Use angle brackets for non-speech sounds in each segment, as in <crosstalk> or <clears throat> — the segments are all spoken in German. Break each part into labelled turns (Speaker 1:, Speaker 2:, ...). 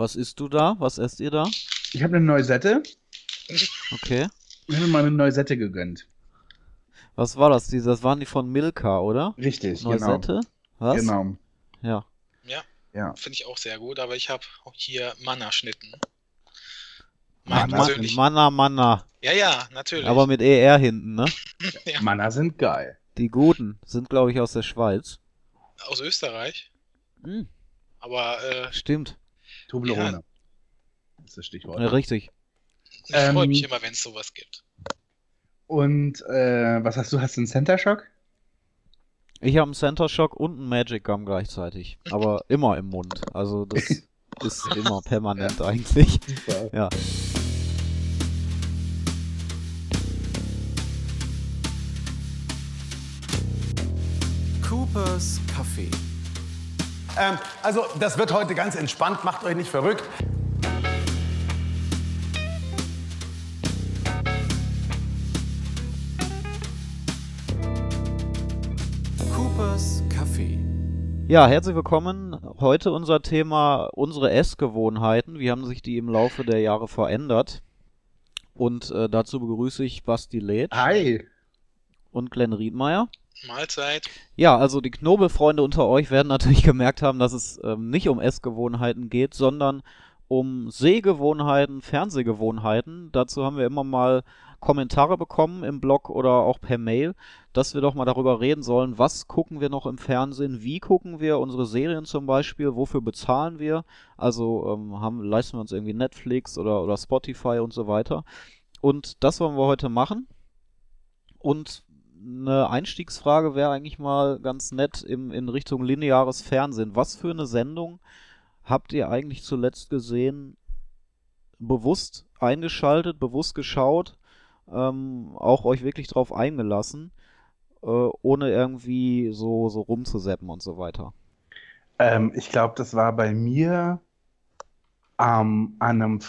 Speaker 1: Was isst du da? Was esst ihr da?
Speaker 2: Ich habe eine Neusette.
Speaker 1: Okay.
Speaker 2: Ich habe mir mal eine Neusette gegönnt.
Speaker 1: Was war das? Das waren die von Milka, oder?
Speaker 2: Richtig,
Speaker 1: Neusette?
Speaker 2: genau.
Speaker 1: Was?
Speaker 2: Genau.
Speaker 1: Ja.
Speaker 3: Ja,
Speaker 2: Ja.
Speaker 3: finde ich auch sehr gut, aber ich habe hier Manna-Schnitten.
Speaker 2: Manna
Speaker 3: persönlich.
Speaker 1: Manna, Manna.
Speaker 3: Ja, ja, natürlich.
Speaker 1: Aber mit ER hinten, ne? <laughs>
Speaker 3: Ja.
Speaker 2: Manna sind geil.
Speaker 1: Die guten sind, glaube ich, aus der Schweiz.
Speaker 3: Aus Österreich.
Speaker 1: Hm,
Speaker 3: Aber äh,
Speaker 1: stimmt.
Speaker 2: Toblerone. Das ist das Stichwort.
Speaker 1: Ja, richtig.
Speaker 3: ich freue
Speaker 2: Ähm,
Speaker 3: mich immer, wenn es sowas gibt.
Speaker 2: Und äh, was hast du? Hast du einen Center Shock?
Speaker 1: Ich habe einen Center Shock und einen Magic Gum gleichzeitig. Aber <laughs> immer im Mund. Also das <laughs> ist immer permanent eigentlich.
Speaker 2: Super.
Speaker 1: Ja.
Speaker 4: Coopers Kaffee.
Speaker 5: Ähm, also, das wird heute ganz entspannt, macht euch nicht verrückt.
Speaker 4: Coopers Kaffee.
Speaker 1: Ja, herzlich willkommen. Heute unser Thema unsere Essgewohnheiten. Wie haben sich die im Laufe der Jahre verändert? Und äh, dazu begrüße ich Basti Leth
Speaker 2: Hi.
Speaker 1: und Glenn Riedmeier.
Speaker 3: Mahlzeit.
Speaker 1: Ja, also die Knobelfreunde unter euch werden natürlich <laughs> gemerkt haben, dass es ähm, nicht um Essgewohnheiten geht, sondern um Sehgewohnheiten, Fernsehgewohnheiten. Dazu haben wir immer mal Kommentare bekommen im Blog oder auch per Mail, dass wir doch mal darüber reden sollen, was gucken wir noch im Fernsehen, wie gucken wir unsere Serien zum Beispiel, wofür bezahlen wir, also ähm, haben, leisten wir uns irgendwie Netflix oder, oder Spotify und so weiter. Und das wollen wir heute machen. Und eine Einstiegsfrage wäre eigentlich mal ganz nett im, in Richtung lineares Fernsehen. Was für eine Sendung habt ihr eigentlich zuletzt gesehen, bewusst eingeschaltet, bewusst geschaut, ähm, auch euch wirklich drauf eingelassen, äh, ohne irgendwie so, so rumzuseppen und so weiter?
Speaker 2: Ähm, ich glaube, das war bei mir ähm, an einem,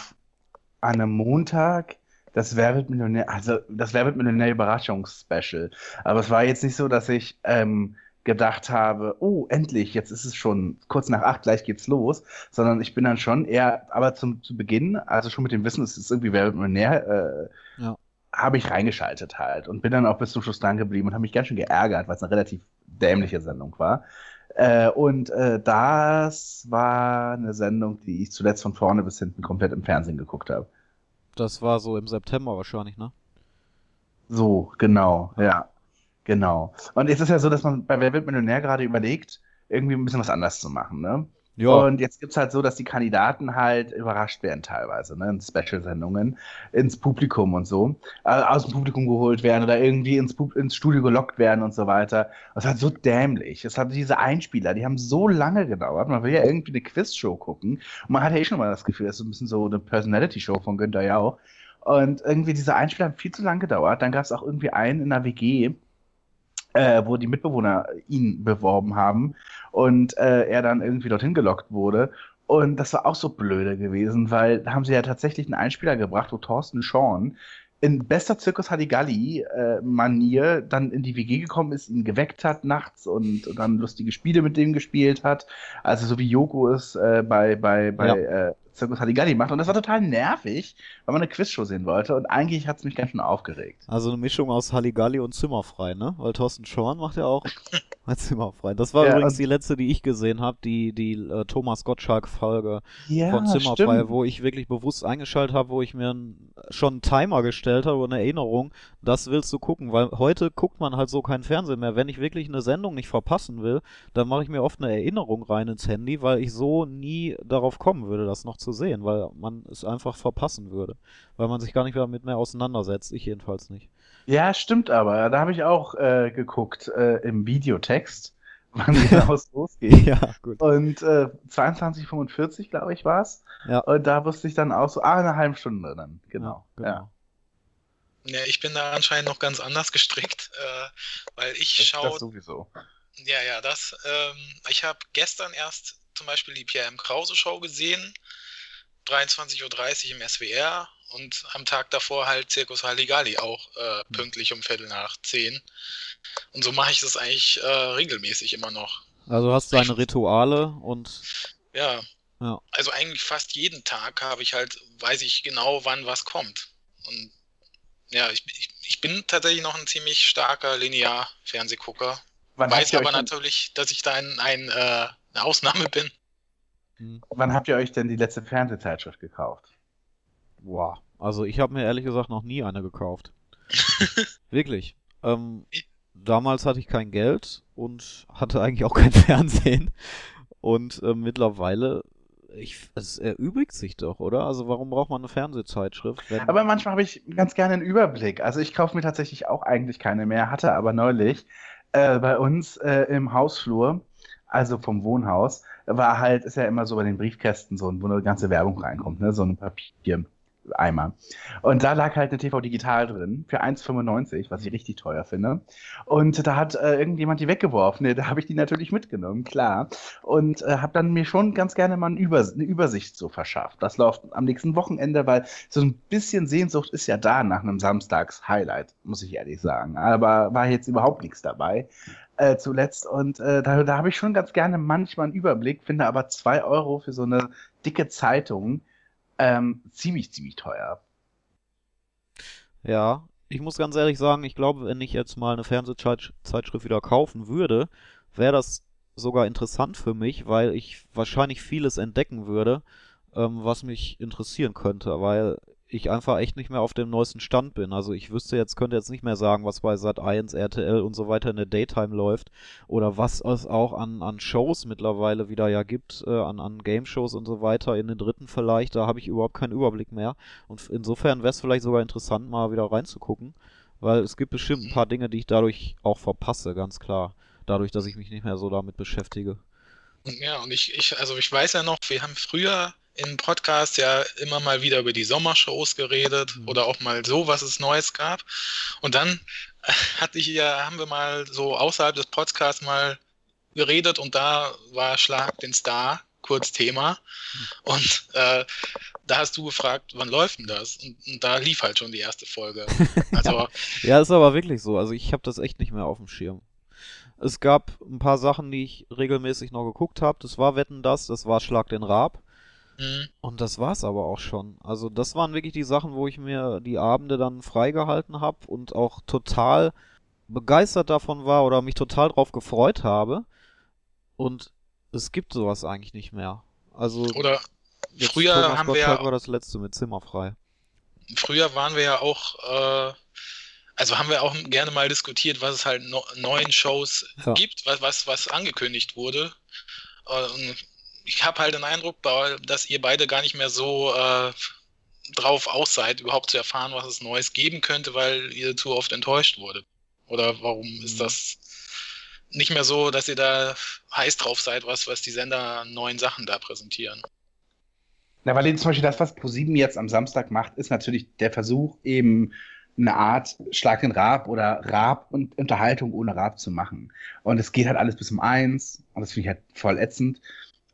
Speaker 2: an einem Montag. Das Wer wird Millionär, also das Wer wird Millionär Überraschungsspecial. Aber es war jetzt nicht so, dass ich ähm, gedacht habe, oh, endlich, jetzt ist es schon kurz nach acht, gleich geht's los, sondern ich bin dann schon eher, aber zum, zu Beginn, also schon mit dem Wissen, es ist irgendwie Wer wird Millionär, äh,
Speaker 1: Ja.
Speaker 2: habe ich reingeschaltet halt und bin dann auch bis zum Schluss dran geblieben und habe mich ganz schön geärgert, weil es eine relativ dämliche Sendung war. Äh, und äh, das war eine Sendung, die ich zuletzt von vorne bis hinten komplett im Fernsehen geguckt habe.
Speaker 1: Das war so im September wahrscheinlich, ne?
Speaker 2: So, genau, ja, genau. Und es ist ja so, dass man bei Wer wird Millionär gerade überlegt, irgendwie ein bisschen was anders zu machen, ne?
Speaker 1: Ja,
Speaker 2: Und jetzt gibt's halt so, dass die Kandidaten halt überrascht werden teilweise, ne, in Special-Sendungen, ins Publikum und so, äh, aus dem Publikum geholt werden oder irgendwie ins, ins Studio gelockt werden und so weiter. Das ist halt so dämlich. Es hat diese Einspieler, die haben so lange gedauert. Man will ja irgendwie eine Quizshow gucken und man hat ja eh schon mal das Gefühl, das ist so ein bisschen so eine Personality-Show von Günther Jauch. Und irgendwie diese Einspieler haben viel zu lang gedauert. Dann gab's auch irgendwie einen in der WG, äh, wo die Mitbewohner ihn beworben haben und äh, er dann irgendwie dorthin gelockt wurde. Und das war auch so blöde gewesen, weil da haben sie ja tatsächlich einen Einspieler gebracht, wo Thorsten Schorn in bester Zirkus Halligalli-Manier dann in die WG gekommen ist, ihn geweckt hat nachts und, und dann lustige Spiele mit dem gespielt hat. Also so wie Joko es äh, bei, bei, bei
Speaker 1: Ja.
Speaker 2: äh, Zirkus Halligalli macht. Und das war total nervig, weil man eine Quizshow sehen wollte. Und eigentlich hat es mich ganz schön aufgeregt.
Speaker 1: also eine Mischung aus Halligalli und Zimmerfrei, ne? Weil Thorsten Schorn macht ja auch <laughs> Zimmerfrei. Das war
Speaker 2: Ja,
Speaker 1: übrigens die letzte, die ich gesehen habe, die, die äh, Thomas Gottschalk-Folge.
Speaker 2: Ja,
Speaker 1: von Zimmerfrei,
Speaker 2: stimmt.
Speaker 1: wo ich wirklich bewusst eingeschaltet habe, wo ich mir schon einen Timer gestellt habe eine Erinnerung, das willst du gucken, weil heute guckt man halt so kein Fernsehen mehr. Wenn ich wirklich eine Sendung nicht verpassen will, dann mache ich mir oft eine Erinnerung rein ins Handy, weil ich so nie darauf kommen würde, das noch zu sehen, weil man es einfach verpassen würde, weil man sich gar nicht damit mehr auseinandersetzt, ich jedenfalls nicht.
Speaker 2: Ja, stimmt aber. Da habe ich auch äh, geguckt äh, im Videotext, <laughs> wann genau es <laughs> losgeht.
Speaker 1: ja, gut.
Speaker 2: Und äh, 22,45 glaube ich war's.
Speaker 1: Ja.
Speaker 2: Und da wusste ich dann auch so, ah, eine halbe Stunde dann. Genau.
Speaker 1: Ja,
Speaker 2: Ja,
Speaker 3: Ja, ich bin da anscheinend noch ganz anders <laughs> gestrickt, äh, weil ich schaue
Speaker 2: das sowieso.
Speaker 3: Ja, ja, das. Ähm, ich habe gestern erst zum Beispiel die Pierre M. Krause Show gesehen, 23.30 Uhr im SWR und am Tag davor halt Zirkus Halligalli auch äh, pünktlich um Viertel nach zehn. Und so mache ich das eigentlich äh, regelmäßig immer noch.
Speaker 1: Also hast deine Rituale und
Speaker 3: Ja,
Speaker 1: Ja.
Speaker 3: Also eigentlich fast jeden Tag habe ich halt, weiß ich genau, wann was kommt. Und ja, ich, ich, ich bin tatsächlich noch ein ziemlich starker Linear-Fernsehgucker. Weiß aber natürlich, dass ich da ein, ein, äh, eine Ausnahme bin.
Speaker 1: Hm.
Speaker 2: Wann habt ihr euch denn die letzte Fernsehzeitschrift gekauft?
Speaker 1: Boah. Also ich habe mir ehrlich gesagt noch nie eine gekauft. <laughs> Wirklich. Ähm, damals hatte ich kein Geld und hatte eigentlich auch kein <laughs> Fernsehen. Und äh, mittlerweile, ich, es erübrigt sich doch, oder? Also warum braucht man eine Fernsehzeitschrift?
Speaker 2: Aber manchmal habe ich ganz gerne einen Überblick. Also ich kaufe mir tatsächlich auch eigentlich keine mehr, hatte aber neulich äh, bei uns äh, im Hausflur, also vom Wohnhaus, war halt, ist ja immer so bei den Briefkästen so, wo eine ganze Werbung reinkommt, ne? so ein Papiereimer. Und da lag halt eine TV Digital drin für 1,95, was ich richtig teuer finde. Und da hat äh, irgendjemand die weggeworfen. Da habe ich die natürlich mitgenommen, klar. Und äh, habe dann mir schon ganz gerne mal eine Übersicht so verschafft. Das läuft am nächsten Wochenende, weil so ein bisschen Sehnsucht ist ja da nach einem Samstags-Highlight, muss ich ehrlich sagen. Aber war jetzt überhaupt nichts dabei äh, zuletzt. Und äh, da, da habe ich schon ganz gerne manchmal einen Überblick, finde aber zwei Euro für so eine dicke Zeitung ähm, ziemlich, ziemlich teuer.
Speaker 1: Ja, ich muss ganz ehrlich sagen, ich glaube, wenn ich jetzt mal eine Fernsehzeitschrift wieder kaufen würde, wäre das sogar interessant für mich, weil ich wahrscheinlich vieles entdecken würde, ähm, was mich interessieren könnte, weil ich einfach echt nicht mehr auf dem neuesten Stand bin. Also ich wüsste jetzt, könnte jetzt nicht mehr sagen, was bei Sat1, RTL und so weiter in der Daytime läuft oder was es auch an, an Shows mittlerweile wieder ja gibt, äh, an, an Game-Shows und so weiter in den dritten vielleicht, da habe ich überhaupt keinen Überblick mehr. Und insofern wäre es vielleicht sogar interessant, mal wieder reinzugucken, weil es gibt bestimmt ein paar Dinge, die ich dadurch auch verpasse, ganz klar. Dadurch, dass ich mich nicht mehr so damit beschäftige.
Speaker 3: Ja, und ich, ich, also ich weiß ja noch, wir haben früher im Podcast ja immer mal wieder über die Sommershows geredet
Speaker 1: Mhm.
Speaker 3: oder auch mal so, was es Neues gab. Und dann <laughs> hatte ich ja, haben wir mal so außerhalb des Podcasts mal geredet und da war Schlag den Star kurz Thema. Und äh, da hast du gefragt, wann läuft denn das? Und, und da lief halt schon die erste Folge. <laughs> Also
Speaker 1: Ja, ist aber wirklich so. Also ich habe das echt nicht mehr auf dem Schirm. Es gab ein paar Sachen, die ich regelmäßig noch geguckt habe. Das war Wetten das, das war Schlag den Raab.
Speaker 3: Mh,
Speaker 1: Und das war's aber auch schon. Also das waren wirklich die Sachen, wo ich mir die Abende dann freigehalten habe und auch total begeistert davon war oder mich total drauf gefreut habe. Und es gibt sowas eigentlich nicht mehr. Also
Speaker 3: oder früher
Speaker 1: Thomas
Speaker 3: haben wir
Speaker 1: Gottschalk
Speaker 3: ja
Speaker 1: war das letzte mit Zimmerfrei.
Speaker 3: früher waren wir ja auch, äh, also haben wir auch gerne mal diskutiert, was es halt no neuen Shows
Speaker 1: Ja.
Speaker 3: gibt, was, was, was angekündigt wurde. Äh, und ich habe halt den Eindruck, dass ihr beide gar nicht mehr so äh, drauf aus seid, überhaupt zu erfahren, was es Neues geben könnte, weil ihr zu oft enttäuscht wurde. Oder warum ist
Speaker 1: Mhm.
Speaker 3: das nicht mehr so, dass ihr da heiß drauf seid, was, was die Sender an neuen Sachen da präsentieren?
Speaker 2: Na, weil zum Beispiel das, was ProSieben jetzt am Samstag macht, ist natürlich der Versuch, eben eine Art Schlag den Raab oder Raab und Unterhaltung ohne Raab zu machen. Und es geht halt alles bis um eins und das finde ich halt voll ätzend.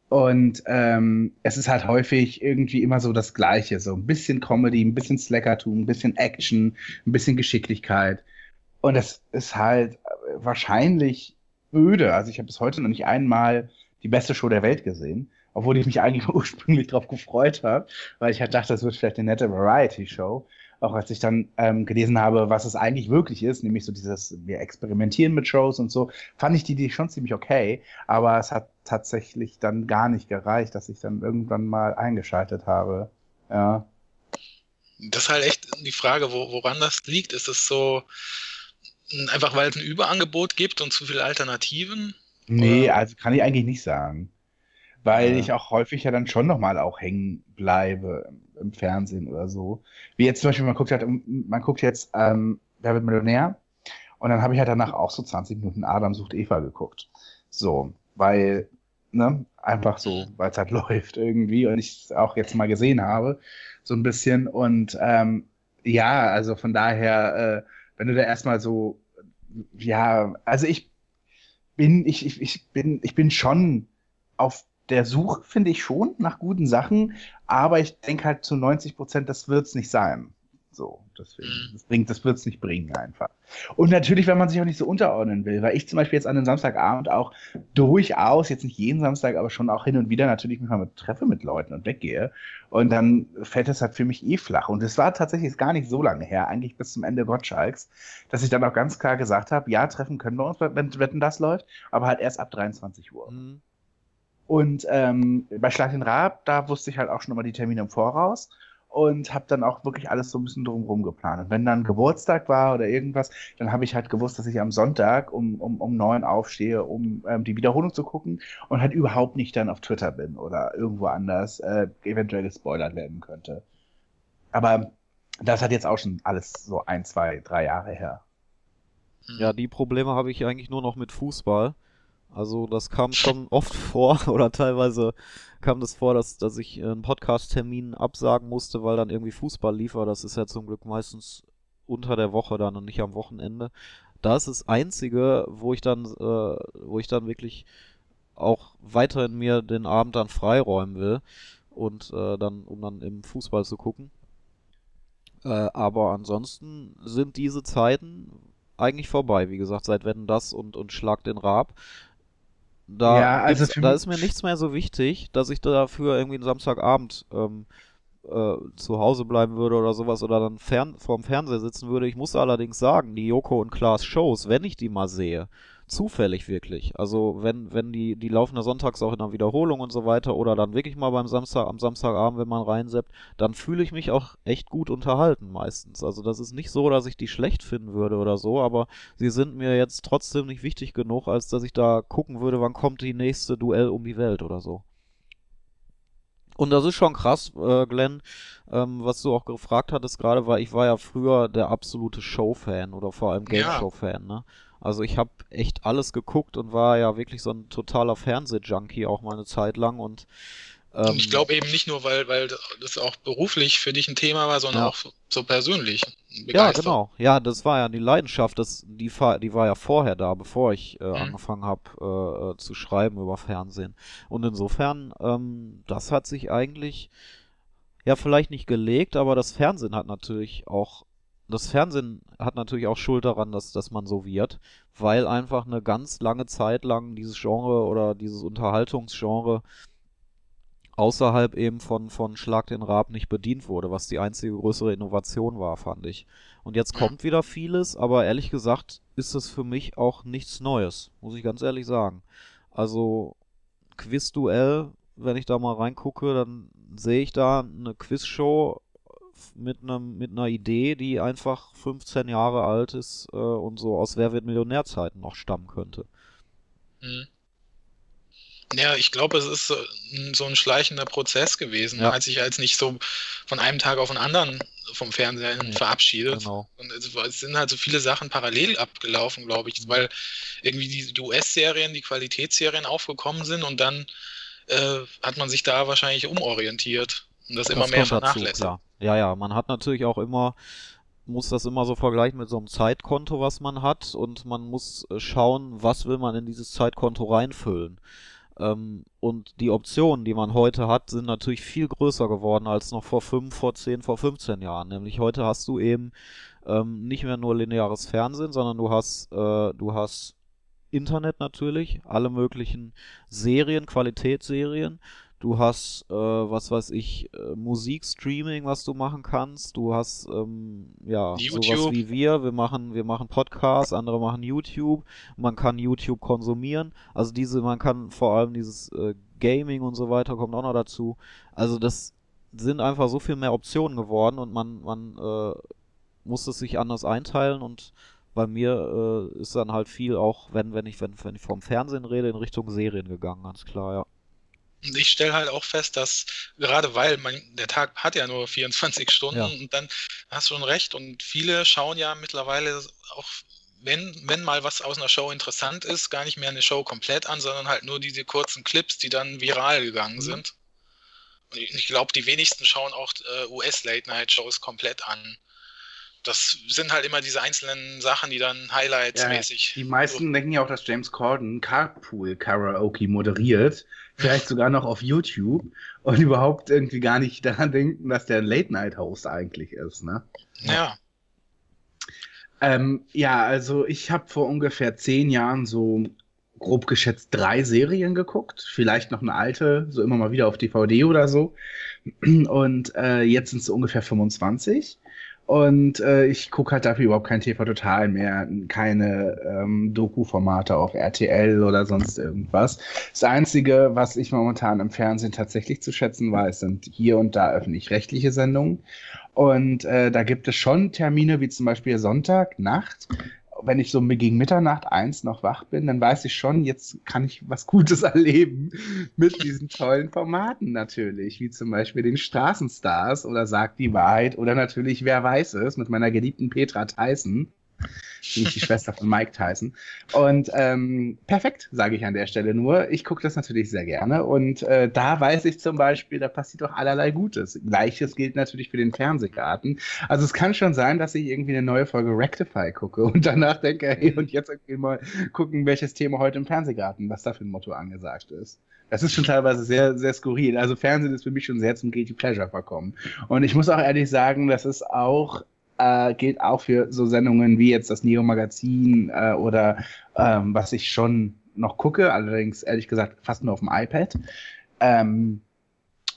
Speaker 2: Und ähm, es ist halt häufig irgendwie immer so das Gleiche. So ein bisschen Comedy, ein bisschen Slackertum, ein bisschen Action, ein bisschen Geschicklichkeit. Und das ist halt äh, wahrscheinlich öde. Also ich habe bis heute noch nicht einmal die beste Show der Welt gesehen obwohl ich mich eigentlich <laughs> ursprünglich darauf gefreut habe, weil ich halt dachte, das wird vielleicht eine nette Variety-Show. Auch als ich dann ähm, gelesen habe, was es eigentlich wirklich ist, nämlich so dieses, wir experimentieren mit Shows und so, fand ich die Idee schon ziemlich okay, aber es hat tatsächlich dann gar nicht gereicht, dass ich dann irgendwann mal eingeschaltet habe. Ja.
Speaker 3: Das ist halt echt die Frage, wo, woran das liegt. Ist es so einfach, weil es ein Überangebot gibt und zu viele Alternativen?
Speaker 2: Nee,
Speaker 3: Oder-
Speaker 2: also kann ich eigentlich nicht sagen. Weil
Speaker 1: Ja.
Speaker 2: ich auch häufig ja dann schon nochmal auch hängen bleibe im, Fernsehen oder so. Wie jetzt zum Beispiel, man guckt halt, man guckt jetzt ähm, Wer wird Millionär? Und dann habe ich halt danach auch so 20 Minuten Adam sucht Eva geguckt. So, weil, ne, einfach so, weil es halt <laughs> läuft irgendwie und ich es auch jetzt mal gesehen habe, so ein bisschen. Und ähm, ja, also von daher, äh, wenn du da erstmal so, ja, also ich bin, ich, ich, ich bin, ich bin schon auf der Suche, finde ich schon, nach guten Sachen, aber ich denke halt zu 90 Prozent, das wird's nicht sein. So, deswegen,
Speaker 3: Mhm.
Speaker 2: das bringt, das wird's nicht bringen einfach. Und natürlich, wenn man sich auch nicht so unterordnen will, weil ich zum Beispiel jetzt an einem Samstagabend auch durchaus, jetzt nicht jeden Samstag, aber schon auch hin und wieder natürlich mich mal mit, treffe mit Leuten und weggehe. Und dann fällt es halt für mich eh flach. Und es war tatsächlich gar nicht so lange her, eigentlich bis zum Ende Gottschalks, dass ich dann auch ganz klar gesagt habe, ja, treffen können wir uns, wenn Wetten das läuft, aber halt erst ab 23 Uhr.
Speaker 1: Mhm.
Speaker 2: Und ähm, bei Schlag den Raab, da wusste ich halt auch schon immer die Termine im Voraus und habe dann auch wirklich alles so ein bisschen drumherum geplant. Und wenn dann Geburtstag war oder irgendwas, dann habe ich halt gewusst, dass ich am Sonntag um, um, um neun aufstehe, um ähm, die Wiederholung zu gucken und halt überhaupt nicht dann auf Twitter bin oder irgendwo anders äh, eventuell gespoilert werden könnte. Aber das hat jetzt auch schon alles so ein, zwei, drei Jahre her.
Speaker 1: Ja, die Probleme habe ich eigentlich nur noch mit Fußball. Also das kam schon oft <laughs> vor oder teilweise kam das vor, dass, dass ich einen Podcast-Termin absagen musste, weil dann irgendwie Fußball lief, aber das ist ja zum Glück meistens unter der Woche dann und nicht am Wochenende. Da ist das Einzige, wo ich dann, äh, wo ich dann wirklich auch weiterhin mir den Abend dann freiräumen will und äh, dann, um dann im Fußball zu gucken. Äh, aber ansonsten sind diese Zeiten eigentlich vorbei, wie gesagt, seit Wetten das und, und Schlag den Raab. Da,
Speaker 2: Ja, also
Speaker 1: da ist mir nichts mehr so wichtig, dass ich dafür irgendwie einen Samstagabend ähm, äh, zu Hause bleiben würde oder sowas oder dann fern, vorm Fernseher sitzen würde. Ich muss allerdings sagen, die Joko und Klaas Shows, wenn ich die mal sehe, zufällig wirklich. Also wenn, wenn die, die laufen ja sonntags auch in der Wiederholung und so weiter oder dann wirklich mal beim Samstag, am Samstagabend, wenn man reinseppt, dann fühle ich mich auch echt gut unterhalten meistens. Also das ist nicht so, dass ich die schlecht finden würde oder so, aber sie sind mir jetzt trotzdem nicht wichtig genug, als dass ich da gucken würde, wann kommt die nächste Duell um die Welt oder so. Und das ist schon krass, äh, Glenn, ähm, was du auch gefragt hattest gerade, weil ich war ja früher der absolute Show-Fan oder vor allem. Game-Show-Fan, ne? Also ich habe echt alles geguckt und war ja wirklich so ein totaler Fernseh-Junkie auch mal eine Zeit lang und ähm,
Speaker 3: ich glaube eben nicht nur, weil, weil das auch beruflich für dich ein Thema war, sondern
Speaker 1: Ja.
Speaker 3: auch so persönlich.
Speaker 1: Ja, genau. Ja, das war ja die Leidenschaft, das, die, die war ja vorher da, bevor ich äh,
Speaker 3: Mhm.
Speaker 1: angefangen habe äh, zu schreiben über Fernsehen. Und insofern, ähm, das hat sich eigentlich ja vielleicht nicht gelegt, aber das Fernsehen hat natürlich auch, das Fernsehen hat natürlich auch Schuld daran, dass, dass man so wird, weil einfach eine ganz lange Zeit lang dieses Genre oder dieses Unterhaltungsgenre außerhalb eben von, von Schlag den Raab nicht bedient wurde, was die einzige größere Innovation war, fand ich. Und jetzt kommt wieder vieles, aber ehrlich gesagt ist es für mich auch nichts Neues, muss ich ganz ehrlich sagen. Also Quizduell, wenn ich da mal reingucke, dann sehe ich da eine Quizshow mit einem mit einer Idee, die einfach 15 Jahre alt ist äh, und so aus Wer wird Millionärzeiten noch stammen könnte.
Speaker 3: Mhm. Ja, ich glaube, es ist so ein- so ein schleichender Prozess gewesen.
Speaker 1: Ja.
Speaker 3: Man hat sich als nicht so von einem Tag auf den anderen vom Fernsehen verabschiedet.
Speaker 1: Genau.
Speaker 3: Und es, es sind halt so viele Sachen parallel abgelaufen, glaube
Speaker 1: Mhm.
Speaker 3: ich, weil irgendwie die, US-Serien, die Qualitätsserien aufgekommen sind und dann äh, hat man sich da wahrscheinlich umorientiert und das, immer mehr
Speaker 1: dazu,
Speaker 3: vernachlässigt.
Speaker 1: klar. Ja, ja, man hat natürlich auch immer, muss das immer so vergleichen mit so einem Zeitkonto, was man hat und man muss äh, schauen, was will man in dieses Zeitkonto reinfüllen. Ähm, und die Optionen, die man heute hat, sind natürlich viel größer geworden als noch vor 5, vor 10, vor 15 Jahren. Nämlich heute hast du eben ähm, nicht mehr nur lineares Fernsehen, sondern du hast, äh, du hast Internet natürlich, alle möglichen Serien, Qualitätsserien. Du hast, äh, was weiß ich, äh, Musikstreaming, was du machen kannst. Du hast, ähm, ja, sowas
Speaker 3: YouTube.
Speaker 1: wie wir. Wir machen, wir machen Podcasts, andere machen YouTube. Man kann YouTube konsumieren. Also diese, man kann vor allem dieses äh, Gaming und so weiter kommt auch noch dazu. Also das sind einfach so viel mehr Optionen geworden und man, man äh, muss es sich anders einteilen und bei mir äh, ist dann halt viel auch, wenn, wenn ich, wenn, wenn ich vom Fernsehen rede, in Richtung Serien gegangen, ganz klar, ja.
Speaker 3: Und ich stelle halt auch fest, dass gerade weil man, der Tag hat ja nur 24 Stunden
Speaker 1: Ja.
Speaker 3: und dann hast du schon recht und viele schauen ja mittlerweile auch, wenn, wenn mal was aus einer Show interessant ist, gar nicht mehr eine Show komplett an, sondern halt nur diese kurzen Clips, die dann viral gegangen
Speaker 1: Mhm.
Speaker 3: sind. Und ich, glaube, die wenigsten schauen auch äh, US-Late-Night-Shows komplett an. das sind halt immer diese einzelnen Sachen, die dann Highlights-mäßig.
Speaker 2: Die meisten denken ja auch, dass James Corden Carpool Karaoke moderiert, vielleicht sogar noch auf YouTube und überhaupt irgendwie gar nicht daran denken, dass der Late-Night-Host eigentlich ist, ne?
Speaker 3: Ja.
Speaker 2: Ähm, ja, also ich habe vor ungefähr zehn Jahren so grob geschätzt drei Serien geguckt, vielleicht noch eine alte, so immer mal wieder auf DVD oder so. Und äh, jetzt sind es ungefähr 25. Und äh, ich gucke halt dafür überhaupt kein TV Total mehr, keine ähm, Doku-Formate auf RTL oder sonst irgendwas. Das Einzige, was ich momentan im Fernsehen tatsächlich zu schätzen weiß, sind hier und da öffentlich-rechtliche Sendungen. Und äh, da gibt es schon Termine wie zum Beispiel Sonntag, Nacht wenn ich so gegen Mitternacht eins noch wach bin, dann weiß ich schon, jetzt kann ich was Gutes <laughs> erleben mit diesen tollen Formaten natürlich, wie zum Beispiel den Straßenstars oder Sagt die Wahrheit oder natürlich Wer weiß es mit meiner geliebten Petra Tyson bin ich die Schwester von Mike Tyson. Und ähm, perfekt, sage ich an der Stelle nur. Ich gucke das natürlich sehr gerne und äh, da weiß ich zum Beispiel, da passiert doch allerlei Gutes. Gleiches gilt natürlich für den Fernsehgarten. Also es kann schon sein, dass ich irgendwie eine neue Folge Rectify gucke und danach denke, hey, und jetzt irgendwie mal gucken, welches Thema heute im Fernsehgarten, was da für ein Motto angesagt ist. Das ist schon teilweise sehr, sehr skurril. Also Fernsehen ist für mich schon sehr zum Guilty Pleasure verkommen. Und ich muss auch ehrlich sagen, das ist auch äh, gilt auch für so Sendungen wie jetzt das Neo-Magazin äh, oder ähm, was ich schon noch gucke, allerdings ehrlich gesagt fast nur auf dem iPad. Ähm,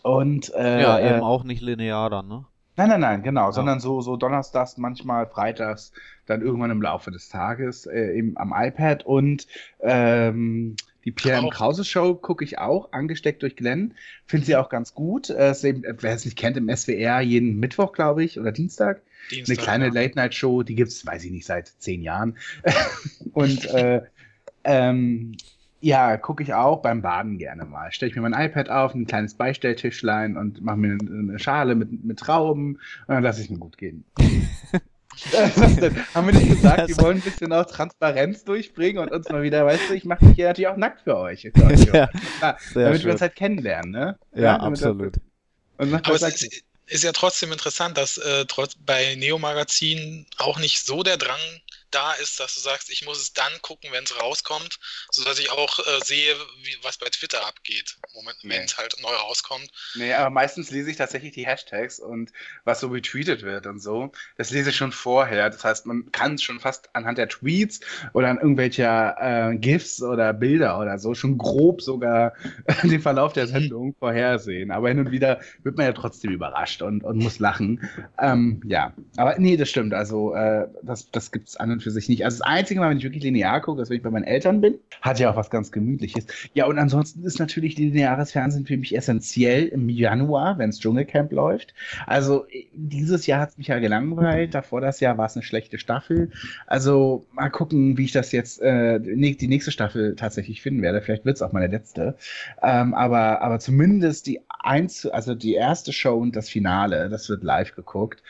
Speaker 2: und äh,
Speaker 1: ja, eben auch nicht linear dann, ne?
Speaker 2: Nein, nein, nein, genau, ja. sondern so, so donnerstags, manchmal freitags, dann irgendwann im Laufe des Tages äh, im, am iPad und ähm, die Pierre M. Krause Show gucke ich auch, angesteckt durch Glenn. Finde sie auch ganz gut. Äh, wer es nicht kennt, im SWR jeden Mittwoch, glaube ich, oder Dienstag. Dienstag eine kleine ja. Late-Night-Show, die gibt es, weiß ich nicht, seit zehn Jahren. <laughs> und äh, ähm, ja, gucke ich auch beim Baden gerne mal. Stelle ich mir mein iPad auf, ein kleines Beistelltischlein und mache mir eine Schale mit, mit Trauben und dann lasse ich mir gut gehen. <laughs> haben wir nicht gesagt, wir wollen ein bisschen auch Transparenz durchbringen und uns mal wieder, weißt du, ich mache mich hier natürlich auch nackt für euch. Euch. <laughs> ja, Klar, damit schön. wir uns halt kennenlernen, ne?
Speaker 1: Ja, ja absolut.
Speaker 3: Das, Aber es ist, ist, ja trotzdem interessant, dass äh, trotz, bei Neo Magazin auch nicht so der Drang da ist, dass du sagst, ich muss es dann gucken, wenn es rauskommt, sodass ich auch äh, sehe, wie, was bei Twitter abgeht, nee. wenn es halt neu rauskommt.
Speaker 2: Nee, aber meistens lese ich tatsächlich die Hashtags und was so retweetet wird und so. Das lese ich schon vorher. Das heißt, man kann es schon fast anhand der Tweets oder an irgendwelcher äh, GIFs oder Bilder oder so schon grob sogar <laughs> den Verlauf der Sendung vorhersehen. Aber hin und wieder wird man ja trotzdem überrascht und, und muss lachen. Ähm, ja, aber nee, das stimmt. Also äh, das, das gibt es an und für sich nicht. Also das Einzige Mal, wenn ich wirklich linear gucke, ist, wenn ich bei meinen Eltern bin. Hat ja auch was ganz Gemütliches. Ja, und ansonsten ist natürlich lineares Fernsehen für mich essentiell im Januar, wenn es Dschungelcamp läuft. Also dieses Jahr hat es mich ja gelangweilt. Davor das Jahr war es eine schlechte Staffel. Also mal gucken, wie ich das jetzt äh, die nächste Staffel tatsächlich finden werde. Vielleicht wird es auch meine letzte. Ähm, aber, aber zumindest die eins, also die erste Show und das Finale, das wird live geguckt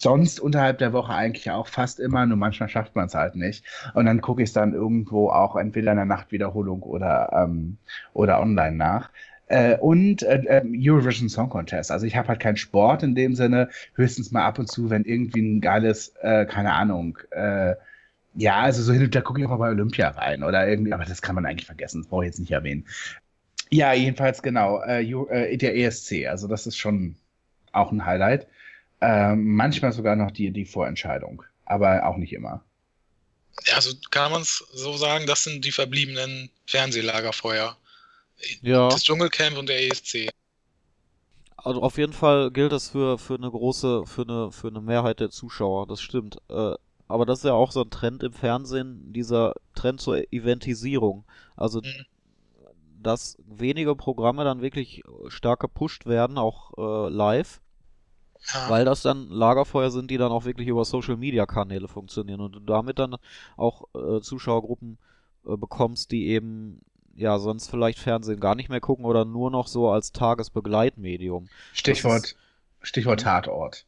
Speaker 2: sonst unterhalb der Woche eigentlich auch fast immer, nur manchmal schafft man es halt nicht. Und dann gucke ich es dann irgendwo auch entweder in der Nachtwiederholung oder, ähm, oder online nach. Äh, und äh, äh, Eurovision Song Contest. Also ich habe halt keinen Sport in dem Sinne, höchstens mal ab und zu, wenn irgendwie ein geiles, äh, keine Ahnung, äh, ja, also so hin und da gucke ich auch mal bei Olympia rein oder irgendwie, aber das kann man eigentlich vergessen, das brauche ich jetzt nicht erwähnen. Ja, jedenfalls genau, äh, äh der ESC, also das ist schon auch ein Highlight. Ähm, manchmal sogar noch die, die Vorentscheidung, aber auch nicht immer.
Speaker 3: Ja, also kann man es so sagen, das sind die verbliebenen Fernsehlagerfeuer.
Speaker 1: Ja.
Speaker 3: Das Dschungelcamp und der ESC.
Speaker 1: Also auf jeden Fall gilt das für, für eine große, für eine, für eine Mehrheit der Zuschauer, das stimmt. Äh, aber das ist ja auch so ein Trend im Fernsehen, dieser Trend zur Eventisierung. Also, mhm. dass wenige Programme dann wirklich stark gepusht werden, auch äh, live ja. Weil das dann Lagerfeuer sind, die dann auch wirklich über Social Media Kanäle funktionieren und du damit dann auch äh, Zuschauergruppen äh, bekommst, die eben ja sonst vielleicht Fernsehen gar nicht mehr gucken oder nur noch so als Tagesbegleitmedium.
Speaker 2: Stichwort, ist, Stichwort Tatort.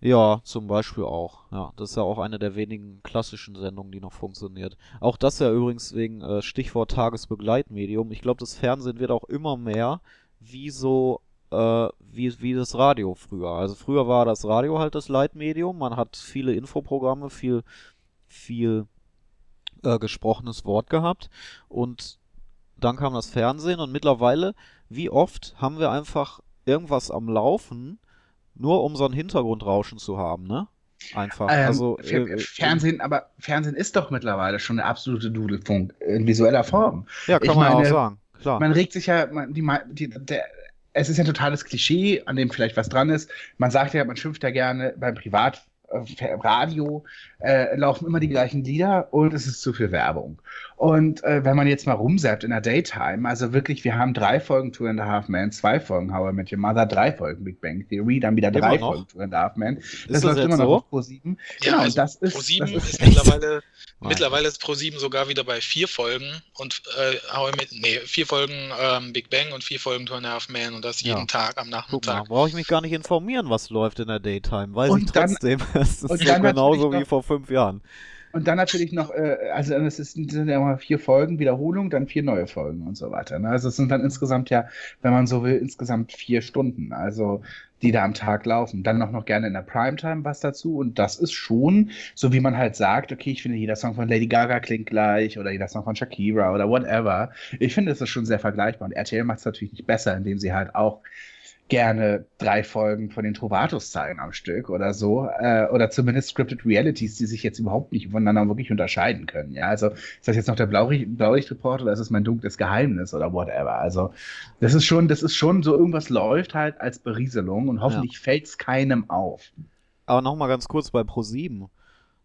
Speaker 1: Ja, zum Beispiel auch. Ja, das ist ja auch eine der wenigen klassischen Sendungen, die noch funktioniert. Auch das ja übrigens wegen äh, Stichwort Tagesbegleitmedium. Ich glaube, das Fernsehen wird auch immer mehr wie so äh, wie, wie das Radio früher. Also früher war das Radio halt das Leitmedium, man hat viele Infoprogramme, viel, viel äh, gesprochenes Wort gehabt und dann kam das Fernsehen und mittlerweile, wie oft haben wir einfach irgendwas am Laufen, nur um so ein Hintergrundrauschen zu haben, ne? Einfach.
Speaker 2: Ähm,
Speaker 1: also
Speaker 2: Fer-
Speaker 1: äh,
Speaker 2: Fernsehen, aber Fernsehen ist doch mittlerweile schon eine absolute Dudelfunk in visueller Form.
Speaker 1: ja, kann
Speaker 2: ich
Speaker 1: man ja auch
Speaker 2: meine,
Speaker 1: sagen. Klar.
Speaker 2: Man regt sich ja, man, die, die, der, es ist ein totales Klischee, an dem vielleicht was dran ist. Man sagt ja, man schimpft ja gerne beim Privatradio, äh, laufen immer die gleichen Lieder und es ist zu viel Werbung. Und äh, wenn man jetzt mal rumsappt in der Daytime, also wirklich, wir haben drei Folgen Two and a Half Men, zwei Folgen How I Met Your Mother, drei Folgen Big Bang Theory, dann wieder drei
Speaker 1: noch?
Speaker 2: Folgen Two and a Half Men.
Speaker 1: Ist
Speaker 2: Das,
Speaker 1: das
Speaker 2: läuft immer noch
Speaker 1: so?
Speaker 2: auf Pro 7.
Speaker 3: Ja,
Speaker 2: Genau,
Speaker 3: also
Speaker 2: das ist,
Speaker 3: Pro7
Speaker 2: das ist,
Speaker 3: ist mittlerweile,
Speaker 1: Nein.
Speaker 3: mittlerweile ist Pro7 sogar wieder bei vier Folgen und äh, How I Met, nee, vier Folgen ähm, Big Bang und vier Folgen Two and a Half Men und das jeden
Speaker 1: Ja.
Speaker 3: Tag am
Speaker 1: Guck mal,
Speaker 3: Nachmittag.
Speaker 1: brauche ich mich gar nicht informieren, was läuft in der Daytime. Weiß
Speaker 2: Und
Speaker 1: ich
Speaker 2: dann-
Speaker 1: Es ist so
Speaker 2: dann
Speaker 1: genauso wie
Speaker 2: noch-
Speaker 1: vor fünf Jahren.
Speaker 2: Und dann natürlich noch, äh, also es ist, sind ja immer vier Folgen, Wiederholung, dann vier neue Folgen und so weiter. Ne? Also es sind dann insgesamt ja, wenn man so will, insgesamt vier Stunden, also die da am Tag laufen. Dann noch, noch gerne in der Primetime was dazu. Und das ist schon, so wie man halt sagt, okay, ich finde jeder Song von Lady Gaga klingt gleich oder jeder Song von Shakira oder whatever. Ich finde, es ist schon sehr vergleichbar. Und RTL macht es natürlich nicht besser, indem sie halt auch gerne drei Folgen von den Trovatos zeigen am Stück oder so. Äh, oder zumindest Scripted Realities, die sich jetzt überhaupt nicht voneinander wirklich unterscheiden können. Ja, also ist das jetzt noch der Blaulicht- Blaulichtreport oder ist es mein dunkles Geheimnis oder whatever? Also, das ist schon, das ist schon so, irgendwas läuft halt als Berieselung und hoffentlich fällt es keinem auf.
Speaker 1: Aber nochmal ganz kurz bei Pro7.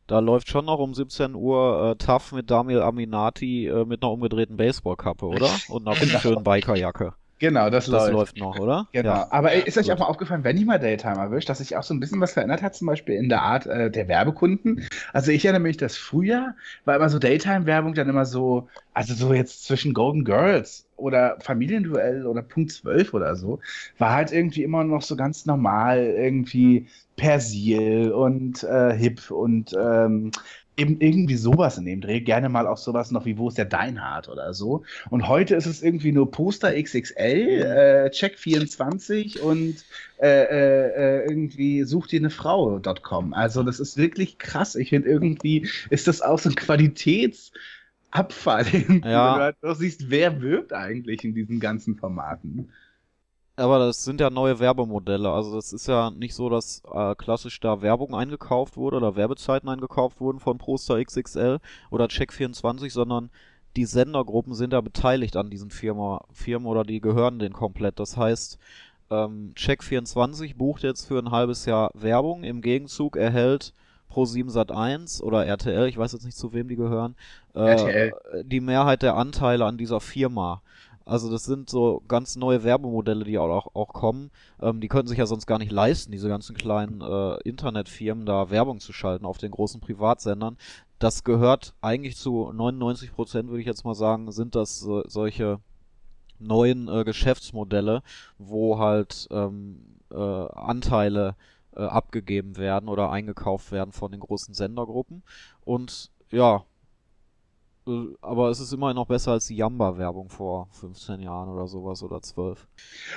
Speaker 1: Da läuft schon noch um 17 Uhr äh, Tough mit Daniel Aminati äh, mit einer umgedrehten Baseballkappe, oder? <laughs> Und einer
Speaker 2: Genau.
Speaker 1: schönen Bikerjacke.
Speaker 2: Genau, das,
Speaker 1: Das
Speaker 2: läuft.
Speaker 1: läuft noch, oder?
Speaker 2: Genau.
Speaker 1: Ja.
Speaker 2: Aber ist euch
Speaker 1: gut.
Speaker 2: auch mal aufgefallen, wenn ich mal Daytime erwischt, dass sich auch so ein bisschen was verändert hat, zum Beispiel in der Art äh, der Werbekunden? Also ich erinnere mich, dass früher war immer so Daytime-Werbung dann immer so, also so jetzt zwischen Golden Girls oder Familienduell oder Punkt 12 oder so, war halt irgendwie immer noch so ganz normal irgendwie Persil und äh, Hip und ähm, eben irgendwie sowas in dem Dreh. Gerne mal auch sowas noch wie Wo ist der Deinhard oder so. Und heute ist es irgendwie nur Poster XXL, äh, Check 24 und äh, äh, äh, irgendwie such dir eine Frau.com. Also das ist wirklich krass. Ich finde irgendwie ist das auch so ein Qualitätsabfall, <laughs> irgendwie,
Speaker 1: Ja.
Speaker 2: du halt siehst, wer wirkt eigentlich in diesen ganzen Formaten.
Speaker 1: Aber das sind ja neue Werbemodelle. Also das ist ja nicht so, dass äh, klassisch da Werbung eingekauft wurde oder Werbezeiten eingekauft wurden von Poster XXL oder Check24, sondern die Sendergruppen sind ja beteiligt an diesen Firma, Firmen oder die gehören denen komplett. Das heißt, ähm, Check24 bucht jetzt für ein halbes Jahr Werbung. Im Gegenzug erhält Pro7 Sat1 oder RTL, ich weiß jetzt nicht zu wem die gehören, äh,
Speaker 2: RTL.
Speaker 1: die Mehrheit der Anteile an dieser Firma. Also das sind so ganz neue Werbemodelle, die auch, auch kommen. Ähm, die können sich ja sonst gar nicht leisten, diese ganzen kleinen äh, Internetfirmen da Werbung zu schalten auf den großen Privatsendern. Das gehört eigentlich zu 99 Prozent, würde ich jetzt mal sagen, sind das so, solche neuen äh, Geschäftsmodelle, wo halt ähm, äh, Anteile äh, abgegeben werden oder eingekauft werden von den großen Sendergruppen. Und ja, äh, aber es ist immerhin noch besser als die Jamba-Werbung vor 15 Jahren oder sowas oder 12.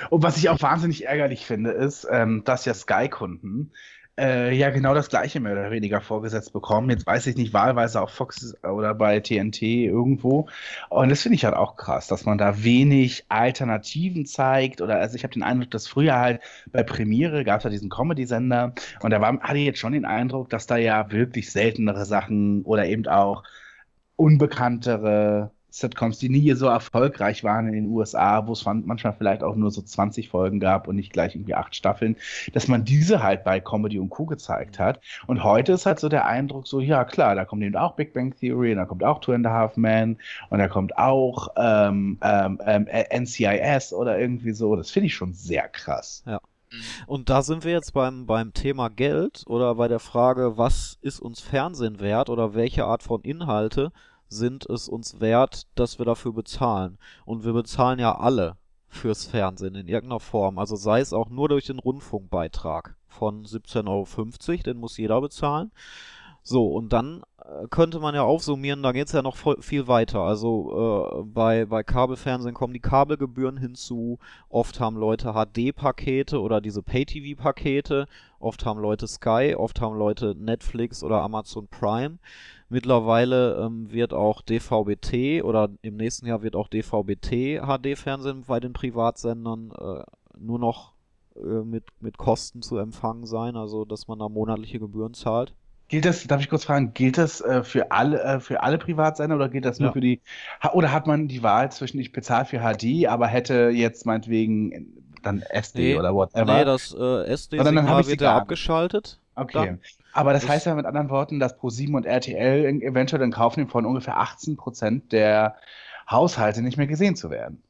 Speaker 2: Und was ich auch wahnsinnig ärgerlich finde, ist, ähm, dass ja Sky-Kunden äh, ja genau das gleiche mehr oder weniger vorgesetzt bekommen. Jetzt weiß ich nicht, wahlweise auf Fox oder bei TNT irgendwo. Und das finde ich halt auch krass, dass man da wenig Alternativen zeigt. Oder also ich habe den Eindruck, dass früher halt bei Premiere gab es ja diesen Comedy-Sender und da war, hatte ich jetzt schon den Eindruck, dass da ja wirklich seltenere Sachen oder eben auch unbekanntere Sitcoms, die nie so erfolgreich waren in den USA, wo es man- manchmal vielleicht auch nur so 20 Folgen gab und nicht gleich irgendwie acht Staffeln, dass man diese halt bei Comedy und Co. gezeigt hat. Und heute ist halt so der Eindruck so, ja klar, da kommt eben auch Big Bang Theory, und da kommt auch Two and a Half Men und da kommt auch ähm, ähm, ähm, NCIS oder irgendwie so. Das finde ich schon sehr krass.
Speaker 3: Mhm.
Speaker 1: Und da sind wir jetzt beim, beim Thema Geld oder bei der Frage, was ist uns Fernsehen wert oder welche Art von Inhalte sind es uns wert, dass wir dafür bezahlen. Und wir bezahlen ja alle fürs Fernsehen in irgendeiner Form. Also sei es auch nur durch den Rundfunkbeitrag von 17,50 Euro, den muss jeder bezahlen. So, und dann könnte man ja aufsummieren, da geht es ja noch voll, viel weiter. Also äh, bei, bei Kabelfernsehen kommen die Kabelgebühren hinzu. Oft haben Leute HD-Pakete oder diese Pay-TV-Pakete. Oft haben Leute Sky, oft haben Leute Netflix oder Amazon Prime. Mittlerweile ähm, wird auch DVB-T oder im nächsten Jahr wird auch DVB-T HD-Fernsehen bei den Privatsendern äh, nur noch äh, mit, mit Kosten zu empfangen sein, also dass man da monatliche Gebühren zahlt.
Speaker 2: Gilt das, darf ich kurz fragen, gilt das äh, für alle, äh, für alle Privatsender oder gilt das nur
Speaker 1: Ja.
Speaker 2: für die, oder hat man die Wahl zwischen ich bezahle für HD, aber hätte jetzt meinetwegen dann SD
Speaker 1: Nee,
Speaker 2: oder whatever?
Speaker 1: Nee, das äh,
Speaker 2: dann
Speaker 1: SD-Signal
Speaker 2: ich sie
Speaker 1: wird ja abgeschaltet.
Speaker 2: Okay.
Speaker 1: Dann-
Speaker 2: Aber das
Speaker 1: Das-
Speaker 2: heißt ja mit anderen Worten, dass ProSieben und RTL in- eventuell in Kauf nehmen, von ungefähr 18 Prozent der Haushalte nicht mehr gesehen zu werden.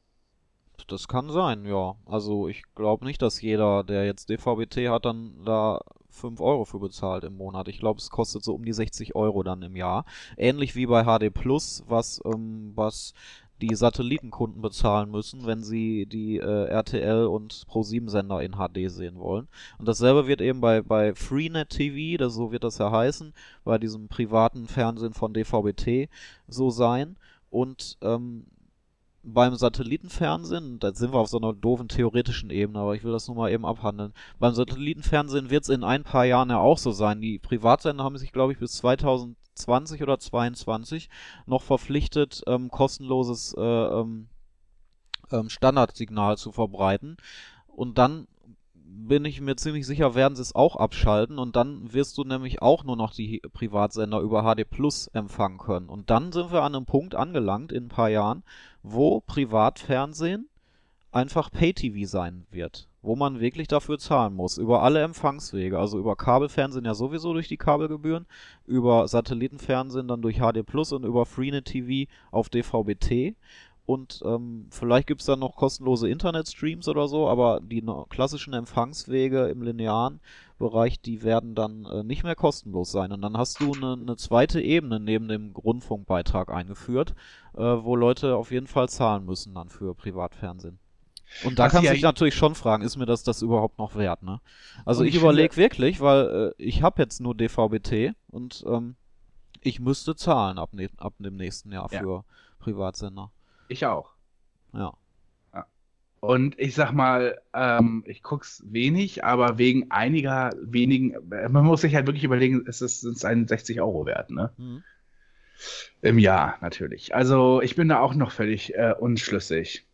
Speaker 1: Das kann sein, ja. Also ich glaube nicht, dass jeder, der jetzt DVB-T hat, dann da 5 Euro für bezahlt im Monat. Ich glaube, es kostet so um die 60 Euro dann im Jahr. Ähnlich wie bei HD Plus, was, ähm, was die Satellitenkunden bezahlen müssen, wenn sie die äh, RTL und Pro7-Sender in HD sehen wollen. Und dasselbe wird eben bei, bei Freenet TV, das, so wird das ja heißen, bei diesem privaten Fernsehen von DVB-T so sein. Und ähm, beim Satellitenfernsehen, da sind wir auf so einer doofen theoretischen Ebene, aber ich will das nur mal eben abhandeln. Beim Satellitenfernsehen wird es in ein paar Jahren ja auch so sein. Die Privatsender haben sich, glaube ich, bis 2020 oder 2022 noch verpflichtet, ähm, kostenloses äh, ähm, ähm, Standardsignal zu verbreiten. Und dann bin ich mir ziemlich sicher, werden sie es auch abschalten und dann wirst du nämlich auch nur noch die Privatsender über HD Plus empfangen können. Und dann sind wir an einem Punkt angelangt in ein paar Jahren, wo Privatfernsehen einfach Pay-TV sein wird, wo man wirklich dafür zahlen muss, über alle Empfangswege, also über Kabelfernsehen ja sowieso durch die Kabelgebühren, über Satellitenfernsehen dann durch HD Plus und über Freenet TV auf DVB-T. Und ähm, vielleicht gibt's dann noch kostenlose Internetstreams oder so, aber die klassischen Empfangswege im linearen Bereich, die werden dann äh, nicht mehr kostenlos sein. Und dann hast du eine, eine zweite Ebene neben dem Rundfunkbeitrag eingeführt, äh, wo Leute auf jeden Fall zahlen müssen dann für Privatfernsehen. Und da
Speaker 2: Was
Speaker 1: kannst du
Speaker 2: ja-
Speaker 1: dich natürlich schon fragen, ist mir das das überhaupt noch wert, ne? Also ich
Speaker 2: ich
Speaker 1: überlege wirklich, weil äh, ich habe jetzt nur DVB-T und ähm, ich müsste zahlen ab, ne ab dem nächsten Jahr
Speaker 2: Ja.
Speaker 1: für Privatsender.
Speaker 2: Ich auch.
Speaker 1: Ja.
Speaker 2: Und ich sag mal, ähm, ich guck's wenig, aber wegen einiger wenigen, man muss sich halt wirklich überlegen, ist es sind es 61 Euro wert, ne?
Speaker 1: Mhm.
Speaker 2: Im Jahr natürlich. Also ich bin da auch noch völlig äh, unschlüssig.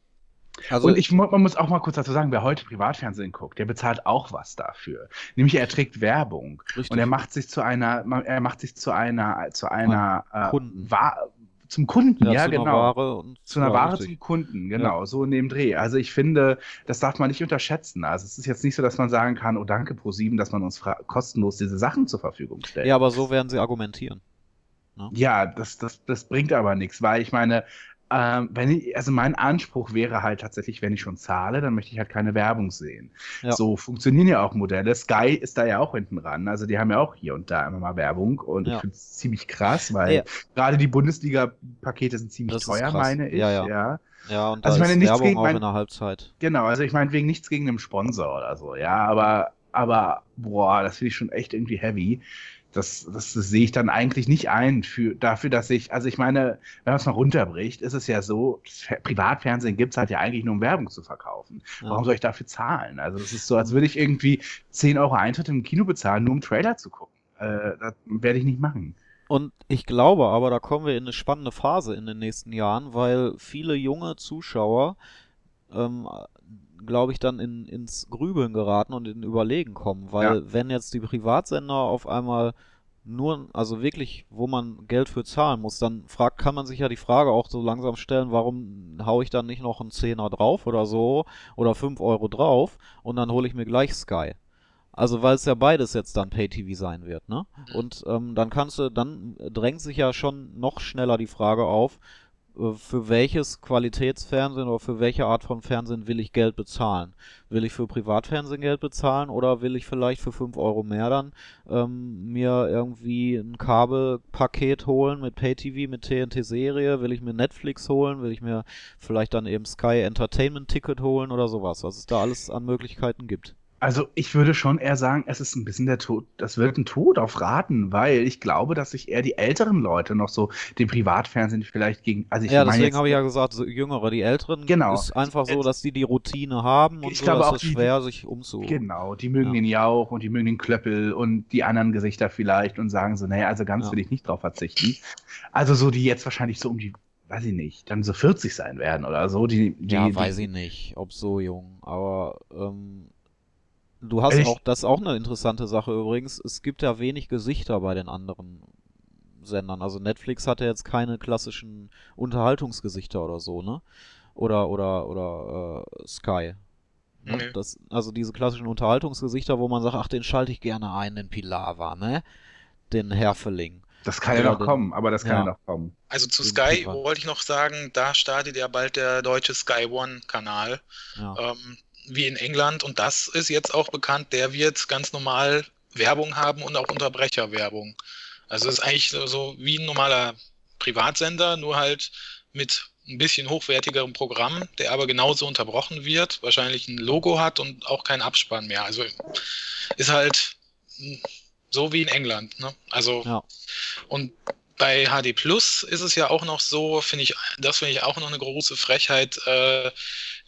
Speaker 1: Also
Speaker 2: Und ich, man muss auch mal kurz dazu sagen, wer heute Privatfernsehen guckt, der bezahlt auch was dafür. Nämlich er trägt Werbung
Speaker 1: richtig.
Speaker 2: und er macht sich zu einer, er macht sich zu einer, zu einer äh,
Speaker 1: Kunden.
Speaker 2: Wa zum Kunden, ja,
Speaker 1: zu einer
Speaker 2: genau.
Speaker 1: Ware und
Speaker 2: Zu einer
Speaker 1: ja,
Speaker 2: Ware
Speaker 1: richtig.
Speaker 2: zum Kunden, genau, so in dem Dreh. Also ich finde, das darf man nicht unterschätzen. Also es ist jetzt nicht so, dass man sagen kann, oh danke ProSieben, dass man uns kostenlos diese Sachen zur Verfügung stellt.
Speaker 1: Ja, aber so werden sie argumentieren.
Speaker 2: Ja, das, das, das bringt aber nichts, weil ich meine, ähm, wenn ich, also mein Anspruch wäre halt tatsächlich, wenn ich schon zahle, dann möchte ich halt keine Werbung sehen.
Speaker 1: Ja.
Speaker 2: So funktionieren ja auch Modelle. Sky ist da ja auch hinten ran. Also die haben ja auch hier und da immer mal Werbung und
Speaker 1: Ja.
Speaker 2: ich finde es ziemlich krass, weil
Speaker 1: Ja.
Speaker 2: gerade die Bundesliga-Pakete sind ziemlich
Speaker 1: Das
Speaker 2: teuer, meine ich.
Speaker 1: Ja, ja.
Speaker 2: ja.
Speaker 1: Und
Speaker 2: Also ich meine,
Speaker 1: ist
Speaker 2: nichts
Speaker 1: Werbung
Speaker 2: gegen
Speaker 1: auch
Speaker 2: mein-
Speaker 1: in der Halbzeit.
Speaker 2: Genau, also ich meine wegen nichts gegen einen Sponsor oder so, ja, aber, aber boah, das finde ich schon echt irgendwie heavy. Das, das, das sehe ich dann eigentlich nicht ein für, dafür, dass ich, also ich meine, wenn man es mal runterbricht, ist es ja so, Privatfernsehen gibt es halt ja eigentlich nur, um Werbung zu verkaufen.
Speaker 1: Ja.
Speaker 2: Warum soll ich dafür zahlen? Also es ist so, als würde ich irgendwie 10 Euro Eintritt im Kino bezahlen, nur um Trailer zu gucken. Äh, das werde ich nicht machen.
Speaker 1: Und ich glaube aber, da kommen wir in eine spannende Phase in den nächsten Jahren, weil viele junge Zuschauer, ähm, glaube ich, dann in, ins Grübeln geraten und in Überlegen kommen, weil
Speaker 2: Ja.
Speaker 1: wenn jetzt die Privatsender auf einmal nur, also wirklich, wo man Geld für zahlen muss, dann fragt, kann man sich ja die Frage auch so langsam stellen, warum hau ich dann nicht noch einen Zehner drauf oder so oder fünf Euro drauf und dann hole ich mir gleich Sky. Also weil es ja beides jetzt dann Pay-TV sein wird, ne? Und ähm, dann kannst du, dann drängt sich ja schon noch schneller die Frage auf, für welches Qualitätsfernsehen oder für welche Art von Fernsehen will ich Geld bezahlen? Will ich für Privatfernsehen Geld bezahlen oder will ich vielleicht für 5 Euro mehr dann ähm, mir irgendwie ein Kabelpaket holen mit Pay-TV, mit TNT-Serie? Will ich mir Netflix holen? Will ich mir vielleicht dann eben Sky Entertainment Ticket holen oder sowas? Was es da alles an Möglichkeiten gibt.
Speaker 2: Also ich würde schon eher sagen, es ist ein bisschen der Tod, das wird ein Tod auf Raten, weil ich glaube, dass sich eher die älteren Leute noch so dem Privatfernsehen vielleicht gegen, also ich
Speaker 1: Ja,
Speaker 2: meine
Speaker 1: deswegen habe ich ja gesagt, so Jüngere, die Älteren
Speaker 2: Genau.
Speaker 1: ist einfach so, dass die die Routine haben und
Speaker 2: Ich
Speaker 1: so,
Speaker 2: glaube
Speaker 1: dass
Speaker 2: auch
Speaker 1: es
Speaker 2: die-
Speaker 1: schwer, sich umzu...
Speaker 2: Genau, die mögen
Speaker 1: Ja.
Speaker 2: den Jauch und die mögen den Klöppel und die anderen Gesichter vielleicht und sagen so, naja, also ganz
Speaker 1: Ja.
Speaker 2: will ich nicht drauf verzichten. Also so, die jetzt wahrscheinlich so um die, weiß ich nicht, dann so 40 sein werden oder so, die, die,
Speaker 1: Ja,
Speaker 2: die
Speaker 1: weiß ich nicht, ob so jung, aber ähm, du hast
Speaker 2: Ich-
Speaker 1: auch, das ist auch eine interessante Sache übrigens, es gibt ja wenig Gesichter bei den anderen Sendern. Also Netflix hat ja jetzt keine klassischen Unterhaltungsgesichter oder so, ne? Oder, oder, oder äh, Sky. Ne?
Speaker 3: Nee.
Speaker 1: Das, also diese klassischen Unterhaltungsgesichter, wo man sagt, ach, den schalte ich gerne ein, den Pilava, ne? Den Herfeling.
Speaker 2: das kann ja
Speaker 1: Oder
Speaker 2: noch
Speaker 1: den-
Speaker 2: kommen, aber das kann ja,
Speaker 1: ja.
Speaker 2: noch kommen.
Speaker 3: Also zu Sky wollte ich noch sagen, da startet ja bald der deutsche Sky One-Kanal,
Speaker 1: Ja.
Speaker 3: ähm, wie in England. Und das ist jetzt auch bekannt, der wird ganz normal Werbung haben und auch Unterbrecherwerbung. Also es ist eigentlich so, wie ein normaler Privatsender, nur halt mit ein bisschen hochwertigerem Programm, der aber genauso unterbrochen wird, wahrscheinlich ein Logo hat und auch kein Abspann mehr. Also ist halt so wie in England. Ne? Also
Speaker 1: Ja.
Speaker 3: und bei HD Plus ist es ja auch noch so, finde ich, das finde ich auch noch eine große Frechheit. Äh,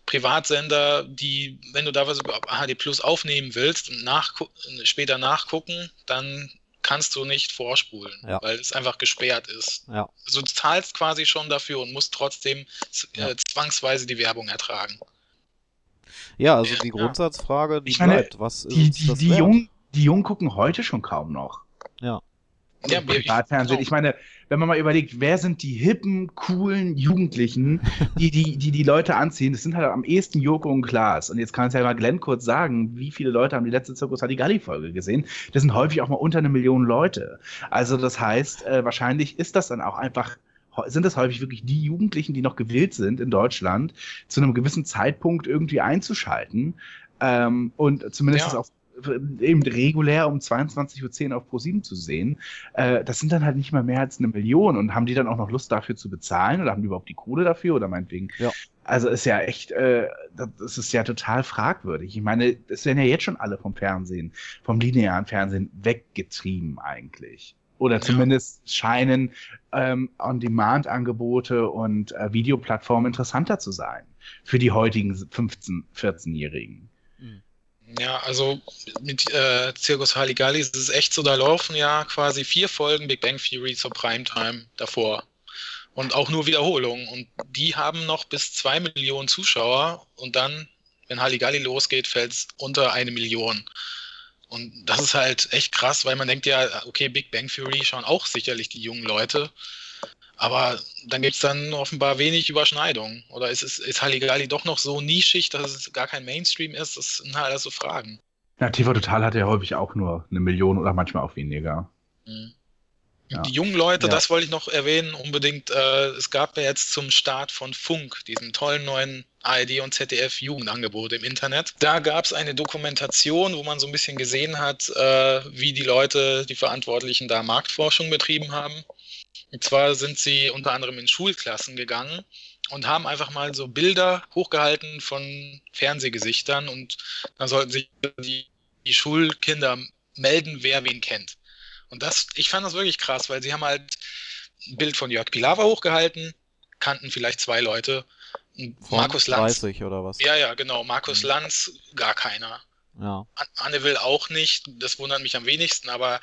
Speaker 3: Privatsender, die, wenn du da was über HD Plus aufnehmen willst und nachgu später nachgucken, dann kannst du nicht vorspulen,
Speaker 1: Ja.
Speaker 3: weil es einfach gesperrt ist.
Speaker 1: Ja.
Speaker 3: Also du zahlst quasi schon dafür und musst trotzdem z-
Speaker 1: Ja.
Speaker 3: äh, zwangsweise die Werbung ertragen.
Speaker 1: Ja, also
Speaker 3: Ja.
Speaker 1: die Grundsatzfrage, die
Speaker 2: meine,
Speaker 1: bleibt, was ist
Speaker 2: Die,
Speaker 1: uns
Speaker 2: die,
Speaker 1: das
Speaker 2: die,
Speaker 1: wert?
Speaker 2: Jungen, die Jungen gucken heute schon kaum noch.
Speaker 1: Ja.
Speaker 3: Ja, wir- ich-
Speaker 2: Privatfernsehen.
Speaker 3: genau.
Speaker 2: Ich meine, wenn man mal überlegt, wer sind die hippen, coolen Jugendlichen, <laughs> die die, die, die Leute anziehen, das sind halt am ehesten Joko und Klaas. Und jetzt kann es ja mal Glenn kurz sagen, wie viele Leute haben die letzte Zirkus Halligalli-Folge gesehen? Das sind häufig auch mal unter eine Million Leute. Also das heißt, äh, wahrscheinlich ist das dann auch einfach sind es häufig wirklich die Jugendlichen, die noch gewillt sind in Deutschland, zu einem gewissen Zeitpunkt irgendwie einzuschalten ähm, und zumindest
Speaker 3: Ja.
Speaker 2: das auch eben regulär um 22.10 Uhr auf Pro7 zu sehen. Äh, das sind dann halt nicht mal mehr als eine Million und haben die dann auch noch Lust dafür zu bezahlen oder haben die überhaupt die Kohle dafür oder meinetwegen?
Speaker 1: Ja.
Speaker 2: Also ist ja echt, äh, das ist ja total fragwürdig. Ich meine, es werden ja jetzt schon alle vom Fernsehen, vom linearen Fernsehen weggetrieben eigentlich. Oder zumindest scheinen ähm, On-Demand-Angebote und äh, Videoplattformen interessanter zu sein für die heutigen 15-, 14-Jährigen.
Speaker 3: Ja, also mit äh, Circus Halligalli ist es echt so, da laufen ja quasi vier Folgen Big Bang Theory zur Primetime davor. Und auch nur Wiederholungen. Und die haben noch bis zwei Millionen Zuschauer. Und dann, wenn Halligalli losgeht, fällt es unter eine Million. Und das ist halt echt krass, weil man denkt ja, okay, Big Bang Theory schauen auch sicherlich die jungen Leute. Aber dann gibt es dann offenbar wenig Überschneidung. Oder ist, es, ist Halligalli doch noch so nischig, dass es gar kein Mainstream ist? Das sind halt alles so Fragen.
Speaker 2: Na, TV Total hat ja häufig auch nur eine Million oder manchmal auch weniger.
Speaker 3: Mhm.
Speaker 2: Ja.
Speaker 3: Die jungen Leute,
Speaker 2: Ja.
Speaker 3: das wollte ich noch erwähnen, unbedingt. Äh, es gab ja jetzt zum Start von Funk, diesem tollen neuen ARD und ZDF Jugendangebot im Internet. Da gab es eine Dokumentation, wo man so ein bisschen gesehen hat, äh, wie die Leute, die Verantwortlichen da Marktforschung betrieben haben. Und zwar sind sie unter anderem in Schulklassen gegangen und haben einfach mal so Bilder hochgehalten von Fernsehgesichtern und dann sollten sich die, die Schulkinder melden, wer wen kennt. Und das, ich fand das wirklich krass, weil sie haben halt ein Bild von Jörg Pilawa hochgehalten, kannten vielleicht zwei Leute.
Speaker 1: Von
Speaker 3: Markus Lanz.
Speaker 1: 30 oder was?
Speaker 3: Ja, ja, genau. Markus
Speaker 1: Mhm.
Speaker 3: Lanz, gar keiner.
Speaker 1: Ja.
Speaker 3: An- Anne will auch nicht, das wundert mich am wenigsten, aber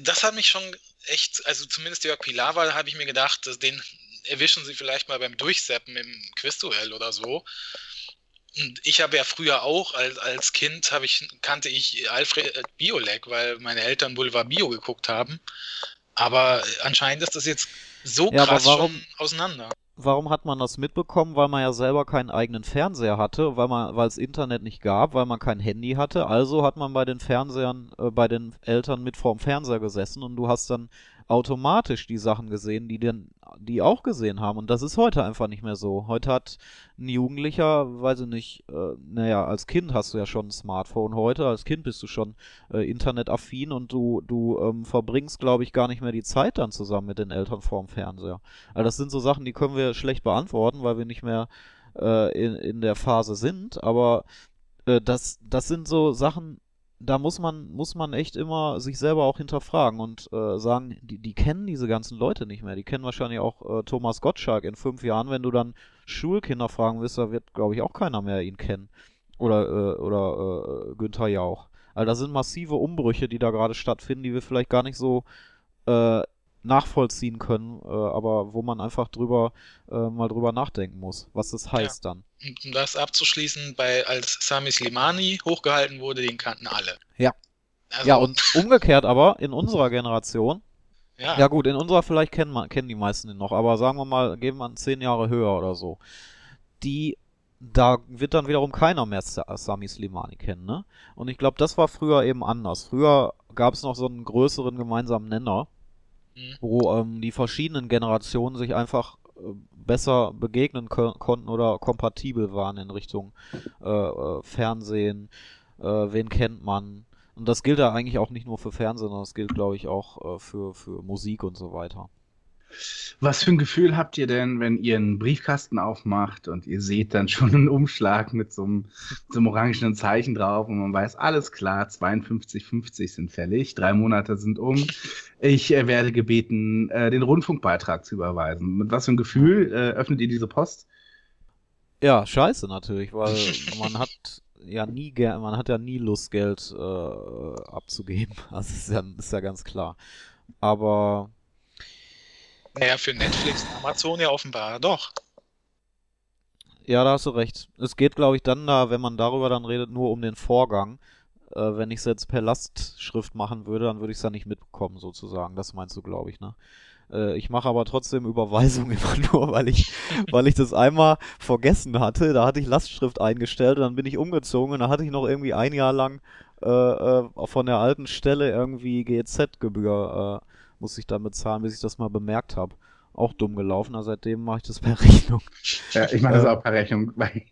Speaker 3: das hat mich schon echt, also zumindest Jörg Pilawa habe ich mir gedacht, den erwischen sie vielleicht mal beim Durchseppen im Quizduell oder so. Und ich habe ja früher auch, als, als Kind habe ich, kannte ich Alfred Biolek, weil meine Eltern Boulevard Bio geguckt haben. Aber anscheinend ist das jetzt so
Speaker 1: Ja,
Speaker 3: krass schon auseinander.
Speaker 1: Warum hat man das mitbekommen? Weil man ja selber keinen eigenen Fernseher hatte, weil man, weil es Internet nicht gab, weil man kein Handy hatte. Also hat man bei den Fernsehern, äh, bei den Eltern mit vorm Fernseher gesessen und du hast dann automatisch die Sachen gesehen, die denn, die auch gesehen haben. Und das ist heute einfach nicht mehr so. Heute hat ein Jugendlicher, weiß ich nicht, äh, naja, als Kind hast du ja schon ein Smartphone heute, als Kind bist du schon äh, internetaffin und du, du ähm, verbringst, glaube ich, gar nicht mehr die Zeit dann zusammen mit den Eltern vorm Fernseher. Also das sind so Sachen, die können wir schlecht beantworten, weil wir nicht mehr äh, in, in der Phase sind, aber äh, das, das sind so Sachen, da muss man, muss man echt immer sich selber auch hinterfragen und äh, sagen, die, die kennen diese ganzen Leute nicht mehr. Die kennen wahrscheinlich auch äh, Thomas Gottschalk in fünf Jahren. Wenn du dann Schulkinder fragen wirst, da wird, glaube ich, auch keiner mehr ihn kennen. Oder, äh, oder äh, Günther Jauch. Also das sind massive Umbrüche, die da gerade stattfinden, die wir vielleicht gar nicht so äh, nachvollziehen können, äh, aber wo man einfach drüber äh, mal drüber nachdenken muss, was das heißt ja. dann.
Speaker 3: Um das abzuschließen, bei als Sami Slimani hochgehalten wurde, den kannten alle.
Speaker 1: Ja. Also, ja, und umgekehrt aber in unserer Generation. Ja. ja gut, in unserer vielleicht kennen, man, kennen die meisten den noch, aber sagen wir mal, geben wir zehn Jahre höher oder so. Die da wird dann wiederum keiner mehr Sami Slimani kennen, ne? Und ich glaube, das war früher eben anders. Früher gab es noch so einen größeren gemeinsamen Nenner, mhm. wo ähm, die verschiedenen Generationen sich einfach äh, besser begegnen konnten oder kompatibel waren in Richtung äh, äh, Fernsehen, äh, wen kennt man. Und das gilt ja eigentlich auch nicht nur für Fernsehen, sondern das gilt, glaube ich, auch äh, für, für Musik und so weiter.
Speaker 2: Was für ein Gefühl habt ihr denn, wenn ihr einen Briefkasten aufmacht und ihr seht dann schon einen Umschlag mit so einem, so einem orangenen Zeichen drauf und man weiß, alles klar, 52,50 sind fällig, drei Monate sind um. Ich äh, werde gebeten, äh, den Rundfunkbeitrag zu überweisen. Mit was für ein Gefühl äh, öffnet ihr diese Post?
Speaker 1: Ja, scheiße natürlich, weil man hat ja nie man hat ja nie Lust, Geld äh, abzugeben. <laughs> Also ist ja, ist ja ganz klar. Aber
Speaker 3: naja, für Netflix und Amazon ja offenbar doch.
Speaker 1: Ja, da hast du recht. Es geht, glaube ich, dann da, wenn man darüber dann redet, nur um den Vorgang. Äh, wenn ich es jetzt per Lastschrift machen würde, dann würde ich es da nicht mitbekommen, sozusagen. Das meinst du, glaube ich, ne? Äh, ich mache aber trotzdem Überweisungen <laughs> immer nur, weil ich, weil ich das einmal vergessen hatte. Da hatte ich Lastschrift eingestellt und dann bin ich umgezogen und da hatte ich noch irgendwie ein Jahr lang äh, äh von der alten Stelle irgendwie GEZ-Gebühr äh, muss ich dann bezahlen, bis ich das mal bemerkt habe. Auch dumm gelaufen, aber seitdem mache ich das per <laughs> Rechnung.
Speaker 2: Ja, ich mache das auch per Rechnung. Weil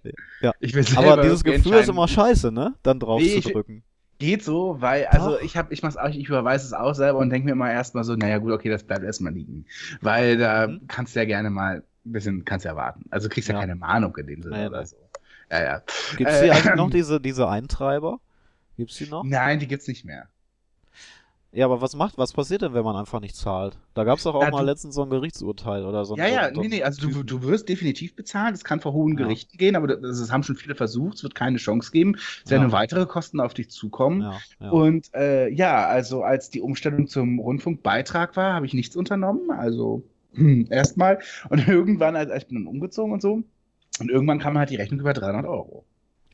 Speaker 1: ja. ich will aber dieses Gefühl ist immer scheiße, ne? Dann drauf nee, zu drücken.
Speaker 2: Geht so, weil, also ich habe, ich mach's auch, ich überweise es auch selber und denke mir immer erstmal so, naja gut, okay, das bleibt erstmal liegen. Weil da mhm. kannst du ja gerne mal ein bisschen, kannst ja warten. Also kriegst ja, ja keine Mahnung in dem Sinne naja, oder so. Ja, ja.
Speaker 1: Gibt's hier äh, eigentlich noch <laughs> diese, diese Eintreiber? Gibt's die noch?
Speaker 2: Nein, die gibt's nicht mehr.
Speaker 1: Ja, aber was macht, was passiert denn, wenn man einfach nicht zahlt? Da gab es doch auch ja, mal du, letztens so ein Gerichtsurteil oder so.
Speaker 2: Ja, ja, so, nee, nee, also du, du wirst definitiv bezahlt, es kann vor hohen ja. Gerichten gehen, aber das, das, haben schon viele versucht, es wird keine Chance geben, es werden ja. weitere Kosten auf dich zukommen. Ja, ja. Und äh, ja, also als die Umstellung zum Rundfunkbeitrag war, habe ich nichts unternommen, also hm, erstmal. Und <laughs> irgendwann, also ich bin dann umgezogen und so, und irgendwann kam halt die Rechnung über 300 Euro.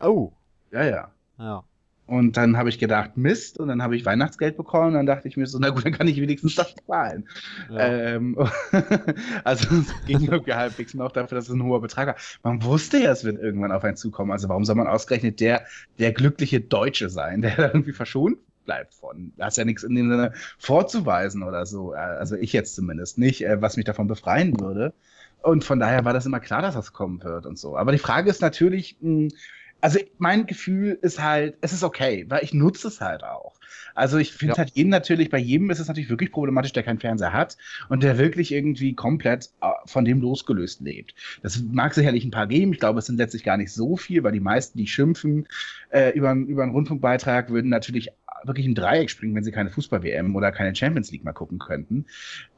Speaker 1: Oh.
Speaker 2: Ja, ja.
Speaker 1: Ja.
Speaker 2: Und dann habe ich gedacht, Mist, und dann habe ich Weihnachtsgeld bekommen, und dann dachte ich mir so, na gut, dann kann ich wenigstens das zahlen. Ja. Ähm, <laughs> also es ging irgendwie halbwegs noch dafür, dass es ein hoher Betrag war. Man wusste ja, es wird irgendwann auf einen zukommen. Also warum soll man ausgerechnet der, der glückliche Deutsche sein, der da irgendwie verschont bleibt von. Da hast ja nichts in dem Sinne vorzuweisen oder so. Also ich jetzt zumindest nicht, äh, was mich davon befreien würde. Und von daher war das immer klar, dass das kommen wird und so. Aber die Frage ist natürlich, mh, hm, also mein Gefühl ist halt, es ist okay, weil ich nutze es halt auch. Also ich finde ja. halt jeden natürlich, bei jedem ist es natürlich wirklich problematisch, der keinen Fernseher hat und der wirklich irgendwie komplett äh, von dem losgelöst lebt. Das mag sicherlich ein paar geben. Ich glaube, es sind letztlich gar nicht so viel, weil die meisten, die schimpfen äh, über, über einen Rundfunkbeitrag, würden natürlich wirklich ein Dreieck springen, wenn sie keine Fußball-WM oder keine Champions League mal gucken könnten.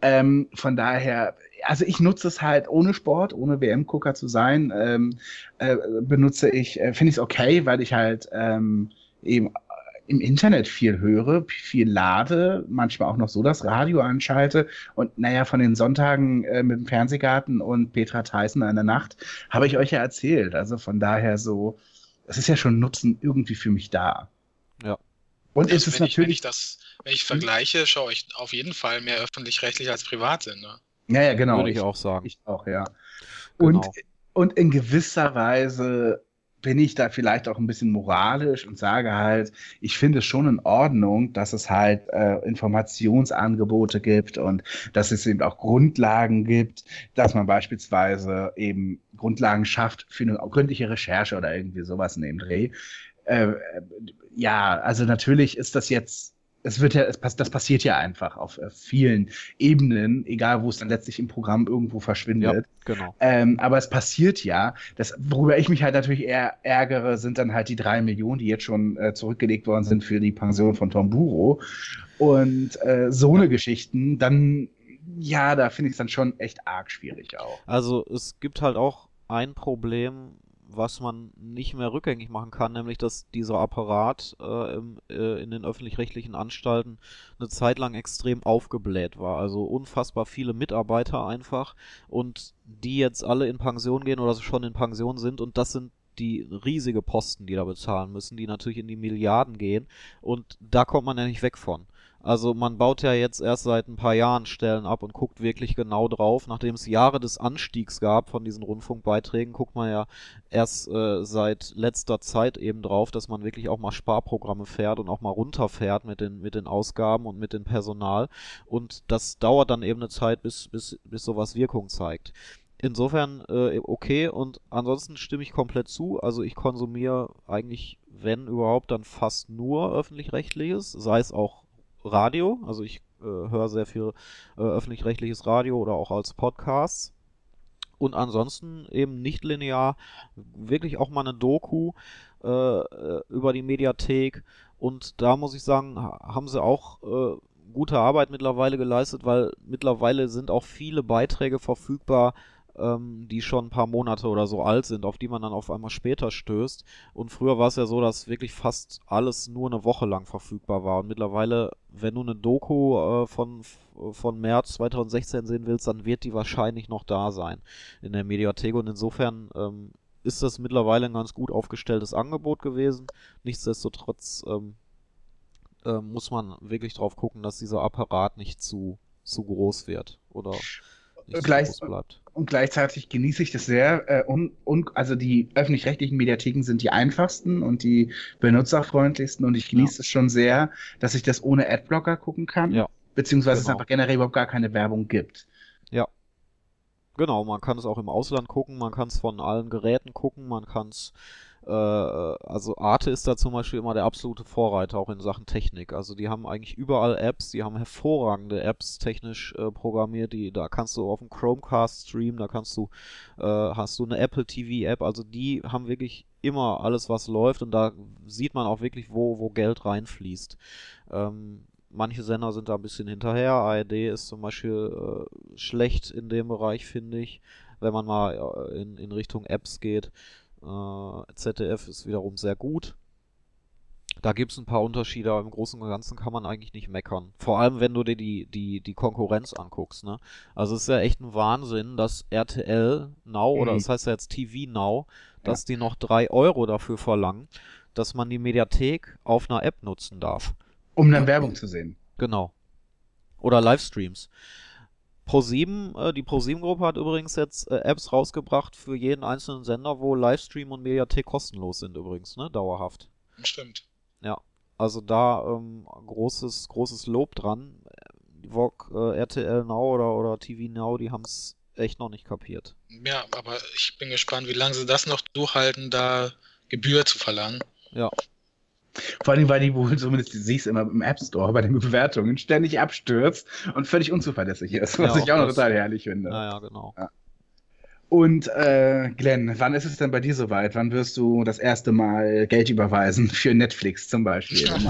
Speaker 2: Ähm, von daher, also ich nutze es halt ohne Sport, ohne WM-Gucker zu sein, ähm, äh, benutze ich, äh, finde ich es okay, weil ich halt ähm, eben im Internet viel höre, viel lade, manchmal auch noch so das Radio anschalte und naja, von den Sonntagen äh, mit dem Fernsehgarten und Petra Theissen in der Nacht habe ich euch ja erzählt. Also von daher so, es ist ja schon Nutzen irgendwie für mich da.
Speaker 1: Ja.
Speaker 3: Und also es ist natürlich. Ich, wenn ich das, wenn ich vergleiche, schaue ich auf jeden Fall mehr öffentlich-rechtlich als Privatsender.
Speaker 2: Ja, ja, genau.
Speaker 1: Würde ich, ich auch sagen.
Speaker 2: Ich auch, ja. Genau. Und, und in gewisser Weise bin ich da vielleicht auch ein bisschen moralisch und sage halt, ich finde es schon in Ordnung, dass es halt äh, Informationsangebote gibt und dass es eben auch Grundlagen gibt, dass man beispielsweise eben Grundlagen schafft für eine gründliche Recherche oder irgendwie sowas in dem Dreh. Äh, ja, also natürlich ist das jetzt es wird ja, es, das passiert ja einfach auf äh, vielen Ebenen, egal wo es dann letztlich im Programm irgendwo verschwindet.
Speaker 1: Ja, genau.
Speaker 2: Ähm, aber es passiert ja. Das, worüber ich mich halt natürlich eher ärgere, sind dann halt die drei Millionen, die jetzt schon äh, zurückgelegt worden sind für die Pension von Tom Buro. Und äh, so eine Geschichten, dann, ja, da finde ich es dann schon echt arg schwierig auch.
Speaker 1: Also es gibt halt auch ein Problem, was man nicht mehr rückgängig machen kann, nämlich dass dieser Apparat äh, im, äh, in den öffentlich-rechtlichen Anstalten eine Zeit lang extrem aufgebläht war. Also unfassbar viele Mitarbeiter einfach und die jetzt alle in Pension gehen oder schon in Pension sind und das sind die riesige Posten, die da bezahlen müssen, die natürlich in die Milliarden gehen und da kommt man ja nicht weg von. Also man baut ja jetzt erst seit ein paar Jahren Stellen ab und guckt wirklich genau drauf. Nachdem es Jahre des Anstiegs gab von diesen Rundfunkbeiträgen, guckt man ja erst äh, seit letzter Zeit eben drauf, dass man wirklich auch mal Sparprogramme fährt und auch mal runterfährt mit den, mit den Ausgaben und mit dem Personal. Und das dauert dann eben eine Zeit, bis, bis, bis sowas Wirkung zeigt. Insofern äh, okay und ansonsten stimme ich komplett zu. Also ich konsumiere eigentlich, wenn überhaupt, dann fast nur öffentlich-rechtliches, sei es auch Radio, also ich äh, höre sehr viel äh, öffentlich-rechtliches Radio oder auch als Podcasts. Und ansonsten eben nicht linear, wirklich auch mal eine Doku äh, äh über die Mediathek. Und da muss ich sagen, haben sie auch äh, gute Arbeit mittlerweile geleistet, weil mittlerweile sind auch viele Beiträge verfügbar, ähm, die schon ein paar Monate oder so alt sind, auf die man dann auf einmal später stößt. Und früher war es ja so, dass wirklich fast alles nur eine Woche lang verfügbar war. Und mittlerweile, wenn du eine Doku äh, von, von März 2016 sehen willst, dann wird die wahrscheinlich noch da sein in der Mediathek. Und insofern ähm, ist das mittlerweile ein ganz gut aufgestelltes Angebot gewesen. Nichtsdestotrotz ähm, äh, muss man wirklich drauf gucken, dass dieser Apparat nicht zu, zu groß wird oder nicht
Speaker 2: Gleich, so groß bleibt. Und gleichzeitig genieße ich das sehr. Äh, und, und, also die öffentlich-rechtlichen Mediatheken sind die einfachsten und die benutzerfreundlichsten und ich genieße ja. es schon sehr, dass ich das ohne Adblocker gucken kann.
Speaker 1: Ja.
Speaker 2: Beziehungsweise genau. es einfach generell überhaupt gar keine Werbung gibt.
Speaker 1: Ja. Genau, man kann es auch im Ausland gucken, man kann es von allen Geräten gucken, man kann es äh, also Arte ist da zum Beispiel immer der absolute Vorreiter auch in Sachen Technik. Also die haben eigentlich überall Apps, die haben hervorragende Apps technisch äh, programmiert, die da kannst du auf dem Chromecast streamen, da kannst du äh, hast du eine Apple TV App, also die haben wirklich immer alles was läuft und da sieht man auch wirklich wo wo Geld reinfließt. Ähm, manche Sender sind da ein bisschen hinterher. ARD ist zum Beispiel äh, schlecht in dem Bereich, finde ich, wenn man mal äh, in, in Richtung Apps geht. Äh, ZDF ist wiederum sehr gut. Da gibt es ein paar Unterschiede, aber im Großen und Ganzen kann man eigentlich nicht meckern. Vor allem, wenn du dir die, die, die Konkurrenz anguckst. Ne? Also es ist ja echt ein Wahnsinn, dass RTL Now, mhm. oder das heißt ja jetzt TV Now, dass ja. die noch 3 Euro dafür verlangen, dass man die Mediathek auf einer App nutzen darf.
Speaker 2: Um dann Werbung zu sehen.
Speaker 1: Genau. Oder Livestreams. Pro7, äh, die Pro7-Gruppe hat übrigens jetzt äh, Apps rausgebracht für jeden einzelnen Sender, wo Livestream und Mediathek kostenlos sind übrigens, ne? Dauerhaft.
Speaker 3: Stimmt.
Speaker 1: Ja. Also da ähm, großes, großes Lob dran. VOG, äh, RTL Now oder, oder TV Now, die haben es echt noch nicht kapiert.
Speaker 3: Ja, aber ich bin gespannt, wie lange sie das noch durchhalten, da Gebühr zu verlangen.
Speaker 1: Ja.
Speaker 2: Vor allem, weil die wohl, zumindest sehe ich es immer im App Store bei den Bewertungen, ständig abstürzt und völlig unzuverlässig ist, was ja, ich auch noch total herrlich finde.
Speaker 1: Ja, ja, genau. Ja.
Speaker 2: Und äh, Glenn, wann ist es denn bei dir soweit? Wann wirst du das erste Mal Geld überweisen für Netflix zum Beispiel? Um,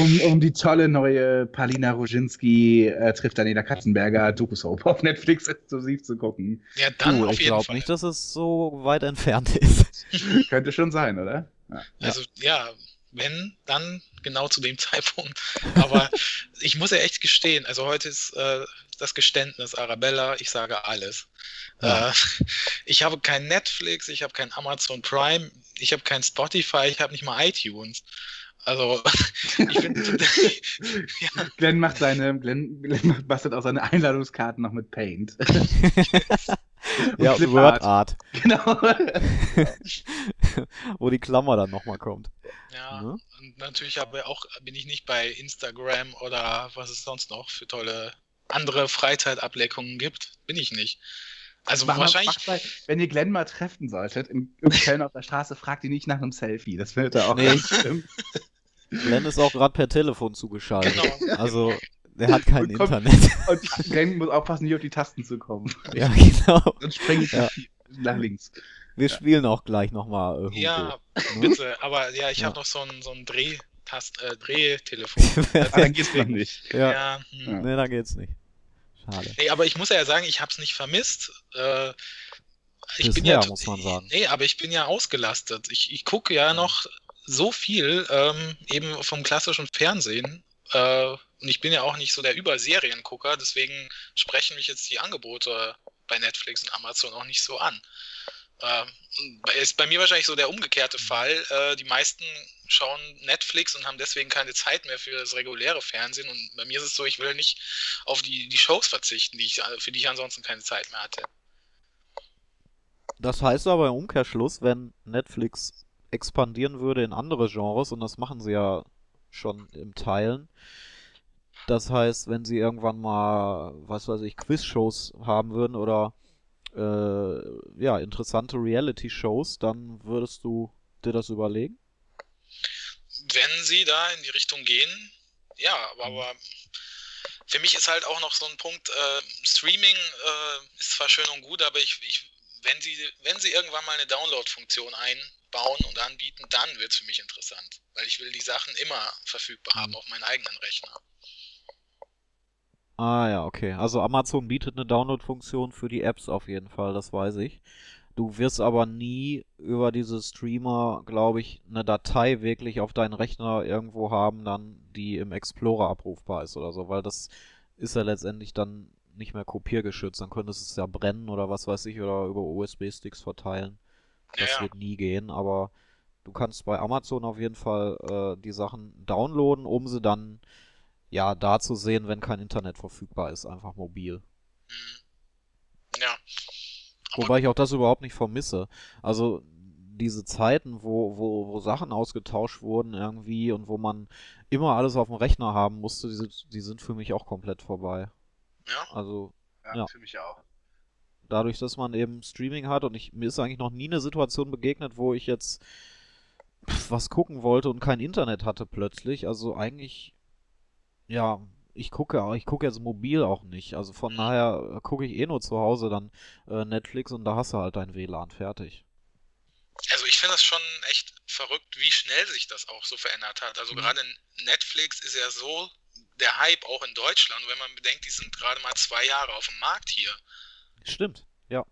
Speaker 2: um, um die tolle neue Palina Roginski äh, trifft Daniela Katzenberger Doku-Soap auf Netflix exklusiv zu gucken.
Speaker 1: Ja, dann du, ich glaube nicht, dass es so weit entfernt ist.
Speaker 2: Könnte schon sein, oder?
Speaker 3: Ja. Also ja, wenn, dann genau zu dem <laughs> Zeitpunkt. Aber ich muss ja echt gestehen, also heute ist äh, das Geständnis Arabella, ich sage alles. Ja. Äh, <laughs> ich habe kein Netflix, ich habe kein Amazon Prime, ich habe kein Spotify, ich habe nicht mal iTunes. Also, <laughs> ich finde.
Speaker 2: ja. Glenn macht seine, Glenn, Glenn bastelt auch seine Einladungskarten noch mit Paint.
Speaker 1: Ja, Word Art. <laughs> Genau. <laughs> Wo die Klammer dann nochmal kommt.
Speaker 3: Ja, ne? und natürlich aber auch bin ich nicht bei Instagram oder was es sonst noch für tolle andere Freizeitableckungen gibt. Bin ich nicht. Also mach wahrscheinlich.
Speaker 2: Mal, wenn ihr Glenn mal treffen solltet, in, in Köln auf der Straße, fragt ihn nicht nach einem Selfie. Das findet er auch nicht
Speaker 1: Glenn ist auch gerade per Telefon zugeschaltet.
Speaker 3: Genau.
Speaker 1: Also, der hat kein <laughs> <laughs>
Speaker 2: Und kommt-
Speaker 1: Internet.
Speaker 2: Und Glenn muss aufpassen, nicht auf die Tasten zu kommen. <laughs>
Speaker 1: ja, genau.
Speaker 2: Sonst springe ich
Speaker 1: Ja.
Speaker 2: nach, links.
Speaker 1: Wir spielen auch gleich nochmal äh.
Speaker 3: Ja,
Speaker 1: ne?
Speaker 3: bitte. Aber ja, ich
Speaker 1: Ja.
Speaker 3: habe noch so ein, so ein Drehtast, äh, Drehtelefon.
Speaker 2: Ah, dann geht's doch nicht.
Speaker 1: ja.
Speaker 3: Ja, hm.
Speaker 1: Nee, dann geht's nicht. Schade.
Speaker 3: Nee, aber ich muss ja sagen, ich habe es nicht vermisst. Äh, ich bin
Speaker 1: Bisher,
Speaker 3: ja,
Speaker 1: muss man sagen.
Speaker 3: Nee, aber ich bin ja ausgelastet. Ich, ich gucke ja noch so viel ähm, eben vom klassischen Fernsehen. Äh, und ich bin ja auch nicht so der Überseriengucker, deswegen sprechen mich jetzt die Angebote bei Netflix und Amazon auch nicht so an. Ähm, ist bei mir wahrscheinlich so der umgekehrte Fall. Äh, die meisten schauen Netflix und haben deswegen keine Zeit mehr für das reguläre Fernsehen. Und bei mir ist es so, ich will nicht auf die, die Shows verzichten, die ich, für die ich ansonsten keine Zeit mehr hatte.
Speaker 1: Das heißt aber im Umkehrschluss, wenn Netflix expandieren würde in andere Genres, und das machen sie ja schon im Teilen, das heißt, wenn sie irgendwann mal, was weiß ich, Quizshows haben würden oder äh, ja, interessante Reality-Shows, dann würdest du dir das überlegen?
Speaker 3: wenn sie da in die Richtung gehen, ja, aber, aber für mich ist halt auch noch so ein Punkt, äh, Streaming äh, ist zwar schön und gut, aber ich, ich, wenn sie, wenn sie irgendwann mal eine Download-Funktion einbauen und anbieten, dann wird es für mich interessant. Weil ich will die Sachen immer verfügbar haben auf meinen eigenen Rechner.
Speaker 1: Ah ja, okay. Also Amazon bietet eine Download-Funktion für die Apps auf jeden Fall, das weiß ich. Du wirst aber nie über diese Streamer, glaube ich, eine Datei wirklich auf deinen Rechner irgendwo haben, dann die im Explorer abrufbar ist oder so, weil das ist ja letztendlich dann nicht mehr kopiergeschützt. Dann könntest du es ja brennen oder was weiß ich oder über USB-Sticks verteilen. Das
Speaker 3: Ja,
Speaker 1: wird nie gehen, aber du kannst bei Amazon auf jeden Fall äh, die Sachen downloaden, um sie dann ja da zu sehen, wenn kein Internet verfügbar ist, einfach mobil.
Speaker 3: Hm. Ja. Aber
Speaker 1: Wobei ich auch das überhaupt nicht vermisse. Also diese Zeiten, wo, wo, wo Sachen ausgetauscht wurden irgendwie und wo man immer alles auf dem Rechner haben musste, die sind, die sind für mich auch komplett vorbei.
Speaker 3: ja.
Speaker 1: Also
Speaker 2: Ja,
Speaker 1: Ja.
Speaker 2: für mich auch.
Speaker 1: dadurch, dass man eben Streaming hat und ich, mir ist eigentlich noch nie eine Situation begegnet, wo ich jetzt was gucken wollte und kein Internet hatte plötzlich. Also eigentlich, ja, ich gucke auch, ich gucke jetzt mobil auch nicht. Also von daher äh, gucke ich eh nur zu Hause dann äh, Netflix und da hast du halt dein WLAN fertig.
Speaker 3: Also ich finde das schon echt verrückt, wie schnell sich das auch so verändert hat. Also
Speaker 1: Mhm.
Speaker 3: gerade Netflix ist ja so der Hype auch in Deutschland. Und wenn man bedenkt, die sind gerade mal zwei Jahre auf dem Markt hier.
Speaker 1: Stimmt, ja.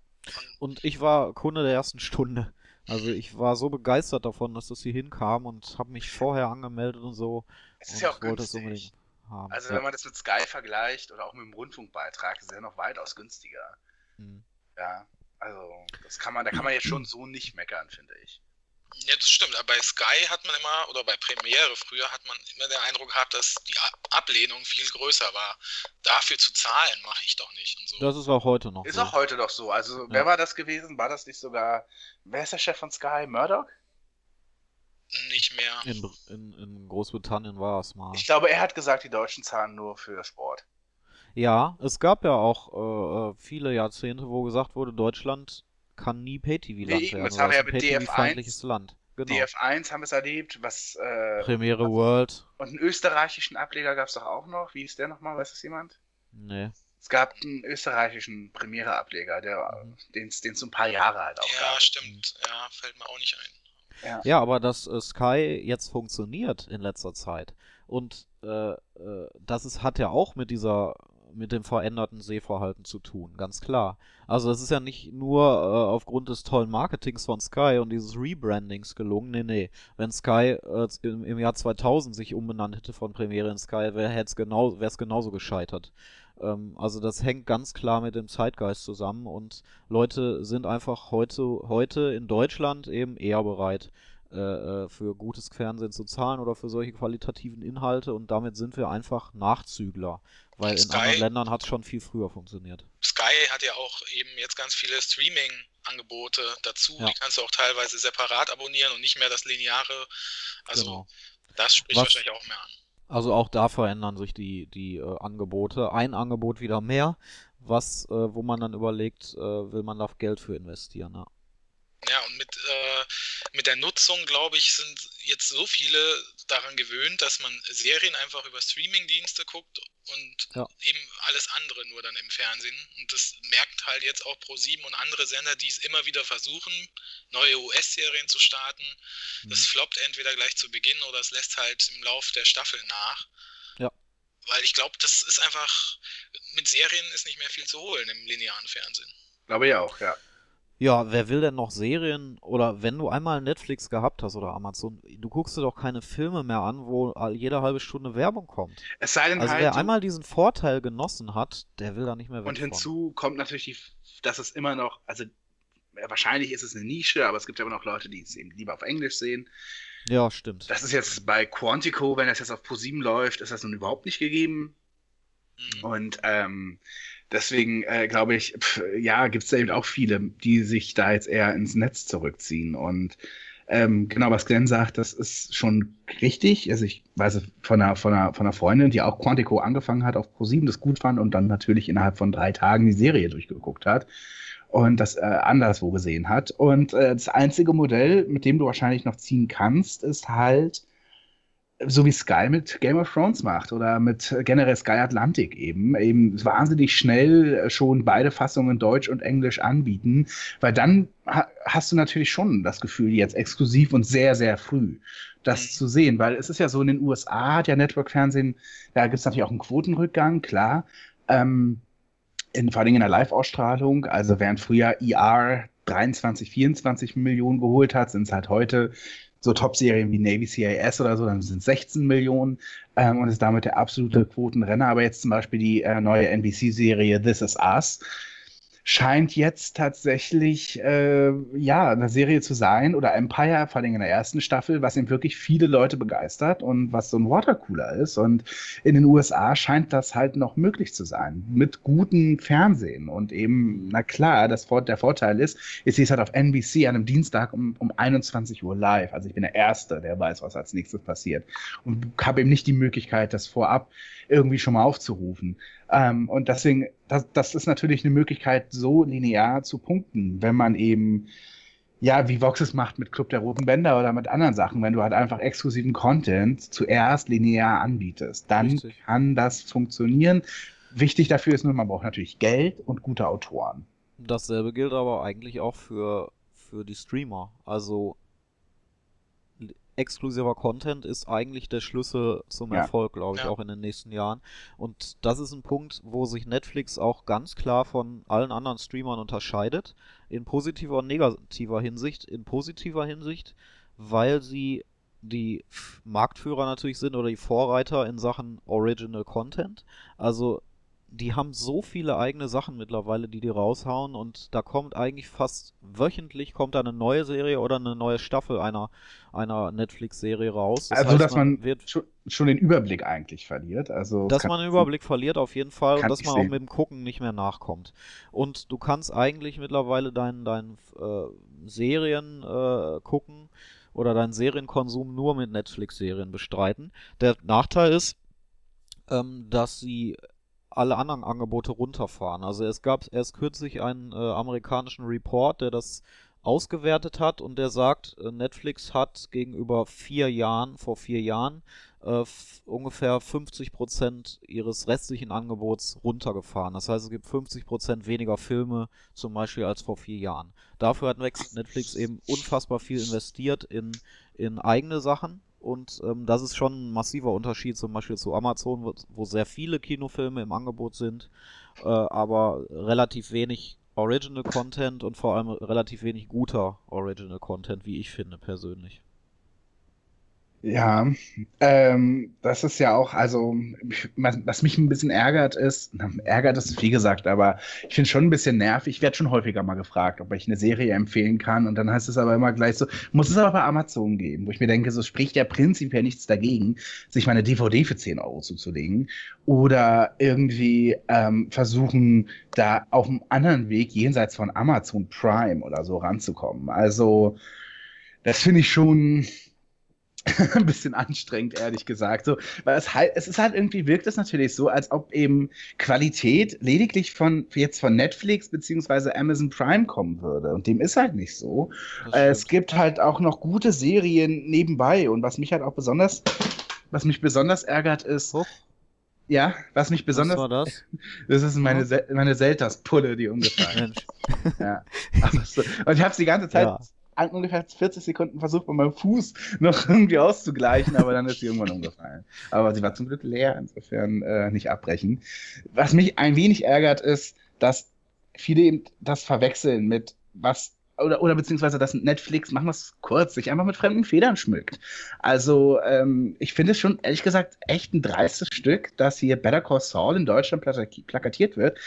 Speaker 1: Und ich war Kunde der ersten Stunde. Also ich war so begeistert davon, dass das hier hinkam und habe mich vorher angemeldet und so
Speaker 2: Es
Speaker 1: und
Speaker 2: ist ja auch
Speaker 1: wollte es unbedingt haben.
Speaker 2: Also
Speaker 1: ja.
Speaker 2: wenn man das mit Sky vergleicht oder auch mit dem Rundfunkbeitrag, ist ja noch weitaus günstiger.
Speaker 1: Mhm.
Speaker 2: Ja, also das kann man, da kann man jetzt schon so nicht meckern, finde ich.
Speaker 3: Ja, das stimmt. Aber bei Sky hat man immer, oder bei Premiere früher, hat man immer den Eindruck gehabt, dass die Ablehnung viel größer war. Dafür zu zahlen, mache ich doch nicht. Und so.
Speaker 1: Das ist auch heute noch
Speaker 2: Ist
Speaker 1: so.
Speaker 2: auch heute doch so. Also wer war das gewesen? War das nicht sogar, wer ist der Chef von Sky? Murdoch?
Speaker 3: Nicht mehr.
Speaker 1: In, in, in Großbritannien war es mal.
Speaker 2: Ich glaube, er hat gesagt, die Deutschen zahlen nur für Sport.
Speaker 1: Ja, es gab ja auch äh, äh, viele Jahrzehnte, wo gesagt wurde, Deutschland kann nie Pay-TV-Land werden.
Speaker 2: das haben wir
Speaker 1: ist
Speaker 2: ja
Speaker 1: ein
Speaker 2: mit DF1.
Speaker 1: Pay-TV-feindliches Land. Genau.
Speaker 2: DF1 haben wir es erlebt, was äh,
Speaker 1: Premiere World.
Speaker 2: und einen österreichischen Ableger gab es doch auch noch. Wie hieß der nochmal? Weiß das jemand?
Speaker 1: Nee.
Speaker 2: Es gab einen österreichischen Premiere-Ableger, der
Speaker 1: Mhm.
Speaker 2: den es so ein paar Jahre halt auch
Speaker 3: Ja,
Speaker 2: gab.
Speaker 3: stimmt. Ja, fällt mir auch nicht ein.
Speaker 1: Ja, aber dass äh, Sky jetzt funktioniert in letzter Zeit und äh, äh, das ist, hat ja auch mit dieser mit dem veränderten Sehverhalten zu tun, ganz klar. Also es ist ja nicht nur äh, aufgrund des tollen Marketings von Sky und dieses Rebrandings gelungen. Nee, nee. Wenn Sky äh, im, im Jahr 2000 sich umbenannt hätte von Premiere in Sky, wäre es genau, wär's genauso gescheitert. Ähm, also das hängt ganz klar mit dem Zeitgeist zusammen und Leute sind einfach heute, heute in Deutschland eben eher bereit, äh, äh, für gutes Fernsehen zu zahlen oder für solche qualitativen Inhalte und damit sind wir einfach Nachzügler, weil in
Speaker 3: Sky-
Speaker 1: anderen Ländern hat es schon viel früher funktioniert.
Speaker 3: Sky hat ja auch eben jetzt ganz viele Streaming-Angebote dazu.
Speaker 1: Ja.
Speaker 3: Die kannst du auch teilweise separat abonnieren und nicht mehr das lineare. Also
Speaker 1: Genau.
Speaker 3: das spricht
Speaker 1: Was-
Speaker 3: wahrscheinlich auch mehr an.
Speaker 1: Also auch da verändern sich die, die äh, Angebote. Ein Angebot wieder mehr, was, äh, wo man dann überlegt, äh, will man da Geld für investieren. Ja.
Speaker 3: Ja, und mit, äh, mit der Nutzung, glaube ich, sind jetzt so viele daran gewöhnt, dass man Serien einfach über Streamingdienste guckt und
Speaker 1: Ja.
Speaker 3: eben alles andere nur dann im Fernsehen. Und das merkt halt jetzt auch Pro7 und andere Sender, die es immer wieder versuchen, neue US-Serien zu starten. Das
Speaker 1: Mhm.
Speaker 3: floppt entweder gleich zu Beginn oder es lässt halt im Lauf der Staffel nach.
Speaker 1: Ja.
Speaker 3: Weil ich glaube, das ist einfach, mit Serien ist nicht mehr viel zu holen im linearen Fernsehen.
Speaker 2: Glaube ich auch, ja.
Speaker 1: Ja, wer will denn noch Serien oder wenn du einmal Netflix gehabt hast oder Amazon, du guckst dir doch keine Filme mehr an, wo jede halbe Stunde Werbung kommt.
Speaker 2: Es sei denn
Speaker 1: Also
Speaker 2: halt,
Speaker 1: wer einmal diesen Vorteil genossen hat, der will da nicht mehr weg
Speaker 2: Und hinzu kommt natürlich, die, dass es immer noch, also wahrscheinlich ist es eine Nische, aber es gibt ja immer noch Leute, die es eben lieber auf Englisch sehen.
Speaker 1: Ja, stimmt.
Speaker 2: Das ist jetzt bei Quantico, wenn das jetzt auf ProSieben läuft, ist das nun überhaupt nicht gegeben.
Speaker 3: Mhm.
Speaker 2: Und ähm, deswegen äh, glaube ich, pf, ja, gibt es da eben auch viele, die sich da jetzt eher ins Netz zurückziehen. Und ähm, genau, was Glenn sagt, das ist schon richtig. Also ich weiß von einer, von einer, von einer Freundin, die auch Quantico angefangen hat auf ProSieben, das gut fand und dann natürlich innerhalb von drei Tagen die Serie durchgeguckt hat und das äh, anderswo gesehen hat. Und äh, das einzige Modell, mit dem du wahrscheinlich noch ziehen kannst, ist halt so wie Sky mit Game of Thrones macht oder mit äh, generell Sky Atlantic eben, eben wahnsinnig schnell äh, schon beide Fassungen Deutsch und Englisch anbieten, weil dann ha hast du natürlich schon das Gefühl, jetzt exklusiv und sehr, sehr früh das
Speaker 3: Mhm.
Speaker 2: zu sehen, weil es ist ja so, in den USA hat ja Network-Fernsehen, da gibt es natürlich auch einen Quotenrückgang, klar, ähm, in, vor allem in der Live-Ausstrahlung, also während früher ER 23, 24 Millionen geholt hat, sind es halt heute so Top-Serien wie Navy CIS oder so, dann sind es 16 Millionen ähm, und ist damit der absolute Quotenrenner. Aber jetzt zum Beispiel die äh, neue NBC-Serie This Is Us scheint jetzt tatsächlich äh, ja eine Serie zu sein oder Empire, vor allem in der ersten Staffel, was eben wirklich viele Leute begeistert und was so ein Watercooler ist. Und in den USA scheint das halt noch möglich zu sein mit gutem Fernsehen und eben na klar, das der Vorteil ist, ich sehe es halt auf NBC an einem Dienstag um, um 21 Uhr live. Also ich bin der Erste, der weiß, was als nächstes passiert und habe eben nicht die Möglichkeit, das vorab irgendwie schon mal aufzurufen. Ähm, und deswegen, das, das ist natürlich eine Möglichkeit, so linear zu punkten, wenn man eben, ja, wie Vox es macht mit Club der Roten Bänder oder mit anderen Sachen, wenn du halt einfach exklusiven Content zuerst linear anbietest, dann
Speaker 1: Richtig.
Speaker 2: kann das funktionieren. Wichtig dafür ist nur, man braucht natürlich Geld und gute Autoren.
Speaker 1: Dasselbe gilt aber eigentlich auch für, für die Streamer. Also exklusiver Content ist eigentlich der Schlüssel zum
Speaker 2: Ja.
Speaker 1: Erfolg, glaube ich,
Speaker 3: Ja.
Speaker 1: auch in den nächsten Jahren. Und das ist ein Punkt, wo sich Netflix auch ganz klar von allen anderen Streamern unterscheidet. In positiver und negativer Hinsicht. In positiver Hinsicht, weil sie die Marktführer natürlich sind oder die Vorreiter in Sachen Original Content. Also die haben so viele eigene Sachen mittlerweile, die die raushauen und da kommt eigentlich fast wöchentlich kommt da eine neue Serie oder eine neue Staffel einer, einer Netflix-Serie raus. Das
Speaker 2: also,
Speaker 1: heißt,
Speaker 2: dass man
Speaker 1: wird,
Speaker 2: schon, schon den Überblick eigentlich verliert. Also,
Speaker 1: dass man den Überblick verliert auf jeden Fall und dass man auch
Speaker 2: sehen.
Speaker 1: mit dem Gucken nicht mehr nachkommt. Und du kannst eigentlich mittlerweile deinen dein, äh, Serien äh, gucken oder deinen Serienkonsum nur mit Netflix-Serien bestreiten. Der Nachteil ist, ähm, dass sie alle anderen Angebote runterfahren. Also es gab erst kürzlich einen äh, amerikanischen Report, der das ausgewertet hat und der sagt, äh, Netflix hat gegenüber vier Jahren, vor vier Jahren, äh, ungefähr 50% ihres restlichen Angebots runtergefahren. Das heißt, es gibt 50% weniger Filme zum Beispiel als vor vier Jahren. Dafür hat Netflix eben unfassbar viel investiert in, in eigene Sachen. Und ähm, das ist schon ein massiver Unterschied zum Beispiel zu Amazon, wo, sehr viele Kinofilme im Angebot sind, äh, aber relativ wenig Original Content und vor allem relativ wenig guter Original Content, wie ich finde persönlich.
Speaker 2: Ja, ähm, das ist ja auch, also, was, mich ein bisschen ärgert ist, ärgert ist viel gesagt, aber ich finde schon ein bisschen nervig. Ich werde schon häufiger mal gefragt, ob ich eine Serie empfehlen kann und dann heißt es aber immer gleich so, muss es aber bei Amazon geben, wo ich mir denke, so spricht ja prinzipiell nichts dagegen, sich mal eine DVD für 10 Euro zuzulegen oder irgendwie ähm, versuchen, da auf einem anderen Weg jenseits von Amazon Prime oder so ranzukommen. Also, das finde ich schon <laughs> ein bisschen anstrengend, ehrlich gesagt. So, weil es halt, es ist halt irgendwie, wirkt es natürlich so, als ob eben Qualität lediglich von jetzt von Netflix beziehungsweise Amazon Prime kommen würde. Und dem ist halt nicht so. Äh, es gibt halt auch noch gute Serien nebenbei. Und was mich halt auch besonders, was mich besonders ärgert, ist.
Speaker 1: Hoch.
Speaker 2: Ja, was mich besonders.
Speaker 1: Was war das? <laughs>
Speaker 2: Das ist meine, Sel meine Seltas-Pulle, die umgefallen ist. Ja. <laughs> So. Und ich habe es die ganze Zeit
Speaker 1: Ja.
Speaker 2: Ungefähr 40 Sekunden versucht, mit meinem Fuß noch irgendwie auszugleichen, aber dann ist sie irgendwann umgefallen. Aber sie war zum Glück leer, insofern äh, nicht abbrechen. Was mich ein wenig ärgert, ist, dass viele eben das verwechseln mit was oder, oder beziehungsweise dass Netflix, machen wir es kurz, sich einfach mit fremden Federn schmückt. Also ähm, ich finde es schon, ehrlich gesagt, echt ein dreistes Stück, dass hier Better Call Saul in Deutschland plaka- plakatiert wird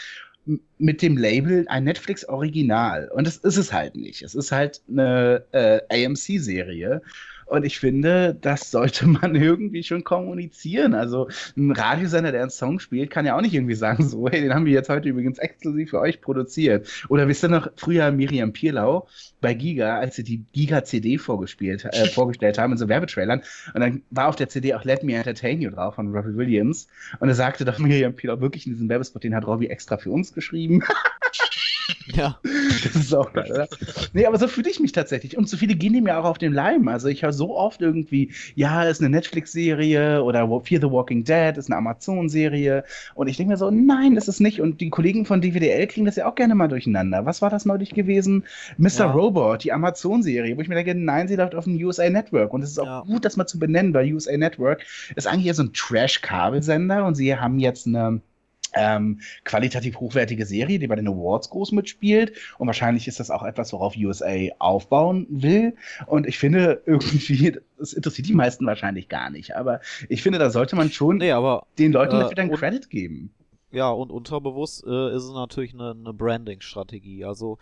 Speaker 2: mit dem Label ein Netflix-Original. Und das ist es halt nicht. Es ist halt eine äh, AMC-Serie. Und ich finde, das sollte <laughs> man irgendwie schon kommunizieren. Also ein Radiosender, der einen Song spielt, kann ja auch nicht irgendwie sagen, so, hey, den haben wir jetzt heute übrigens exklusiv für euch produziert. Oder wisst ihr noch, früher Miriam Pierlau bei Giga, als sie die Giga-CD vorgespielt, äh, <laughs> vorgestellt haben in so Werbetrailern. Und dann war auf der CD auch Let Me Entertain You drauf von Robbie Williams. Und da sagte doch Miriam Pierlau wirklich in diesem Werbespot, den hat Robbie extra für uns geschrieben. <laughs>
Speaker 1: Ja.
Speaker 2: Das ist auch geil, oder? Nee, aber so fühle ich mich tatsächlich. Und so viele gehen dem ja auch auf den Leim. Also ich höre so oft irgendwie, ja, ist eine Netflix-Serie oder Fear the Walking Dead ist eine Amazon-Serie. Und ich denke mir so, nein, ist es nicht. Und die Kollegen von DWDL kriegen das ja auch gerne mal durcheinander. Was war das neulich gewesen? Mr.
Speaker 1: Ja.
Speaker 2: Robot, die Amazon-Serie, wo ich mir denke, nein, sie läuft auf dem USA Network. Und es ist auch
Speaker 1: Ja.
Speaker 2: gut, das mal zu benennen, weil USA Network ist eigentlich ja so ein Trash-Kabelsender und sie haben jetzt eine ähm, qualitativ hochwertige Serie, die bei den Awards groß mitspielt. Und wahrscheinlich ist das auch etwas, worauf USA aufbauen will. Und ich finde irgendwie, das interessiert die meisten wahrscheinlich gar nicht. Aber ich finde, da sollte man schon
Speaker 1: Nee, aber
Speaker 2: den Leuten
Speaker 1: äh,
Speaker 2: dafür dann
Speaker 1: und-
Speaker 2: Credit geben.
Speaker 1: ja, und unterbewusst äh, ist es natürlich eine, eine Branding-Strategie. Also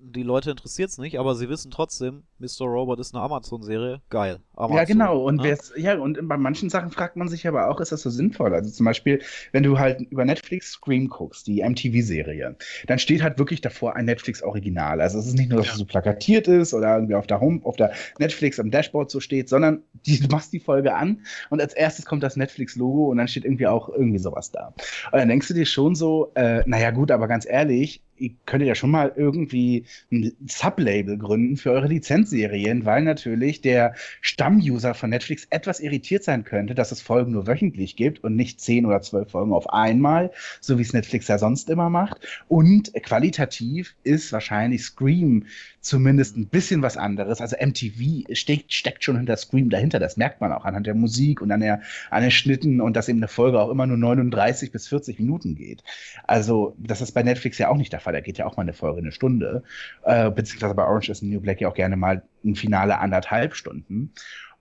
Speaker 1: die Leute interessiert es nicht, aber sie wissen trotzdem, Mr. Robot ist eine Amazon-Serie. Geil.
Speaker 2: Ja, genau. Und
Speaker 1: ne?
Speaker 2: ja, und bei manchen Sachen fragt man sich aber auch, ist das so sinnvoll? Also zum Beispiel, wenn du halt über Netflix Scream guckst, die MTV-Serie, dann steht halt wirklich davor ein Netflix-Original. Also es ist nicht nur, dass es so plakatiert ist oder irgendwie auf der Home, auf der Netflix am Dashboard so steht, sondern <laughs> die, du machst die Folge an und als erstes kommt das Netflix-Logo und dann steht irgendwie auch irgendwie sowas da. Und dann denkst du dir schon so, äh, naja gut, aber ganz ehrlich, ihr könntet ja schon mal irgendwie ein Sublabel gründen für eure Lizenzserien, weil natürlich der Stammuser von Netflix etwas irritiert sein könnte, dass es Folgen nur wöchentlich gibt und nicht zehn oder zwölf Folgen auf einmal, so wie es Netflix ja sonst immer macht. Und qualitativ ist wahrscheinlich Scream zumindest ein bisschen was anderes. Also MTV steckt, steckt schon hinter Scream dahinter. Das merkt man auch anhand der Musik und an, der, an den Schnitten und dass eben eine Folge auch immer nur 39 bis 40 Minuten geht. Also, das ist bei Netflix ja auch nicht der Fall. Da geht ja auch mal eine Folge eine Stunde. Äh, beziehungsweise bei Orange is the New Black ja auch gerne mal ein Finale anderthalb Stunden.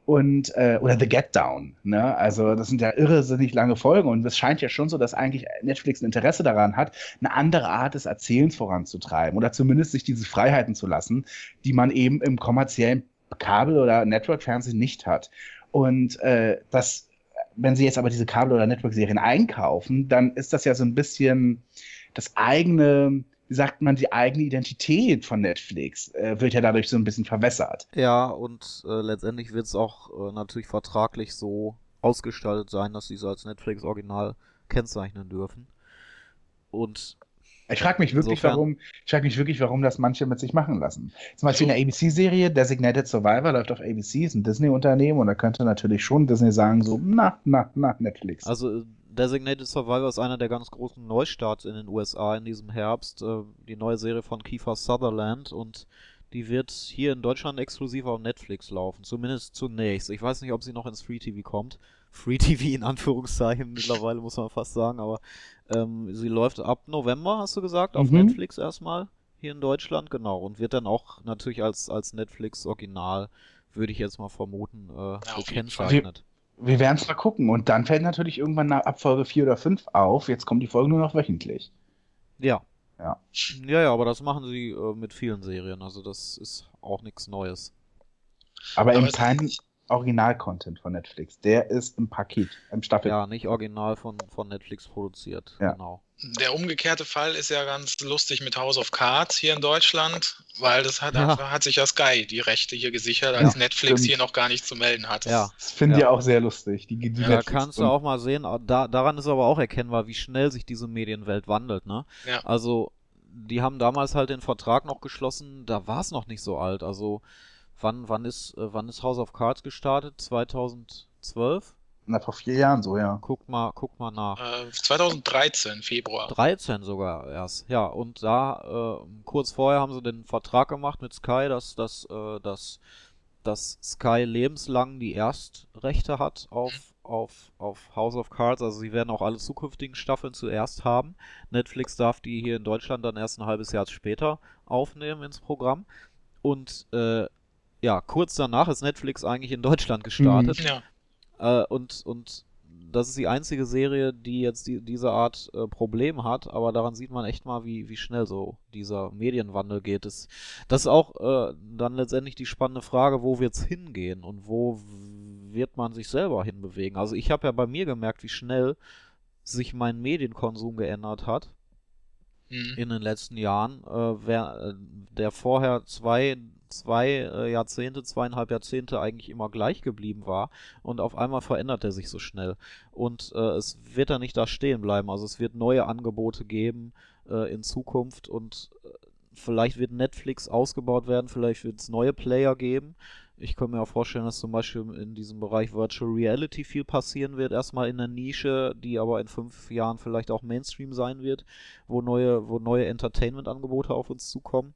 Speaker 2: Und, äh, oder The Get Down, ne? Also, das sind ja irrsinnig lange Folgen und es scheint ja schon so, dass eigentlich Netflix ein Interesse daran hat, eine andere Art des Erzählens voranzutreiben oder zumindest sich diese Freiheiten zu lassen, die man eben im kommerziellen Kabel- oder Network-Fernsehen nicht hat. Und äh, das, wenn sie jetzt aber diese Kabel- oder Network-Serien einkaufen, dann ist das ja so ein bisschen das eigene, sagt man, die eigene Identität von Netflix äh, wird ja dadurch so ein bisschen verwässert.
Speaker 1: Ja, und äh, letztendlich wird es auch äh, natürlich vertraglich so ausgestaltet sein, dass sie es als Netflix-Original kennzeichnen dürfen. Und
Speaker 2: Ich frage mich wirklich,
Speaker 1: Insofern-
Speaker 2: warum, ich frage mich wirklich, warum das manche mit sich machen lassen. Zum Beispiel eine ABC-Serie, Designated Survivor, läuft auf ABC, ist ein Disney-Unternehmen und da könnte natürlich schon Disney sagen, so, na, na, na, Netflix.
Speaker 1: also äh, Designated Survivor ist einer der ganz großen Neustarts in den USA in diesem Herbst. Äh, die neue Serie von Kiefer Sutherland und die wird hier in Deutschland exklusiv auf Netflix laufen. Zumindest zunächst. Ich weiß nicht, ob sie noch ins Free TV kommt. Free TV in Anführungszeichen mittlerweile muss man fast sagen, aber ähm, sie läuft ab November, hast du gesagt, auf
Speaker 2: Mhm.
Speaker 1: Netflix erstmal hier in Deutschland, genau. Und wird dann auch natürlich als, als Netflix-Original, würde ich jetzt mal vermuten, äh,
Speaker 3: Fall.
Speaker 1: gekennzeichnet.
Speaker 2: Wir werden es mal gucken. Und dann fällt natürlich irgendwann nach Abfolge 4 oder 5 auf, jetzt kommen die Folgen nur noch wöchentlich.
Speaker 1: Ja.
Speaker 2: Ja.
Speaker 1: Ja, ja, aber das machen sie äh, mit vielen Serien, also das ist auch nichts Neues.
Speaker 2: Aber,
Speaker 3: Aber
Speaker 2: eben
Speaker 3: es-
Speaker 2: kein Original-Content von Netflix. Der ist im Paket, im Staffel.
Speaker 1: Ja, nicht original von, von Netflix produziert,
Speaker 2: Ja.
Speaker 1: genau.
Speaker 3: Der umgekehrte Fall ist ja ganz lustig mit House of Cards hier in Deutschland, weil das hat,
Speaker 1: Ja.
Speaker 3: hat sich ja Sky die Rechte hier gesichert, als
Speaker 2: Ja,
Speaker 3: Netflix
Speaker 2: stimmt.
Speaker 3: hier noch gar nicht zu melden hat.
Speaker 1: Ja.
Speaker 2: Das finde ich
Speaker 1: Ja.
Speaker 2: auch sehr lustig. Die, die
Speaker 1: Da kannst du auch mal sehen, da, daran ist aber auch erkennbar, wie schnell sich diese Medienwelt wandelt, ne?
Speaker 3: Ja.
Speaker 1: Also, die haben damals halt den Vertrag noch geschlossen, da war es noch nicht so alt. Also, wann, wann ist, äh, wann ist House of Cards gestartet? 2012?
Speaker 2: Na, vor vier Jahren so, ja.
Speaker 1: Guck mal, guck mal nach.
Speaker 3: Äh, 2013, Februar.
Speaker 1: 13 sogar erst. Ja, und da, äh, kurz vorher haben sie den Vertrag gemacht mit Sky, dass, dass, äh, dass, dass Sky lebenslang die Erstrechte hat auf, auf, auf House of Cards. Also sie werden auch alle zukünftigen Staffeln zuerst haben. Netflix darf die hier in Deutschland dann erst ein halbes Jahr später aufnehmen ins Programm. Und äh, ja, kurz danach ist Netflix eigentlich in Deutschland gestartet.
Speaker 3: Ja.
Speaker 1: Äh, und, und das ist die einzige Serie, die jetzt die, diese Art äh, Problem hat, aber daran sieht man echt mal, wie, wie schnell so dieser Medienwandel geht. Das, das ist auch äh, dann letztendlich die spannende Frage, wo wird's hingehen und wo wird man sich selber hinbewegen. Also ich habe ja bei mir gemerkt, wie schnell sich mein Medienkonsum geändert hat
Speaker 3: Mhm.
Speaker 1: in den letzten Jahren, äh, wer, äh, der vorher zwei, zwei äh, Jahrzehnte, zweieinhalb Jahrzehnte eigentlich immer gleich geblieben war und auf einmal verändert er sich so schnell. Und äh, es wird da nicht da stehen bleiben. Also es wird neue Angebote geben äh, in Zukunft und äh, vielleicht wird Netflix ausgebaut werden, vielleicht wird es neue Player geben. Ich kann mir auch vorstellen, dass zum Beispiel in diesem Bereich Virtual Reality viel passieren wird. Erstmal in der Nische, die aber in fünf Jahren vielleicht auch Mainstream sein wird, wo neue, wo neue Entertainment-Angebote auf uns zukommen.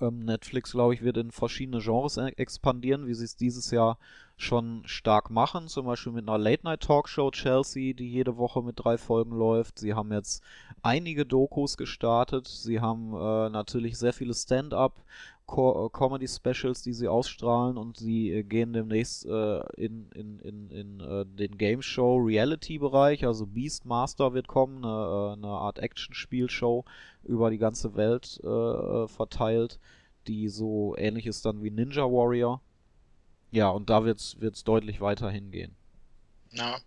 Speaker 1: Ähm, Netflix, glaube ich, wird in verschiedene Genres e- expandieren, wie sie es dieses Jahr schon stark machen. Zum Beispiel mit einer Late-Night-Talkshow Chelsea, die jede Woche mit drei Folgen läuft. Sie haben jetzt einige Dokus gestartet. Sie haben äh, natürlich sehr viele Stand-up. Co äh, Comedy-Specials, die sie ausstrahlen und sie äh, gehen demnächst äh, in, in, in, in äh, den Game Show Reality-Bereich, also Beastmaster wird kommen, eine, äh, eine Art Action-Spielshow über die ganze Welt äh, verteilt, die so ähnlich ist dann wie Ninja Warrior. Ja, und da wird's wird's deutlich weiter hingehen.
Speaker 3: Ja.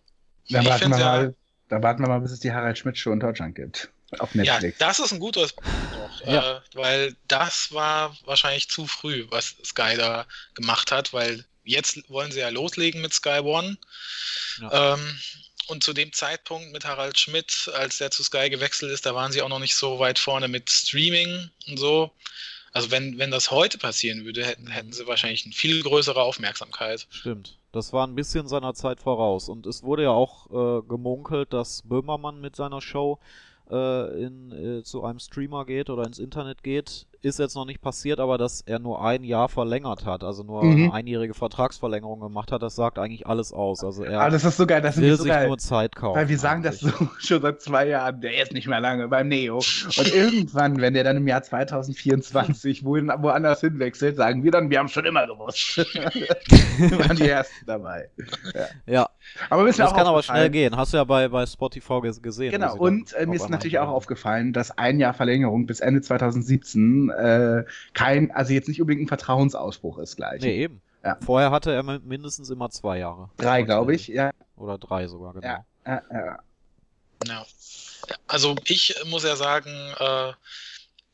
Speaker 2: Dann warten, wir
Speaker 3: ja-
Speaker 2: mal, dann warten wir mal, bis es die Harald Schmidt Show in Deutschland gibt. Auf
Speaker 3: Ja,
Speaker 2: Netflix.
Speaker 3: das ist ein guter Punkt noch,
Speaker 1: Ja.
Speaker 3: äh, weil das war wahrscheinlich zu früh, was Sky da gemacht hat, weil jetzt wollen sie ja loslegen mit Sky One.
Speaker 1: Ja.
Speaker 3: Ähm, und zu dem Zeitpunkt mit Harald Schmidt, als der zu Sky gewechselt ist, da waren sie auch noch nicht so weit vorne mit Streaming und so. Also wenn, wenn das heute passieren würde, hätten, hätten sie wahrscheinlich eine viel größere Aufmerksamkeit.
Speaker 1: Stimmt. Das war ein bisschen seiner Zeit voraus. Und es wurde ja auch äh, gemunkelt, dass Böhmermann mit seiner Show äh, in, äh, zu einem Streamer geht oder ins Internet geht. Ist jetzt noch nicht passiert, aber dass er nur ein Jahr verlängert hat, also nur
Speaker 2: Mhm.
Speaker 1: eine einjährige Vertragsverlängerung gemacht hat, das sagt eigentlich alles aus. Also er
Speaker 2: Aber das ist so geil, das
Speaker 1: will
Speaker 2: so
Speaker 1: sich
Speaker 2: geil.
Speaker 1: nur Zeit kaufen.
Speaker 2: Weil wir sagen das
Speaker 1: eigentlich.
Speaker 2: so <laughs> schon seit zwei Jahren, der ist nicht mehr lange beim Neo. Und irgendwann, wenn der dann im Jahr 2024 wohin, woanders hinwechselt, sagen wir dann, wir haben schon immer gewusst. <laughs> wir waren die <laughs> Ersten dabei.
Speaker 1: Ja,
Speaker 2: Aber ist mir
Speaker 1: das kann aber schnell gehen. Hast du ja bei, bei Spotify ges- gesehen.
Speaker 2: Genau, und äh, mir ist natürlich auch aufgefallen, dass ein Jahr Verlängerung bis Ende 2017 äh, kein, also jetzt nicht unbedingt ein Vertrauensausspruch ist gleich.
Speaker 1: Nee, eben.
Speaker 2: Ja.
Speaker 1: Vorher hatte er mi- mindestens immer zwei Jahre.
Speaker 2: Drei, glaube ich, ja.
Speaker 1: Oder drei sogar, genau.
Speaker 2: Ja. ja, ja.
Speaker 3: Ja. Also ich muss ja sagen, äh,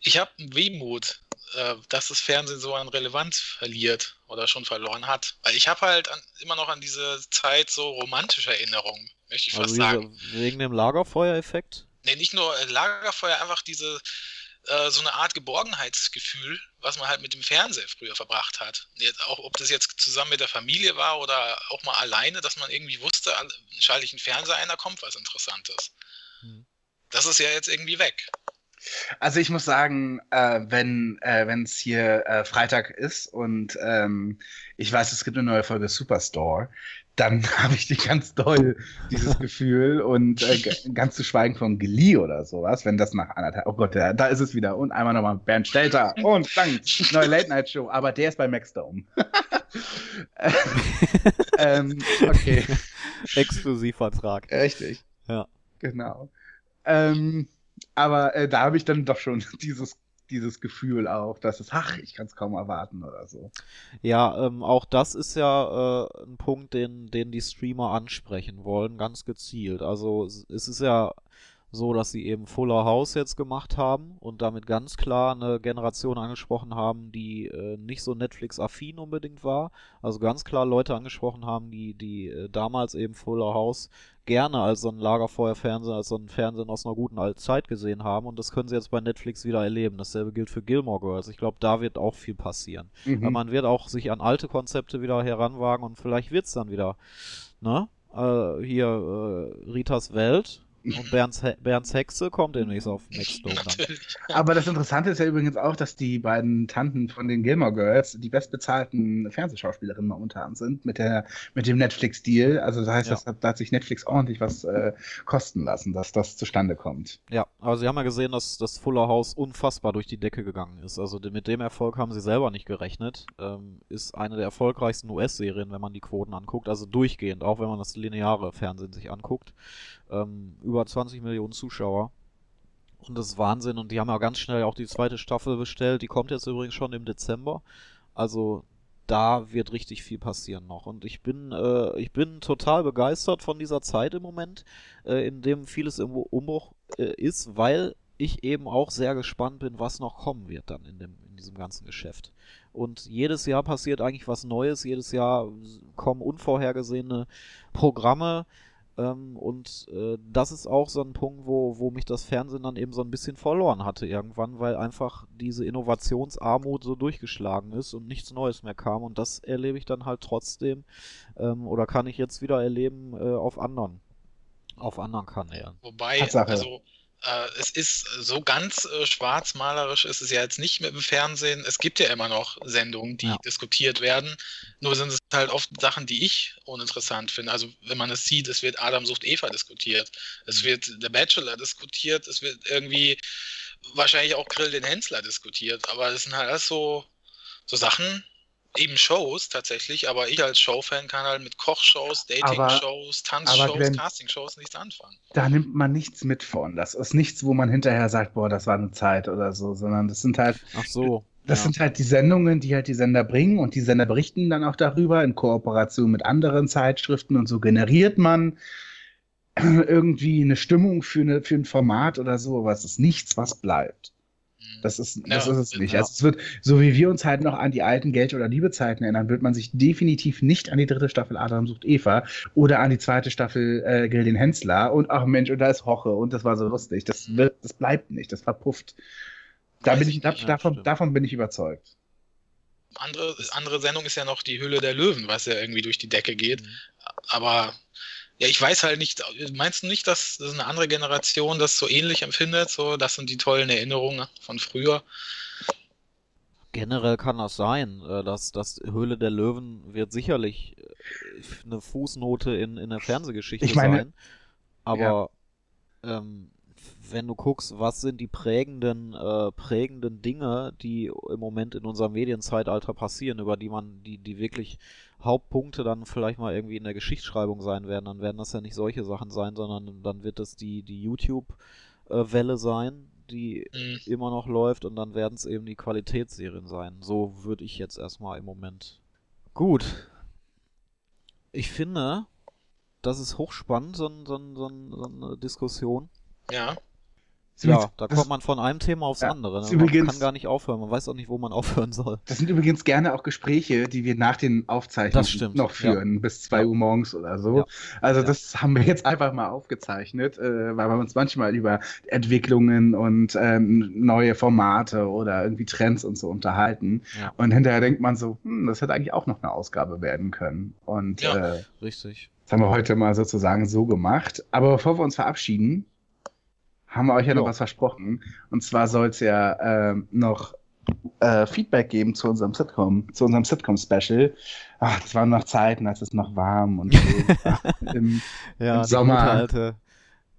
Speaker 3: ich habe Wehmut, äh, dass das Fernsehen so an Relevanz verliert oder schon verloren hat. Weil ich habe halt an, immer noch an diese Zeit so romantische Erinnerungen, möchte ich fast
Speaker 1: Also
Speaker 3: sagen.
Speaker 1: diese, wegen dem Lagerfeuereffekt?
Speaker 3: Nee, nicht nur äh, Lagerfeuer, einfach diese äh, so eine Art Geborgenheitsgefühl, was man halt mit dem Fernseher früher verbracht hat. Jetzt auch, ob das jetzt zusammen mit der Familie war oder auch mal alleine, dass man irgendwie wusste, schalte ich einen Fernseher ein, da kommt was Interessantes.
Speaker 1: Hm.
Speaker 3: Das ist ja jetzt irgendwie weg.
Speaker 2: Also ich muss sagen, äh, wenn äh, es hier äh, Freitag ist und ähm, ich weiß, es gibt eine neue Folge Superstore, dann <laughs> habe ich die ganz doll dieses Gefühl und äh, ganz zu schweigen von Glee oder sowas, wenn das nach anderthalb, oh Gott, da, da ist es wieder und einmal nochmal Bernd Stelter und dann neue Late Night Show, aber der ist bei Maxdome. <laughs> ähm, okay.
Speaker 1: Exklusivvertrag.
Speaker 2: Richtig.
Speaker 1: Ja.
Speaker 2: Genau. Ähm, aber äh, da habe ich dann doch schon <laughs> dieses, dieses Gefühl auch, dass es, ach, ich kann es kaum erwarten oder so.
Speaker 1: Ja, ähm, auch das ist ja äh, ein Punkt, den, den die Streamer ansprechen wollen, ganz gezielt. Also es es ist ja so, dass sie eben Fuller House jetzt gemacht haben und damit ganz klar eine Generation angesprochen haben, die äh, nicht so Netflix-affin unbedingt war. Also ganz klar Leute angesprochen haben, die, die äh, damals eben Fuller House gerne als so ein Lagerfeuerfernsehen, als so ein Fernsehen aus einer guten alten Zeit gesehen haben und das können sie jetzt bei Netflix wieder erleben. Dasselbe gilt für Gilmore Girls. Ich glaube, da wird auch viel passieren.
Speaker 2: Mhm.
Speaker 1: Weil man wird auch sich an alte Konzepte wieder heranwagen und vielleicht wird's dann wieder, ne? Äh, hier äh, Ritas Welt und Bernds, He Bernds Hexe kommt demnächst auf <laughs> Nextdoor.
Speaker 2: Aber das Interessante ist ja übrigens auch, dass die beiden Tanten von den Gilmore Girls die bestbezahlten Fernsehschauspielerinnen momentan sind mit, der, mit dem Netflix-Deal. Also das heißt,
Speaker 1: Ja.
Speaker 2: das hat, da hat sich Netflix ordentlich was äh, kosten lassen, dass das zustande kommt.
Speaker 1: Ja, aber sie haben ja gesehen, dass das Fuller House unfassbar durch die Decke gegangen ist. Also mit dem Erfolg haben sie selber nicht gerechnet. Ähm, ist eine der erfolgreichsten US-Serien, wenn man die Quoten anguckt. Also durchgehend, auch wenn man das lineare Fernsehen sich anguckt. Ähm, über 20 Millionen Zuschauer. Und das ist Wahnsinn. Und die haben ja ganz schnell auch die zweite Staffel bestellt. Die kommt jetzt übrigens schon im Dezember. Also da wird richtig viel passieren noch. Und ich bin, äh, ich bin total begeistert von dieser Zeit im Moment, äh, in dem vieles im Umbruch äh, ist, weil ich eben auch sehr gespannt bin, was noch kommen wird dann in, dem, in diesem ganzen Geschäft. Und jedes Jahr passiert eigentlich was Neues, jedes Jahr kommen unvorhergesehene Programme. Ähm, und äh, das ist auch so ein Punkt, wo, wo mich das Fernsehen dann eben so ein bisschen verloren hatte irgendwann, weil einfach diese Innovationsarmut so durchgeschlagen ist und nichts Neues mehr kam. Und das erlebe ich dann halt trotzdem ähm, oder kann ich jetzt wieder erleben äh, auf anderen, auf anderen Kanälen.
Speaker 3: Wobei,
Speaker 2: Tatsache.
Speaker 3: also es ist so ganz äh, schwarzmalerisch ist es ja jetzt nicht mit dem Fernsehen. Es gibt ja immer noch Sendungen, die
Speaker 1: Ja.
Speaker 3: diskutiert werden. Nur sind es halt oft Sachen, die ich uninteressant finde. Also wenn man es sieht, es wird Adam sucht Eva diskutiert, es wird The Bachelor diskutiert, es wird irgendwie wahrscheinlich auch Grill den Hensler diskutiert. Aber es sind halt alles so, so Sachen, eben Shows tatsächlich, aber ich als Showfan kann halt mit Kochshows, Dating-Shows, Tanzshows, Castingshows nichts anfangen.
Speaker 2: Da nimmt man nichts mit von. Das ist nichts, wo man hinterher sagt, boah, das war eine Zeit oder so, sondern das sind halt
Speaker 1: Ach so.
Speaker 2: Das
Speaker 1: ja.
Speaker 2: sind halt die Sendungen, die halt die Sender bringen und die Sender berichten dann auch darüber in Kooperation mit anderen Zeitschriften und so generiert man <clears throat> irgendwie eine Stimmung für, eine, für ein Format oder so, aber es ist nichts, was bleibt. Das ist, das
Speaker 3: Ja,
Speaker 2: ist es nicht.
Speaker 3: ja.
Speaker 2: Also es wird, so wie wir uns halt noch an die alten Geld- oder Liebezeiten erinnern, wird man sich definitiv nicht an die dritte Staffel Adam sucht Eva oder an die zweite Staffel äh, Grill den Hensler und ach Mensch, und da ist Hoche und das war so lustig. Das wird, das bleibt nicht, das verpufft. Da bin
Speaker 3: ich
Speaker 2: da, davon, davon bin ich überzeugt.
Speaker 3: andere, andere Sendung ist ja noch die Hülle der Löwen, was ja irgendwie durch die Decke geht.
Speaker 1: Mhm.
Speaker 3: Aber ja, ich weiß halt nicht, meinst du nicht, dass, dass eine andere Generation das so ähnlich empfindet? So, das sind die tollen Erinnerungen von früher.
Speaker 1: Generell kann das sein, äh, dass das Höhle der Löwen wird sicherlich äh, eine Fußnote in, in der Fernsehgeschichte
Speaker 2: Ich meine-
Speaker 1: sein. Aber ähm, wenn du guckst, was sind die prägenden, äh, prägenden Dinge, die im Moment in unserem Medienzeitalter passieren, über die man, die, die wirklich Hauptpunkte dann vielleicht mal irgendwie in der Geschichtsschreibung sein werden, dann werden das ja nicht solche Sachen sein, sondern dann wird es die, die YouTube-Welle sein, die
Speaker 3: Hm.
Speaker 1: immer noch läuft und dann werden es eben die Qualitätsserien sein. So würde ich jetzt erstmal im Moment. Gut. Ich finde, das ist hochspannend, so, ein- so, ein- so, ein- so eine Diskussion.
Speaker 3: Ja,
Speaker 1: Ja, da kommt man von einem Thema aufs
Speaker 2: Ja,
Speaker 1: andere. Ne? Man
Speaker 2: übrigens-
Speaker 1: kann gar nicht aufhören. Man weiß auch nicht, wo man <laughs> aufhören soll.
Speaker 2: das sind übrigens gerne auch Gespräche, die wir nach den Aufzeichnungen noch führen, bis zwei
Speaker 1: Ja.
Speaker 2: Uhr morgens oder so.
Speaker 1: Ja.
Speaker 2: Also
Speaker 1: Ja.
Speaker 2: das haben wir jetzt einfach mal aufgezeichnet, äh, weil wir uns manchmal über Entwicklungen und ähm, neue Formate oder irgendwie Trends und so unterhalten.
Speaker 1: Ja.
Speaker 2: Und hinterher denkt man so, hm, das hätte eigentlich auch noch eine Ausgabe werden können. Und
Speaker 3: Ja.
Speaker 2: äh,
Speaker 1: Richtig.
Speaker 2: das haben wir heute mal sozusagen so gemacht. Aber bevor wir uns verabschieden, haben wir euch ja noch
Speaker 1: Jo.
Speaker 2: was versprochen. Und zwar soll es ja ähm, noch äh, Feedback geben zu unserem Sitcom, zu unserem Sitcom-Special. Ach, das waren noch Zeiten, als es noch warm und. <laughs> Im,
Speaker 1: Ja,
Speaker 2: Im Sommer.
Speaker 1: alte,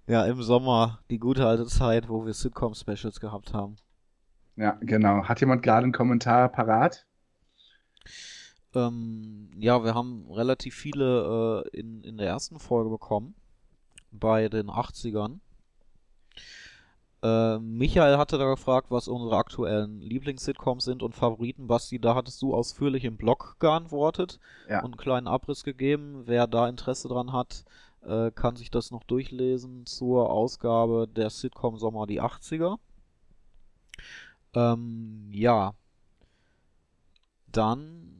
Speaker 1: ja, im Sommer, die gute alte Zeit, wo wir Sitcom-Specials gehabt haben.
Speaker 2: ja, genau. Hat jemand gerade einen Kommentar parat?
Speaker 1: Ähm, ja, wir haben relativ viele äh, in, in der ersten Folge bekommen. Bei den 80ern. Äh, Michael hatte da gefragt, was unsere aktuellen Lieblings-Sitcoms sind und Favoriten. Basti, da hattest du ausführlich im Blog geantwortet
Speaker 2: Ja.
Speaker 1: und einen kleinen Abriss gegeben. Wer da Interesse dran hat, äh, kann sich das noch durchlesen zur Ausgabe der Sitcom Sommer die 80er. Ähm, ja. Dann,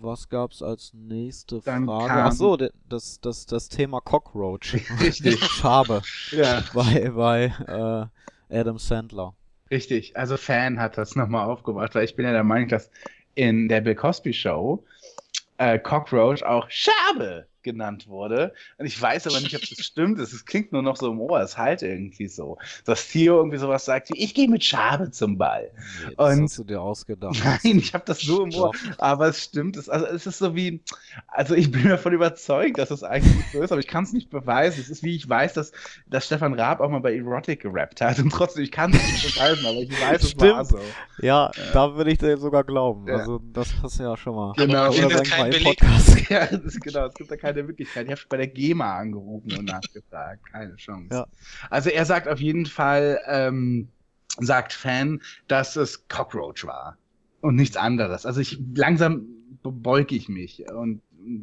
Speaker 1: was gab's als nächste
Speaker 2: Dann
Speaker 1: Frage?
Speaker 2: kam-
Speaker 1: Ach so, das, das, das Thema Cockroach. <laughs>
Speaker 2: Richtig.
Speaker 1: Schabe
Speaker 2: Ja,
Speaker 1: bei, bei äh, Adam Sandler.
Speaker 2: richtig. Also Fan hat das nochmal aufgebracht, weil ich bin ja der Meinung, dass in der Bill Cosby Show äh, Cockroach auch Schabe genannt wurde. Und ich weiß aber nicht, ob das <laughs> stimmt. Es klingt nur noch so im Ohr. Es halt irgendwie so. Dass Theo irgendwie sowas sagt wie, ich gehe mit Schabe zum Ball.
Speaker 1: Nee, das
Speaker 2: Und-
Speaker 1: hast du dir ausgedacht. <laughs>
Speaker 2: Nein, ich habe das so im Ohr. Aber es stimmt. Es, also es ist so wie, also ich bin davon überzeugt, dass es eigentlich so ist, aber ich kann es nicht beweisen. Es ist wie ich weiß, dass, dass Stefan Raab auch mal bei Erotic gerappt hat. Und trotzdem, ich kann es nicht beweisen, aber ich weiß, es war
Speaker 1: Stimmt.
Speaker 2: so.
Speaker 1: Ja, da würde ich dir sogar glauben.
Speaker 2: Ja.
Speaker 1: Also, das hast du ja schon mal.
Speaker 2: Genau.
Speaker 1: Oder im
Speaker 3: Beleg.
Speaker 1: Podcast. <laughs>
Speaker 2: Ja, das ist genau, es gibt da keine Möglichkeit. Ich habe bei der GEMA angerufen und nachgefragt. Keine Chance.
Speaker 1: Ja.
Speaker 2: Also er sagt auf jeden Fall, ähm, sagt Fan, dass es Cockroach war und nichts anderes. Also ich langsam beuge ich mich und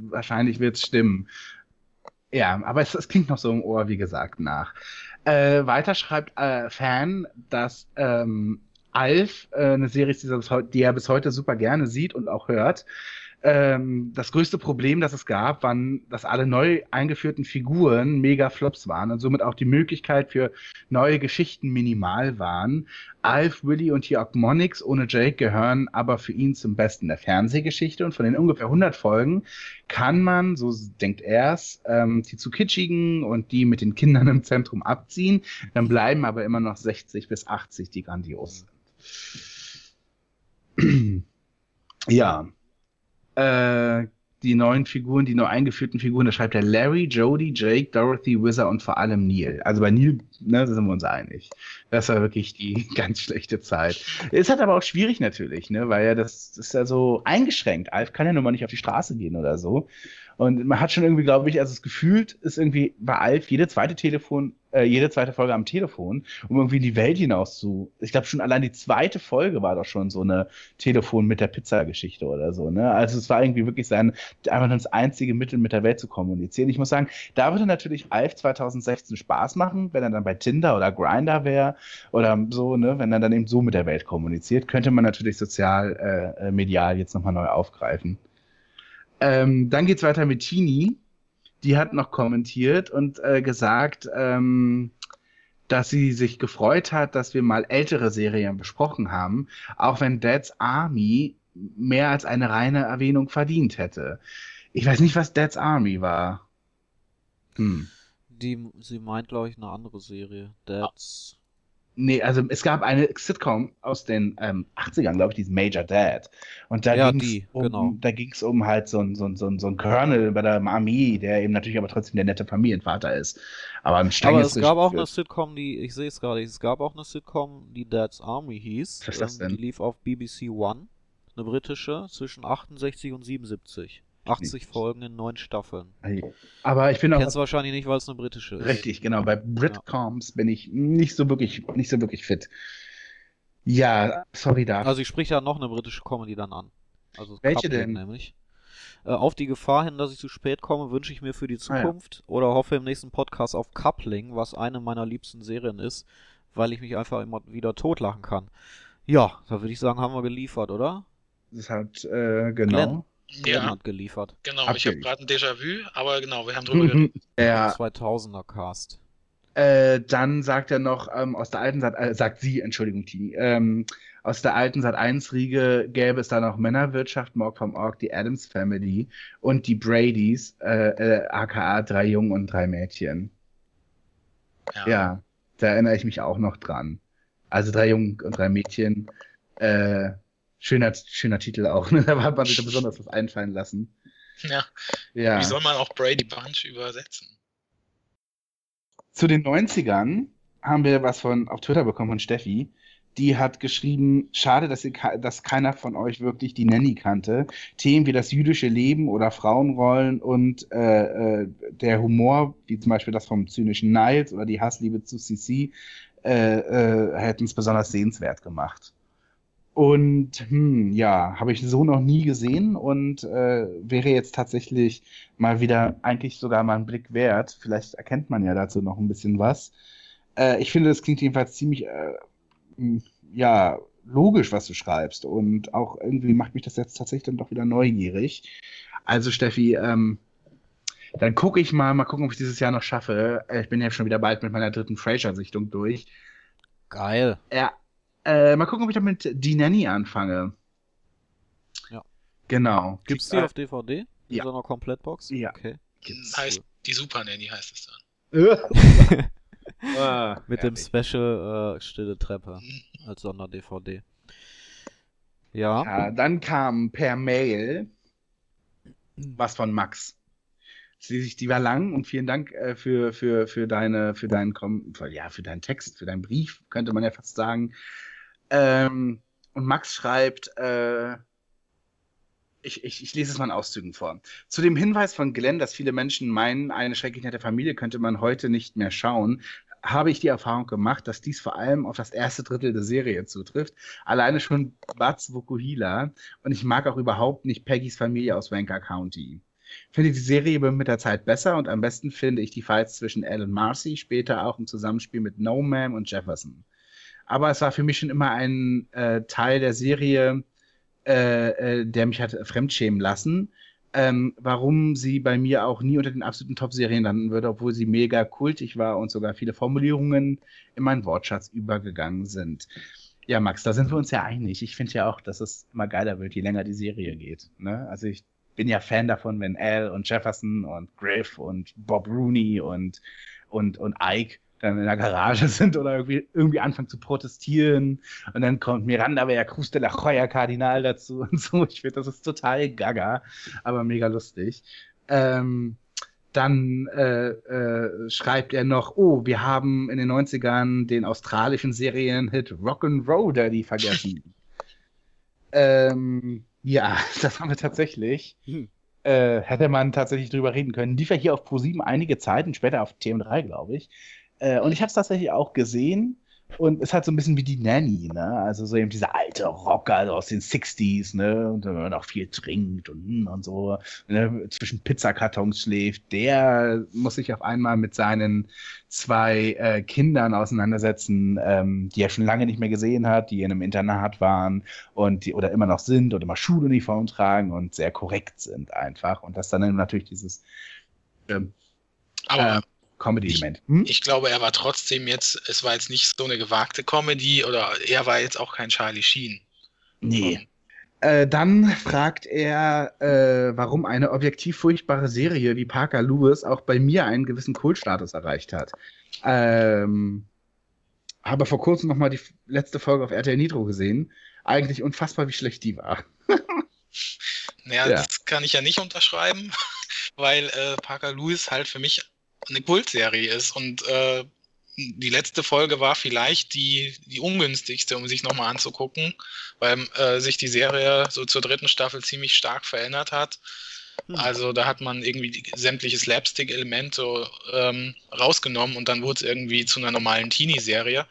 Speaker 2: wahrscheinlich wird es stimmen. Ja, aber es, es klingt noch so im Ohr, wie gesagt, nach. Äh, weiter schreibt äh, Fan, dass ähm, Alf, äh, eine Serie er, die er bis heute super gerne sieht und auch hört, ähm, das größte Problem, das es gab, waren, dass alle neu eingeführten Figuren mega Flops waren und somit auch die Möglichkeit für neue Geschichten minimal waren. Alf, Willy und die Monix ohne Jake gehören aber für ihn zum Besten der Fernsehgeschichte und von den ungefähr 100 Folgen kann man, so denkt er's, ähm, die zu kitschigen und die mit den Kindern im Zentrum abziehen. Dann bleiben aber immer noch 60 bis 80, die grandios sind. <clears throat> ja. Äh, die neuen Figuren, die neu eingeführten Figuren, da schreibt er Larry, Jody, Jake, Dorothy, Wizard und vor allem Neil. Also bei Neil, ne, da sind wir uns einig. Das war wirklich die <laughs> ganz schlechte Zeit. Ist halt aber auch schwierig natürlich, ne, weil ja das, das ist ja so eingeschränkt. Alf kann ja nun mal nicht auf die Straße gehen oder so. Und man hat schon irgendwie, glaube ich, also es gefühlt ist irgendwie bei Alf jede zweite Telefon, äh, jede zweite Folge am Telefon, um irgendwie in die Welt hinaus zu. Ich glaube schon allein die zweite Folge war doch schon so eine Telefon mit der Pizza-Geschichte oder so, ne? Also es war irgendwie wirklich sein, einfach nur das einzige Mittel mit der Welt zu kommunizieren. Ich muss sagen, da würde natürlich Alf 2016 Spaß machen, wenn er dann bei Tinder oder Grinder wäre oder so, ne? Wenn er dann eben so mit der Welt kommuniziert, könnte man natürlich sozial, äh, äh, medial jetzt nochmal neu aufgreifen. Ähm, dann geht's weiter mit Tini. Die hat noch kommentiert und äh, gesagt, ähm, dass sie sich gefreut hat, dass wir mal ältere Serien besprochen haben, auch wenn Dad's Army mehr als eine reine Erwähnung verdient hätte. Ich weiß nicht, was Dad's Army war. Hm.
Speaker 1: Die, sie meint, glaube ich, eine andere Serie. That's.
Speaker 2: Nee, also es gab eine Sitcom aus den ähm, 80ern, glaube ich, die ist Major Dad. Und da
Speaker 1: Ja,
Speaker 2: ging's
Speaker 1: die,
Speaker 2: um,
Speaker 1: genau.
Speaker 2: da ging's um halt so ein, so ein, so ein, so ein Colonel bei der Armee, der eben natürlich aber trotzdem der nette Familienvater ist. Aber ein
Speaker 1: Aber
Speaker 2: strenges
Speaker 1: es gab auch eine. Sitcom, die, ich sehe es gerade, es gab auch eine Sitcom, die Dad's Army hieß.
Speaker 2: Was ist das
Speaker 1: Ähm,
Speaker 2: denn?
Speaker 1: Die lief auf BBC One, eine britische, zwischen 68 und 77. 80 Folgen in neun Staffeln.
Speaker 2: Aber ich bin auch
Speaker 1: Kennst wahrscheinlich nicht, weil es eine britische ist.
Speaker 2: Richtig, genau. Bei Britcoms bin ich nicht so wirklich, nicht so wirklich fit. Ja, sorry dafür.
Speaker 1: Also ich sprich ja noch eine britische Comedy dann an. Also
Speaker 2: Welche denn?
Speaker 1: nämlich. Äh, auf die Gefahr hin, dass ich zu spät komme, wünsche ich mir für die
Speaker 2: Ah, ja.
Speaker 1: Zukunft oder hoffe im nächsten Podcast auf Coupling, was eine meiner liebsten Serien ist, weil ich mich einfach immer wieder totlachen kann. Ja, da würde ich sagen, haben wir geliefert, oder?
Speaker 2: das hat, äh, genau.
Speaker 1: Glenn
Speaker 3: Ja,
Speaker 1: hat geliefert.
Speaker 3: genau.
Speaker 2: Habt
Speaker 3: Ich habe gerade ein Déjà-vu, aber genau, wir haben drüber geredet. <laughs>
Speaker 2: ja,
Speaker 1: 2000er Cast.
Speaker 2: Äh, dann sagt er noch ähm, aus der alten Sat äh, sagt sie, Entschuldigung, Tini, ähm, aus der alten Sat 1 Riege gäbe es da noch Männerwirtschaft, Morg vom Org, die Adams Family und die Bradys, äh, äh, aka drei Jungen und drei Mädchen.
Speaker 3: Ja.
Speaker 2: Ja, da erinnere ich mich auch noch dran. Also drei Jungen und drei Mädchen. Äh, schöner, schöner Titel auch. Ne? <laughs> Da hat man sich da besonders was einfallen lassen.
Speaker 3: ja.
Speaker 2: Ja.
Speaker 3: Wie soll man auch Brady Bunch übersetzen?
Speaker 2: Zu den 90ern haben wir was von auf Twitter bekommen von Steffi. Die hat geschrieben, schade, dass, ihr, dass keiner von euch wirklich die Nanny kannte. Themen wie das jüdische Leben oder Frauenrollen und äh, äh, der Humor, wie zum Beispiel das vom zynischen Niles oder die Hassliebe zu CC, äh, äh, hätten es besonders sehenswert gemacht. Und hm, ja, habe ich so noch nie gesehen und äh, wäre jetzt tatsächlich mal wieder eigentlich sogar mal einen Blick wert. Vielleicht erkennt man ja dazu noch ein bisschen was. Äh, ich finde, das klingt jedenfalls ziemlich äh, hm, ja, logisch, was du schreibst. Und auch irgendwie macht mich das jetzt tatsächlich dann doch wieder neugierig. Also, Steffi, ähm, dann gucke ich mal, mal gucken, ob ich dieses Jahr noch schaffe. Äh, Ich bin ja schon wieder bald mit meiner dritten Fraser-Sichtung durch.
Speaker 1: Geil.
Speaker 2: Ja, äh, mal gucken, ob ich damit Die Nanny anfange.
Speaker 1: Ja.
Speaker 2: Genau.
Speaker 1: Gibt's die
Speaker 2: Äh,
Speaker 1: auf DVD? In
Speaker 2: ja.
Speaker 1: so einer Komplettbox?
Speaker 2: Ja.
Speaker 1: Okay.
Speaker 2: gibt's.
Speaker 3: heißt die Super Nanny heißt es dann. <laughs>
Speaker 2: Ah, <laughs>
Speaker 1: Mit dem. Special äh, Stille Treppe <laughs> als Sonder-DVD. Ja.
Speaker 2: Ja, dann kam per Mail was von Max. Die, die war lang und vielen Dank äh, für, für, für deine, für deinen ja, für deinen Text, für deinen Brief, könnte man ja fast sagen. Ähm, und Max schreibt, äh, ich, ich, ich lese es mal in Auszügen vor. Zu dem Hinweis von Glenn, dass viele Menschen meinen, eine schrecklich nette Familie könnte man heute nicht mehr schauen, habe ich die Erfahrung gemacht, dass dies vor allem auf das erste Drittel der Serie zutrifft. Alleine schon Bats Vokuhila und ich mag auch überhaupt nicht Peggys Familie aus Wanker County. Finde die Serie mit der Zeit besser und am besten finde ich die Fights zwischen Al und Marcy, später auch im Zusammenspiel mit No Man und Jefferson. Aber es war für mich schon immer ein äh, Teil der Serie, äh, äh, der mich hat fremdschämen lassen. Ähm, warum sie bei mir auch nie unter den absoluten Top-Serien landen würde, obwohl sie mega kultig war und sogar viele Formulierungen in meinen Wortschatz übergegangen sind. Ja, Max, da sind wir uns ja einig. Ich finde ja auch, dass es immer geiler wird, je länger die Serie geht. Ne? Also ich bin ja Fan davon, wenn Al und Jefferson und Griff und Bob Rooney und, und, und Ike dann in der Garage <laughs> sind oder irgendwie, irgendwie anfangen zu protestieren. Und dann kommt Miranda Cruz de la Joya Kardinal dazu und so. Ich finde, das ist total gaga, aber mega lustig. Ähm, dann äh, äh, schreibt er noch, oh, wir haben in den 90ern den australischen Serienhit Rock'n'Roll Daddy vergessen. <laughs> ähm, ja, <laughs> das haben wir tatsächlich.
Speaker 1: Hm.
Speaker 2: Äh, hätte man tatsächlich drüber reden können. Lief ja hier auf Pro7 einige Zeit und später auf TM3, glaube ich. Äh, und ich habe es tatsächlich auch gesehen. Und es hat so ein bisschen wie die Nanny, ne? Also so eben dieser alte Rocker also aus den 60s, ne? Und wenn man auch viel trinkt und, und so, ne? zwischen Pizzakartons schläft, der muss sich auf einmal mit seinen zwei äh, Kindern auseinandersetzen, ähm, die er schon lange nicht mehr gesehen hat, die in einem Internat waren und die oder immer noch sind und immer Schuluniform tragen und sehr korrekt sind einfach. Und das dann natürlich dieses ähm,
Speaker 3: Aber
Speaker 2: äh, Comedy-Element. Hm?
Speaker 3: ich glaube, er war trotzdem jetzt, es war jetzt nicht so eine gewagte Comedy oder er war jetzt auch kein Charlie Sheen.
Speaker 2: Nee. Äh, dann fragt er, äh, warum eine objektiv furchtbare Serie wie Parker Lewis auch bei mir einen gewissen Kultstatus erreicht hat. Ähm, habe vor kurzem noch mal die letzte Folge auf RTL Nitro gesehen. Eigentlich unfassbar, wie schlecht die war. <laughs>
Speaker 3: Naja,
Speaker 2: Ja.
Speaker 3: das kann ich ja nicht unterschreiben, <laughs> weil äh, Parker Lewis halt für mich eine Kultserie ist und äh, die letzte Folge war vielleicht die, die ungünstigste, um sich nochmal anzugucken, weil äh, sich die Serie so zur dritten Staffel ziemlich stark verändert hat.
Speaker 1: Hm.
Speaker 3: Also da hat man irgendwie sämtliche Slapstick-Elemente ähm, rausgenommen und dann wurde es irgendwie zu einer normalen Teenie-Serie.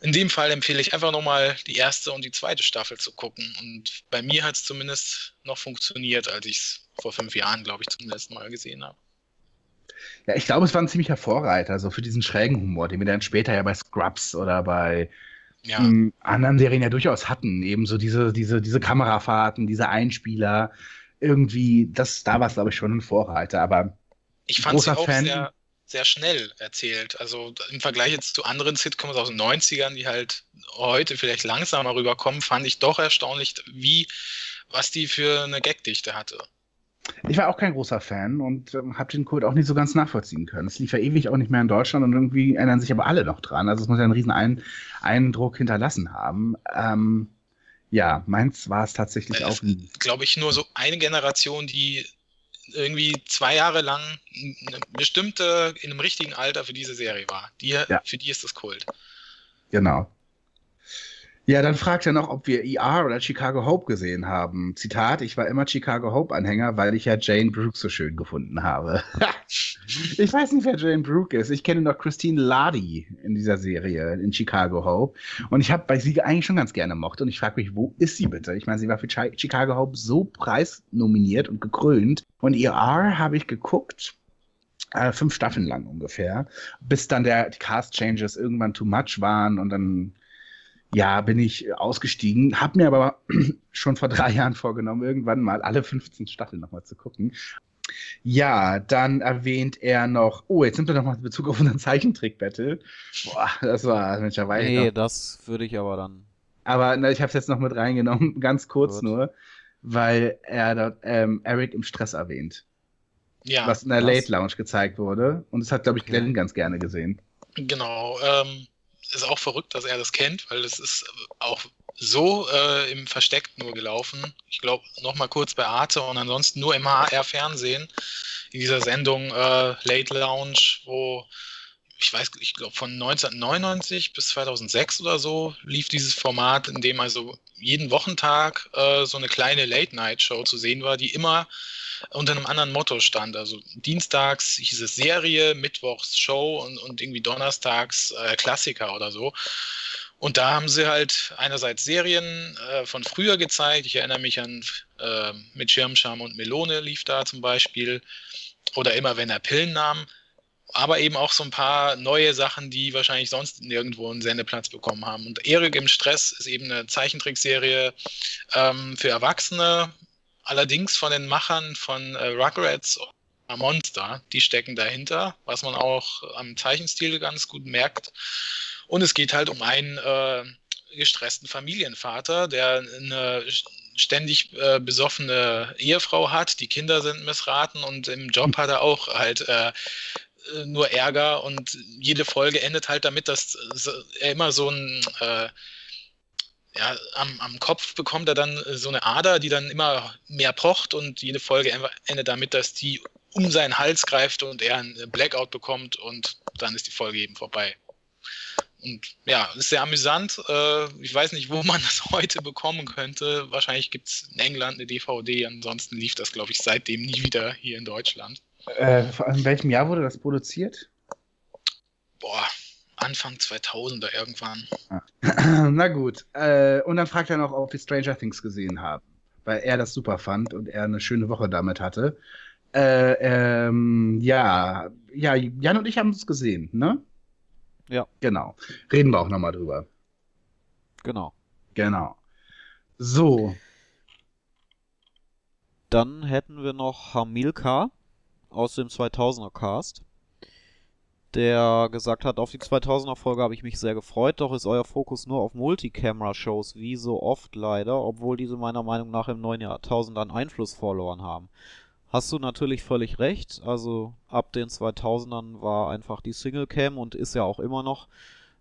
Speaker 3: In dem Fall empfehle ich einfach nochmal die erste und die zweite Staffel zu gucken. Und bei mir hat es zumindest noch funktioniert, als ich es vor fünf Jahren, glaube ich, zum letzten Mal gesehen habe.
Speaker 2: Ja, ich glaube, es war ein ziemlicher Vorreiter, so für diesen schrägen Humor, den wir dann später ja bei Scrubs oder bei
Speaker 3: Ja,
Speaker 2: anderen Serien ja durchaus hatten. Eben so diese, diese, diese Kamerafahrten, diese Einspieler. Irgendwie, das, da war es, glaube ich, schon ein Vorreiter. Aber
Speaker 3: ich fand
Speaker 2: großer
Speaker 3: auch
Speaker 2: Fan.
Speaker 3: sehr, sehr schnell erzählt. Also im Vergleich jetzt zu anderen Sitcoms aus den 90ern, die halt heute vielleicht langsamer rüberkommen, fand ich doch erstaunlich, wie, was die für eine Gagdichte hatte.
Speaker 2: Ich war auch kein großer Fan und ähm, habe den Kult auch nicht so ganz nachvollziehen können. Es lief ja ewig auch nicht mehr in Deutschland und irgendwie erinnern sich aber alle noch dran. Also es muss ja einen riesen Ein Eindruck hinterlassen haben. Ähm, ja, meins war es tatsächlich
Speaker 3: Äh,
Speaker 2: auch.
Speaker 3: Glaube ich, nur so eine Generation, die irgendwie zwei Jahre lang eine bestimmte, in einem richtigen Alter für diese Serie war. Die,
Speaker 2: Ja.
Speaker 3: Für die ist das Kult.
Speaker 2: Genau. Ja, dann fragt er noch, ob wir ER oder Chicago Hope gesehen haben. Zitat, ich war immer Chicago Hope-Anhänger, weil ich ja Jane Brooke so schön gefunden habe. <laughs> ich weiß nicht, wer Jane Brooke ist. Ich kenne noch Christine Ladi in dieser Serie in Chicago Hope. Und ich habe bei sie eigentlich schon ganz gerne mocht. Und ich frage mich, wo ist sie bitte? Ich meine, sie war für Chi Chicago Hope so preisnominiert und gekrönt. Und ER habe ich geguckt. Äh, fünf Staffeln lang ungefähr, bis dann der die Cast Changes irgendwann too much waren und dann ja, bin ich ausgestiegen, habe mir aber <clears throat> schon vor drei Jahren vorgenommen, irgendwann mal alle 15 Staffeln nochmal zu gucken. Ja, dann erwähnt er noch, oh, jetzt nimmt er nochmal Bezug auf unseren Zeichentrick-Battle. Boah, das war mittlerweile.
Speaker 1: Nee,
Speaker 2: noch.
Speaker 1: das würde ich aber dann.
Speaker 2: Aber na, ich habe es jetzt noch mit reingenommen, <laughs> ganz kurz
Speaker 1: Gut.
Speaker 2: nur, weil er dort ähm, Eric im Stress erwähnt,
Speaker 3: Ja,
Speaker 2: was in der? Late Lounge gezeigt wurde. Und das hat, glaube ich,
Speaker 1: Okay.
Speaker 2: Glenn ganz gerne gesehen.
Speaker 3: genau. Ähm, ist auch verrückt, dass er das kennt, weil es ist auch so äh, im Versteck nur gelaufen. Ich glaube, nochmal kurz bei Arte und ansonsten nur im HR-Fernsehen in dieser Sendung äh, Late Lounge, wo ich weiß, ich glaube von 1999 bis 2006 oder so lief dieses Format, in dem also jeden Wochentag äh, so eine kleine Late-Night-Show zu sehen war, die immer unter einem anderen Motto stand. Also dienstags hieß es Serie, mittwochs Show und, und irgendwie donnerstags äh, Klassiker oder so. Und da haben sie halt einerseits Serien äh, von früher gezeigt. Ich erinnere mich an äh, mit Schirmscham und Melone lief da zum Beispiel. Oder immer, wenn er Pillen nahm. Aber eben auch so ein paar neue Sachen, die wahrscheinlich sonst nirgendwo einen Sendeplatz bekommen haben. Und Erik im Stress ist eben eine Zeichentrickserie ähm, für Erwachsene, allerdings von den Machern von äh, Rugrats Monster. Die stecken dahinter, was man auch am Zeichenstil ganz gut merkt. Und es geht halt um einen äh, gestressten Familienvater, der eine ständig äh, besoffene Ehefrau hat, die Kinder sind missraten und im Job hat er auch halt äh, äh, nur Ärger und jede Folge endet halt damit, dass so- er immer so ein äh, ja, am, am Kopf bekommt er dann äh, so eine Ader, die dann immer mehr pocht und jede Folge en- endet damit, dass die um seinen Hals greift und er einen Blackout bekommt und dann ist die Folge eben vorbei. Und ja, ist sehr amüsant. Äh, ich weiß nicht, wo <laughs> man das heute bekommen könnte. Wahrscheinlich gibt es in England eine DVD. Ansonsten lief das, glaube ich, seitdem nie wieder hier in Deutschland.
Speaker 2: Äh, in welchem Jahr wurde das produziert?
Speaker 3: Boah, Anfang 2000er irgendwann. <clears throat>
Speaker 2: Na gut. Äh, und dann fragt er noch, ob wir Stranger Things gesehen haben. Weil er das super fand und er eine schöne Woche damit hatte. Äh, ähm, ja, ja, Jan und ich haben es gesehen, ne?
Speaker 1: Ja.
Speaker 2: Genau. Reden wir auch nochmal drüber.
Speaker 1: Genau.
Speaker 2: Genau. So.
Speaker 1: Dann hätten wir noch Hamilka aus dem 2000er Cast, der gesagt hat, auf die 2000er Folge habe ich mich sehr gefreut, doch ist euer Fokus nur auf Multicamera-Shows, wie so oft leider, obwohl diese meiner Meinung nach im neuen Jahrtausend an Einfluss verloren haben. Hast du natürlich völlig recht, also ab den 2000ern war einfach die Singlecam und ist ja auch immer noch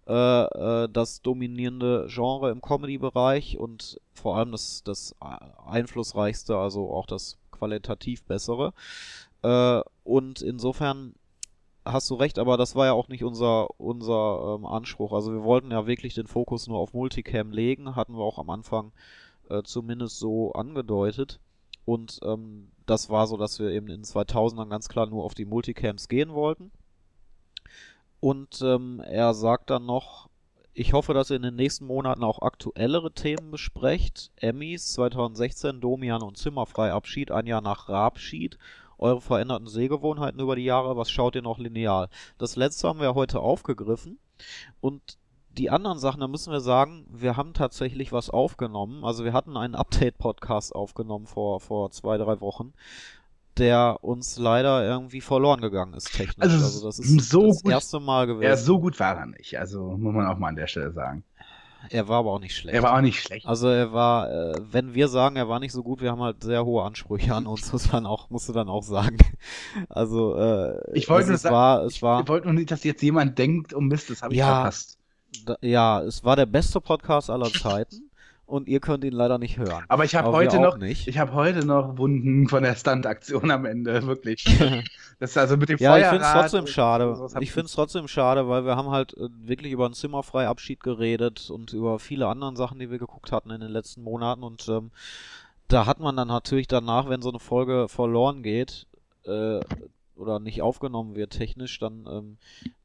Speaker 1: äh, äh, das dominierende Genre im Comedy-Bereich und vor allem das, das einflussreichste, also auch das qualitativ bessere. Äh, und insofern hast du recht, aber das war ja auch nicht unser, unser ähm, Anspruch. Also wir wollten ja wirklich den Fokus nur auf Multicam legen, hatten wir auch am Anfang äh, zumindest so angedeutet. Und ähm, das war so, dass wir eben in den 2000ern ganz klar nur auf die Multicams gehen wollten. Und ähm, er sagt dann noch, ich hoffe, dass ihr in den nächsten Monaten auch aktuellere Themen besprecht. Emmys 2016, Domian und Zimmerfrei Abschied, ein Jahr nach Rabschied. Eure veränderten Sehgewohnheiten über die Jahre, was schaut ihr noch lineal? Das letzte haben wir heute aufgegriffen. Und die anderen Sachen, da müssen wir sagen, wir haben tatsächlich was aufgenommen. Also wir hatten einen Update-Podcast aufgenommen vor, vor zwei, drei Wochen, der uns leider irgendwie verloren gegangen ist technisch.
Speaker 2: Also,
Speaker 1: Also, das ist
Speaker 2: so
Speaker 1: das
Speaker 2: gut-
Speaker 1: erste Mal gewesen.
Speaker 2: Ja, so gut war er nicht. Also muss man auch mal an der Stelle sagen.
Speaker 1: Er war aber auch nicht schlecht.
Speaker 2: Er war auch nicht schlecht.
Speaker 1: also er war, äh, wenn wir sagen, er war nicht so gut, wir haben halt sehr hohe Ansprüche an uns, <laughs> muss man auch, musst du dann auch sagen. Also äh,
Speaker 2: Ich wollte
Speaker 1: es,
Speaker 2: nur sagen,
Speaker 1: war, es war,
Speaker 2: Ich wollte nur nicht, dass jetzt jemand denkt, oh Mist, das habe ich
Speaker 1: Ja.
Speaker 2: verpasst.
Speaker 1: da, ja, es war der beste Podcast aller Zeiten und ihr könnt ihn leider nicht hören.
Speaker 2: Aber ich habe heute noch,
Speaker 1: nicht.
Speaker 2: ich habe heute noch Wunden von der Stunt-Aktion am Ende, <laughs> wirklich. <laughs> Das ist also mit dem
Speaker 1: Ja, ich
Speaker 2: Feuerrad.
Speaker 1: finde es trotzdem schade. Ich finde es trotzdem schade, weil wir haben halt äh, wirklich über einen Zimmerfrei-Abschied geredet und über viele andere Sachen, die wir geguckt hatten in den letzten Monaten. Und ähm, da hat man dann natürlich danach, wenn so eine Folge verloren geht äh, oder nicht aufgenommen wird technisch, dann, ähm,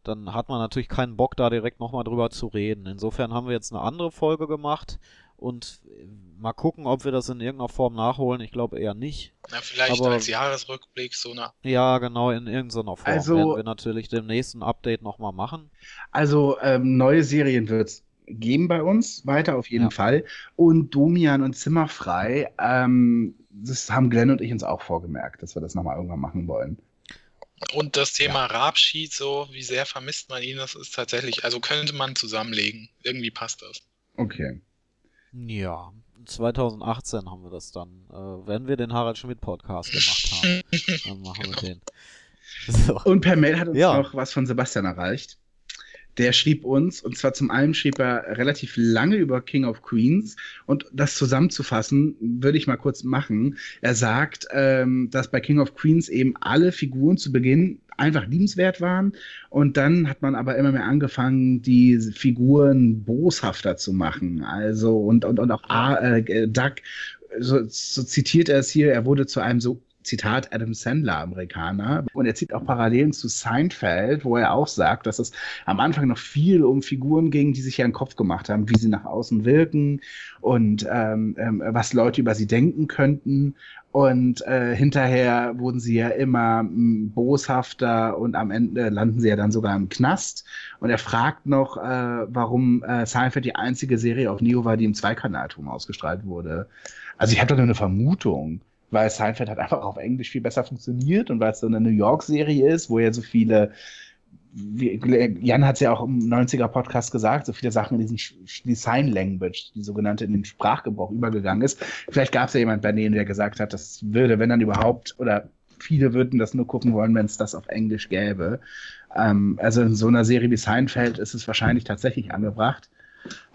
Speaker 1: dann hat man natürlich keinen Bock, da direkt nochmal drüber zu reden. Insofern haben wir jetzt eine andere Folge gemacht und äh, mal gucken, ob wir das in irgendeiner Form nachholen. Ich glaube eher nicht.
Speaker 3: Na, vielleicht
Speaker 1: Aber-
Speaker 3: als Jahresrückblick so eine.
Speaker 1: Ja, genau, in irgendeiner Form
Speaker 2: Also-
Speaker 1: werden wir natürlich dem nächsten Update nochmal machen.
Speaker 2: Also ähm, neue Serien wird es geben bei uns, weiter auf jeden
Speaker 1: Ja.
Speaker 2: Fall. Und Domian und Zimmerfrei, ähm, das haben Glenn und ich uns auch vorgemerkt, dass wir das nochmal irgendwann machen wollen.
Speaker 3: Und das Thema Rabschied, so wie sehr vermisst man ihn, das ist tatsächlich, also könnte man zusammenlegen. Irgendwie passt das.
Speaker 2: Okay.
Speaker 1: Ja, 2018 haben wir das dann, äh, wenn wir den Harald Schmidt Podcast gemacht haben. Dann machen wir <laughs> den. So.
Speaker 2: Und per Mail hat uns
Speaker 1: Ja.
Speaker 2: noch was von Sebastian erreicht. Der schrieb uns, und zwar zum einen schrieb er relativ lange über King of Queens. Und das zusammenzufassen, würde ich mal kurz machen. Er sagt, ähm, dass bei King of Queens eben alle Figuren zu Beginn einfach liebenswert waren. Und dann hat man aber immer mehr angefangen, die Figuren boshafter zu machen. Also, und, und, und auch A, äh, Doug, so, so zitiert er es hier, er wurde zu einem so Zitat Adam Sandler Amerikaner. Und er zieht auch Parallelen zu Seinfeld, wo er auch sagt, dass es am Anfang noch viel um Figuren ging, die sich ja einen Kopf gemacht haben, wie sie nach außen wirken und ähm, ähm, was Leute über sie denken könnten. Und äh, hinterher wurden sie ja immer m, boshafter und am Ende landen sie ja dann sogar im Knast. Und er fragt noch, äh, warum äh, Seinfeld die einzige Serie auf Neo war, die im Zweikanalturm ausgestrahlt wurde. Also ich habe da nur eine Vermutung weil Seinfeld hat einfach auf Englisch viel besser funktioniert und weil es so eine New York-Serie ist, wo ja so viele, wie, Jan hat es ja auch im 90er-Podcast gesagt, so viele Sachen in diesen die Sign Language, die sogenannte in den Sprachgebrauch übergegangen ist. Vielleicht gab es ja jemand bei denen, der gesagt hat, das würde, wenn dann überhaupt, oder viele würden das nur gucken wollen, wenn es das auf Englisch gäbe. Ähm, also in so einer Serie wie Seinfeld ist es wahrscheinlich tatsächlich angebracht.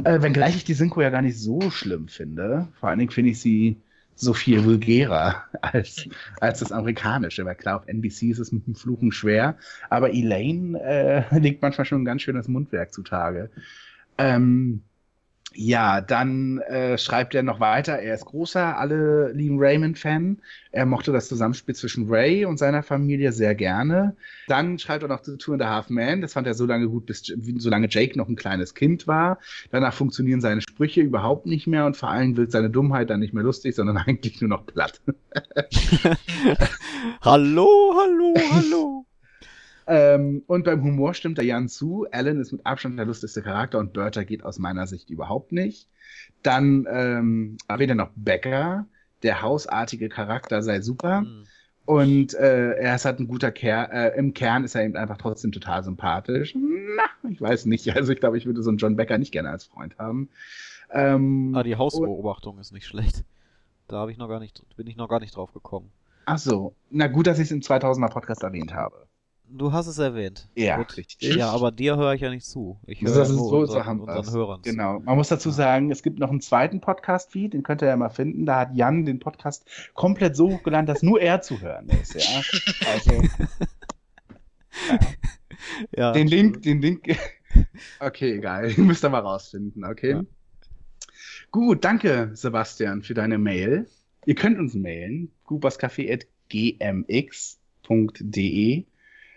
Speaker 2: Äh, wenngleich ich die Synchro ja gar nicht so schlimm finde. Vor allen Dingen finde ich sie so viel vulgärer <laughs> als, als das amerikanische, weil klar, auf NBC ist es mit dem Fluchen schwer, aber Elaine äh, <laughs> legt manchmal schon ein ganz schönes Mundwerk zutage. Ähm, ja, dann äh, schreibt er noch weiter, er ist großer, alle lieben Raymond-Fan. Er mochte das Zusammenspiel zwischen Ray und seiner Familie sehr gerne. Dann schreibt er noch zu Two and a Half Men, das fand er so lange gut, bis solange Jake noch ein kleines Kind war. Danach funktionieren seine Sprüche überhaupt nicht mehr und vor allem wird seine Dummheit dann nicht mehr lustig, sondern <laughs> eigentlich nur noch platt. <laughs>
Speaker 1: hallo, hallo, hallo.
Speaker 2: Ähm, und beim Humor stimmt der Jan zu. Alan ist mit Abstand der lustigste Charakter und Bertha geht aus meiner Sicht überhaupt nicht. Dann ähm, erwähnt er noch Becker. Der hausartige Charakter sei super.
Speaker 1: Hm.
Speaker 2: Und äh, er ist halt ein guter Kerl. Äh, Im Kern ist er eben einfach trotzdem total sympathisch. Na, ich weiß nicht. Also ich glaube, ich würde so einen John Becker nicht gerne als Freund haben. Ähm,
Speaker 1: Ah, die Hausbeobachtung ist nicht schlecht. Da habe ich noch gar nicht, bin ich noch gar nicht drauf gekommen.
Speaker 2: ach so. Na gut, dass ich es im 2000er Podcast erwähnt habe.
Speaker 1: Du hast es erwähnt.
Speaker 2: Ja,
Speaker 1: Gut.
Speaker 2: richtig.
Speaker 1: Ja, aber dir höre ich ja nicht zu. Ich höre
Speaker 2: Also das
Speaker 1: ja
Speaker 2: ist
Speaker 1: nur
Speaker 2: so,
Speaker 1: unseren,
Speaker 2: so haben
Speaker 1: unseren. Hörern zu.
Speaker 2: Genau. Man muss dazu sagen, es gibt noch einen zweiten Podcast-Feed, den könnt ihr ja mal finden. Da hat Jan den Podcast komplett so hochgeladen, dass nur er zu hören ist. Ja? Also, <laughs>
Speaker 1: Ja,
Speaker 2: den Link, den Link. <laughs> Okay, egal. Müsst ihr mal rausfinden, okay?
Speaker 1: Ja.
Speaker 2: Gut, danke, Sebastian, für deine Mail. Ihr könnt uns mailen, gubascafé.gmx.de.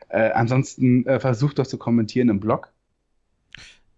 Speaker 2: Äh, ansonsten äh, versucht doch zu kommentieren im Blog.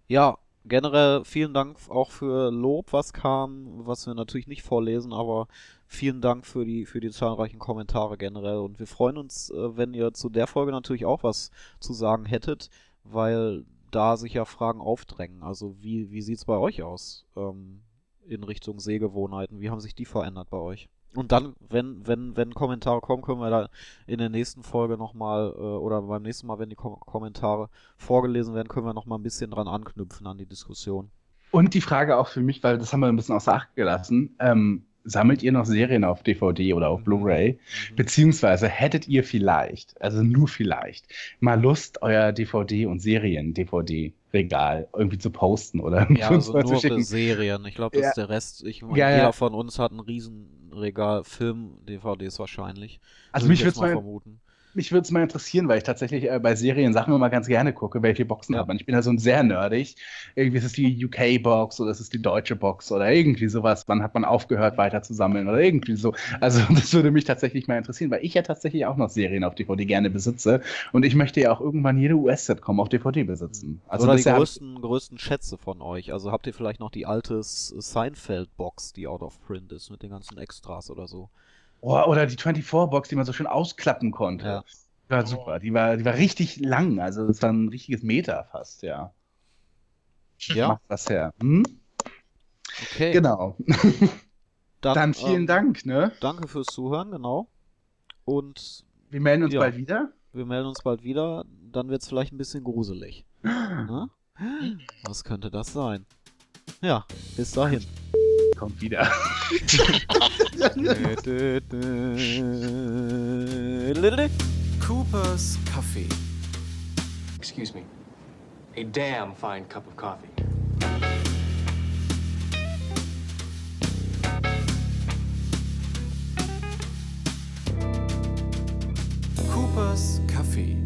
Speaker 1: Ja, generell vielen Dank auch für Lob, was kam, was wir natürlich nicht vorlesen, aber vielen Dank für die, für die zahlreichen Kommentare generell. Und wir freuen uns, äh, wenn ihr zu der Folge natürlich auch was zu sagen hättet, weil da sich ja Fragen aufdrängen. Also wie, wie sieht's bei euch aus ähm, in Richtung Sehgewohnheiten? Wie haben sich die verändert bei euch? Und dann, wenn, wenn, wenn Kommentare kommen, können wir da in der nächsten Folge nochmal, äh, oder beim nächsten Mal, wenn die Kom Kommentare vorgelesen werden, können wir nochmal ein bisschen dran anknüpfen an die Diskussion.
Speaker 2: Und die Frage auch für mich, weil das haben wir ein bisschen außer Acht gelassen. Ähm, sammelt ihr noch Serien auf DVD oder auf Blu-ray? Beziehungsweise hättet ihr vielleicht, also nur vielleicht, mal Lust, euer DVD- und Serien-DVD-Regal irgendwie zu posten oder
Speaker 1: Ja, <laughs> also nur
Speaker 2: schicken?
Speaker 1: Serien. Ich glaube, das
Speaker 2: Ja.
Speaker 1: ist der Rest. Ich meine,
Speaker 2: Ja, ja.
Speaker 1: jeder von uns hat ein Riesenregal Film-DVDs wahrscheinlich.
Speaker 2: Also
Speaker 1: Würde
Speaker 2: mich würde es mal,
Speaker 1: vermuten.
Speaker 2: Mich würd's mal interessieren, weil ich tatsächlich äh, bei Serien Sachen immer ganz gerne gucke, welche Boxen
Speaker 1: Ja.
Speaker 2: hat man. Ich bin da so ein sehr nerdig. Irgendwie ist es die UK-Box oder ist es die deutsche Box oder irgendwie sowas. Wann hat man aufgehört, weiter zu sammeln oder irgendwie so. Also <laughs> das würde mich tatsächlich mal interessieren, weil ich ja tatsächlich auch noch Serien auf DVD gerne besitze und ich möchte ja auch irgendwann jede US-Sitcom auf DVD besitzen. Also
Speaker 1: Oder
Speaker 2: das
Speaker 1: die
Speaker 2: ja
Speaker 1: größten, größten Schätze von euch. Also habt ihr vielleicht noch die alte Seinfeld-Box, die out of print ist, mit den ganzen Extras oder so.
Speaker 2: Oh, oder die 24-Box, die man so schön ausklappen konnte.
Speaker 1: Ja.
Speaker 2: Die war super. Die war, die war richtig lang. Also das war ein richtiges Meter fast, ja.
Speaker 1: Ja,
Speaker 2: Macht was her. Hm?
Speaker 1: okay.
Speaker 2: Genau. <laughs> Dann vielen
Speaker 1: ähm,
Speaker 2: Dank, ne?
Speaker 1: Danke fürs Zuhören, genau. Und
Speaker 2: Wir melden uns
Speaker 1: Ja.
Speaker 2: bald wieder.
Speaker 1: wir melden uns bald wieder. Dann wird es vielleicht ein bisschen gruselig. <gasps> Ne? Was könnte das sein? Ja, bis dahin.
Speaker 2: Kommt wieder. <laughs>
Speaker 4: Coopers Coffee.
Speaker 6: Excuse me. A damn fine cup of coffee.
Speaker 4: Coopers Kaffee.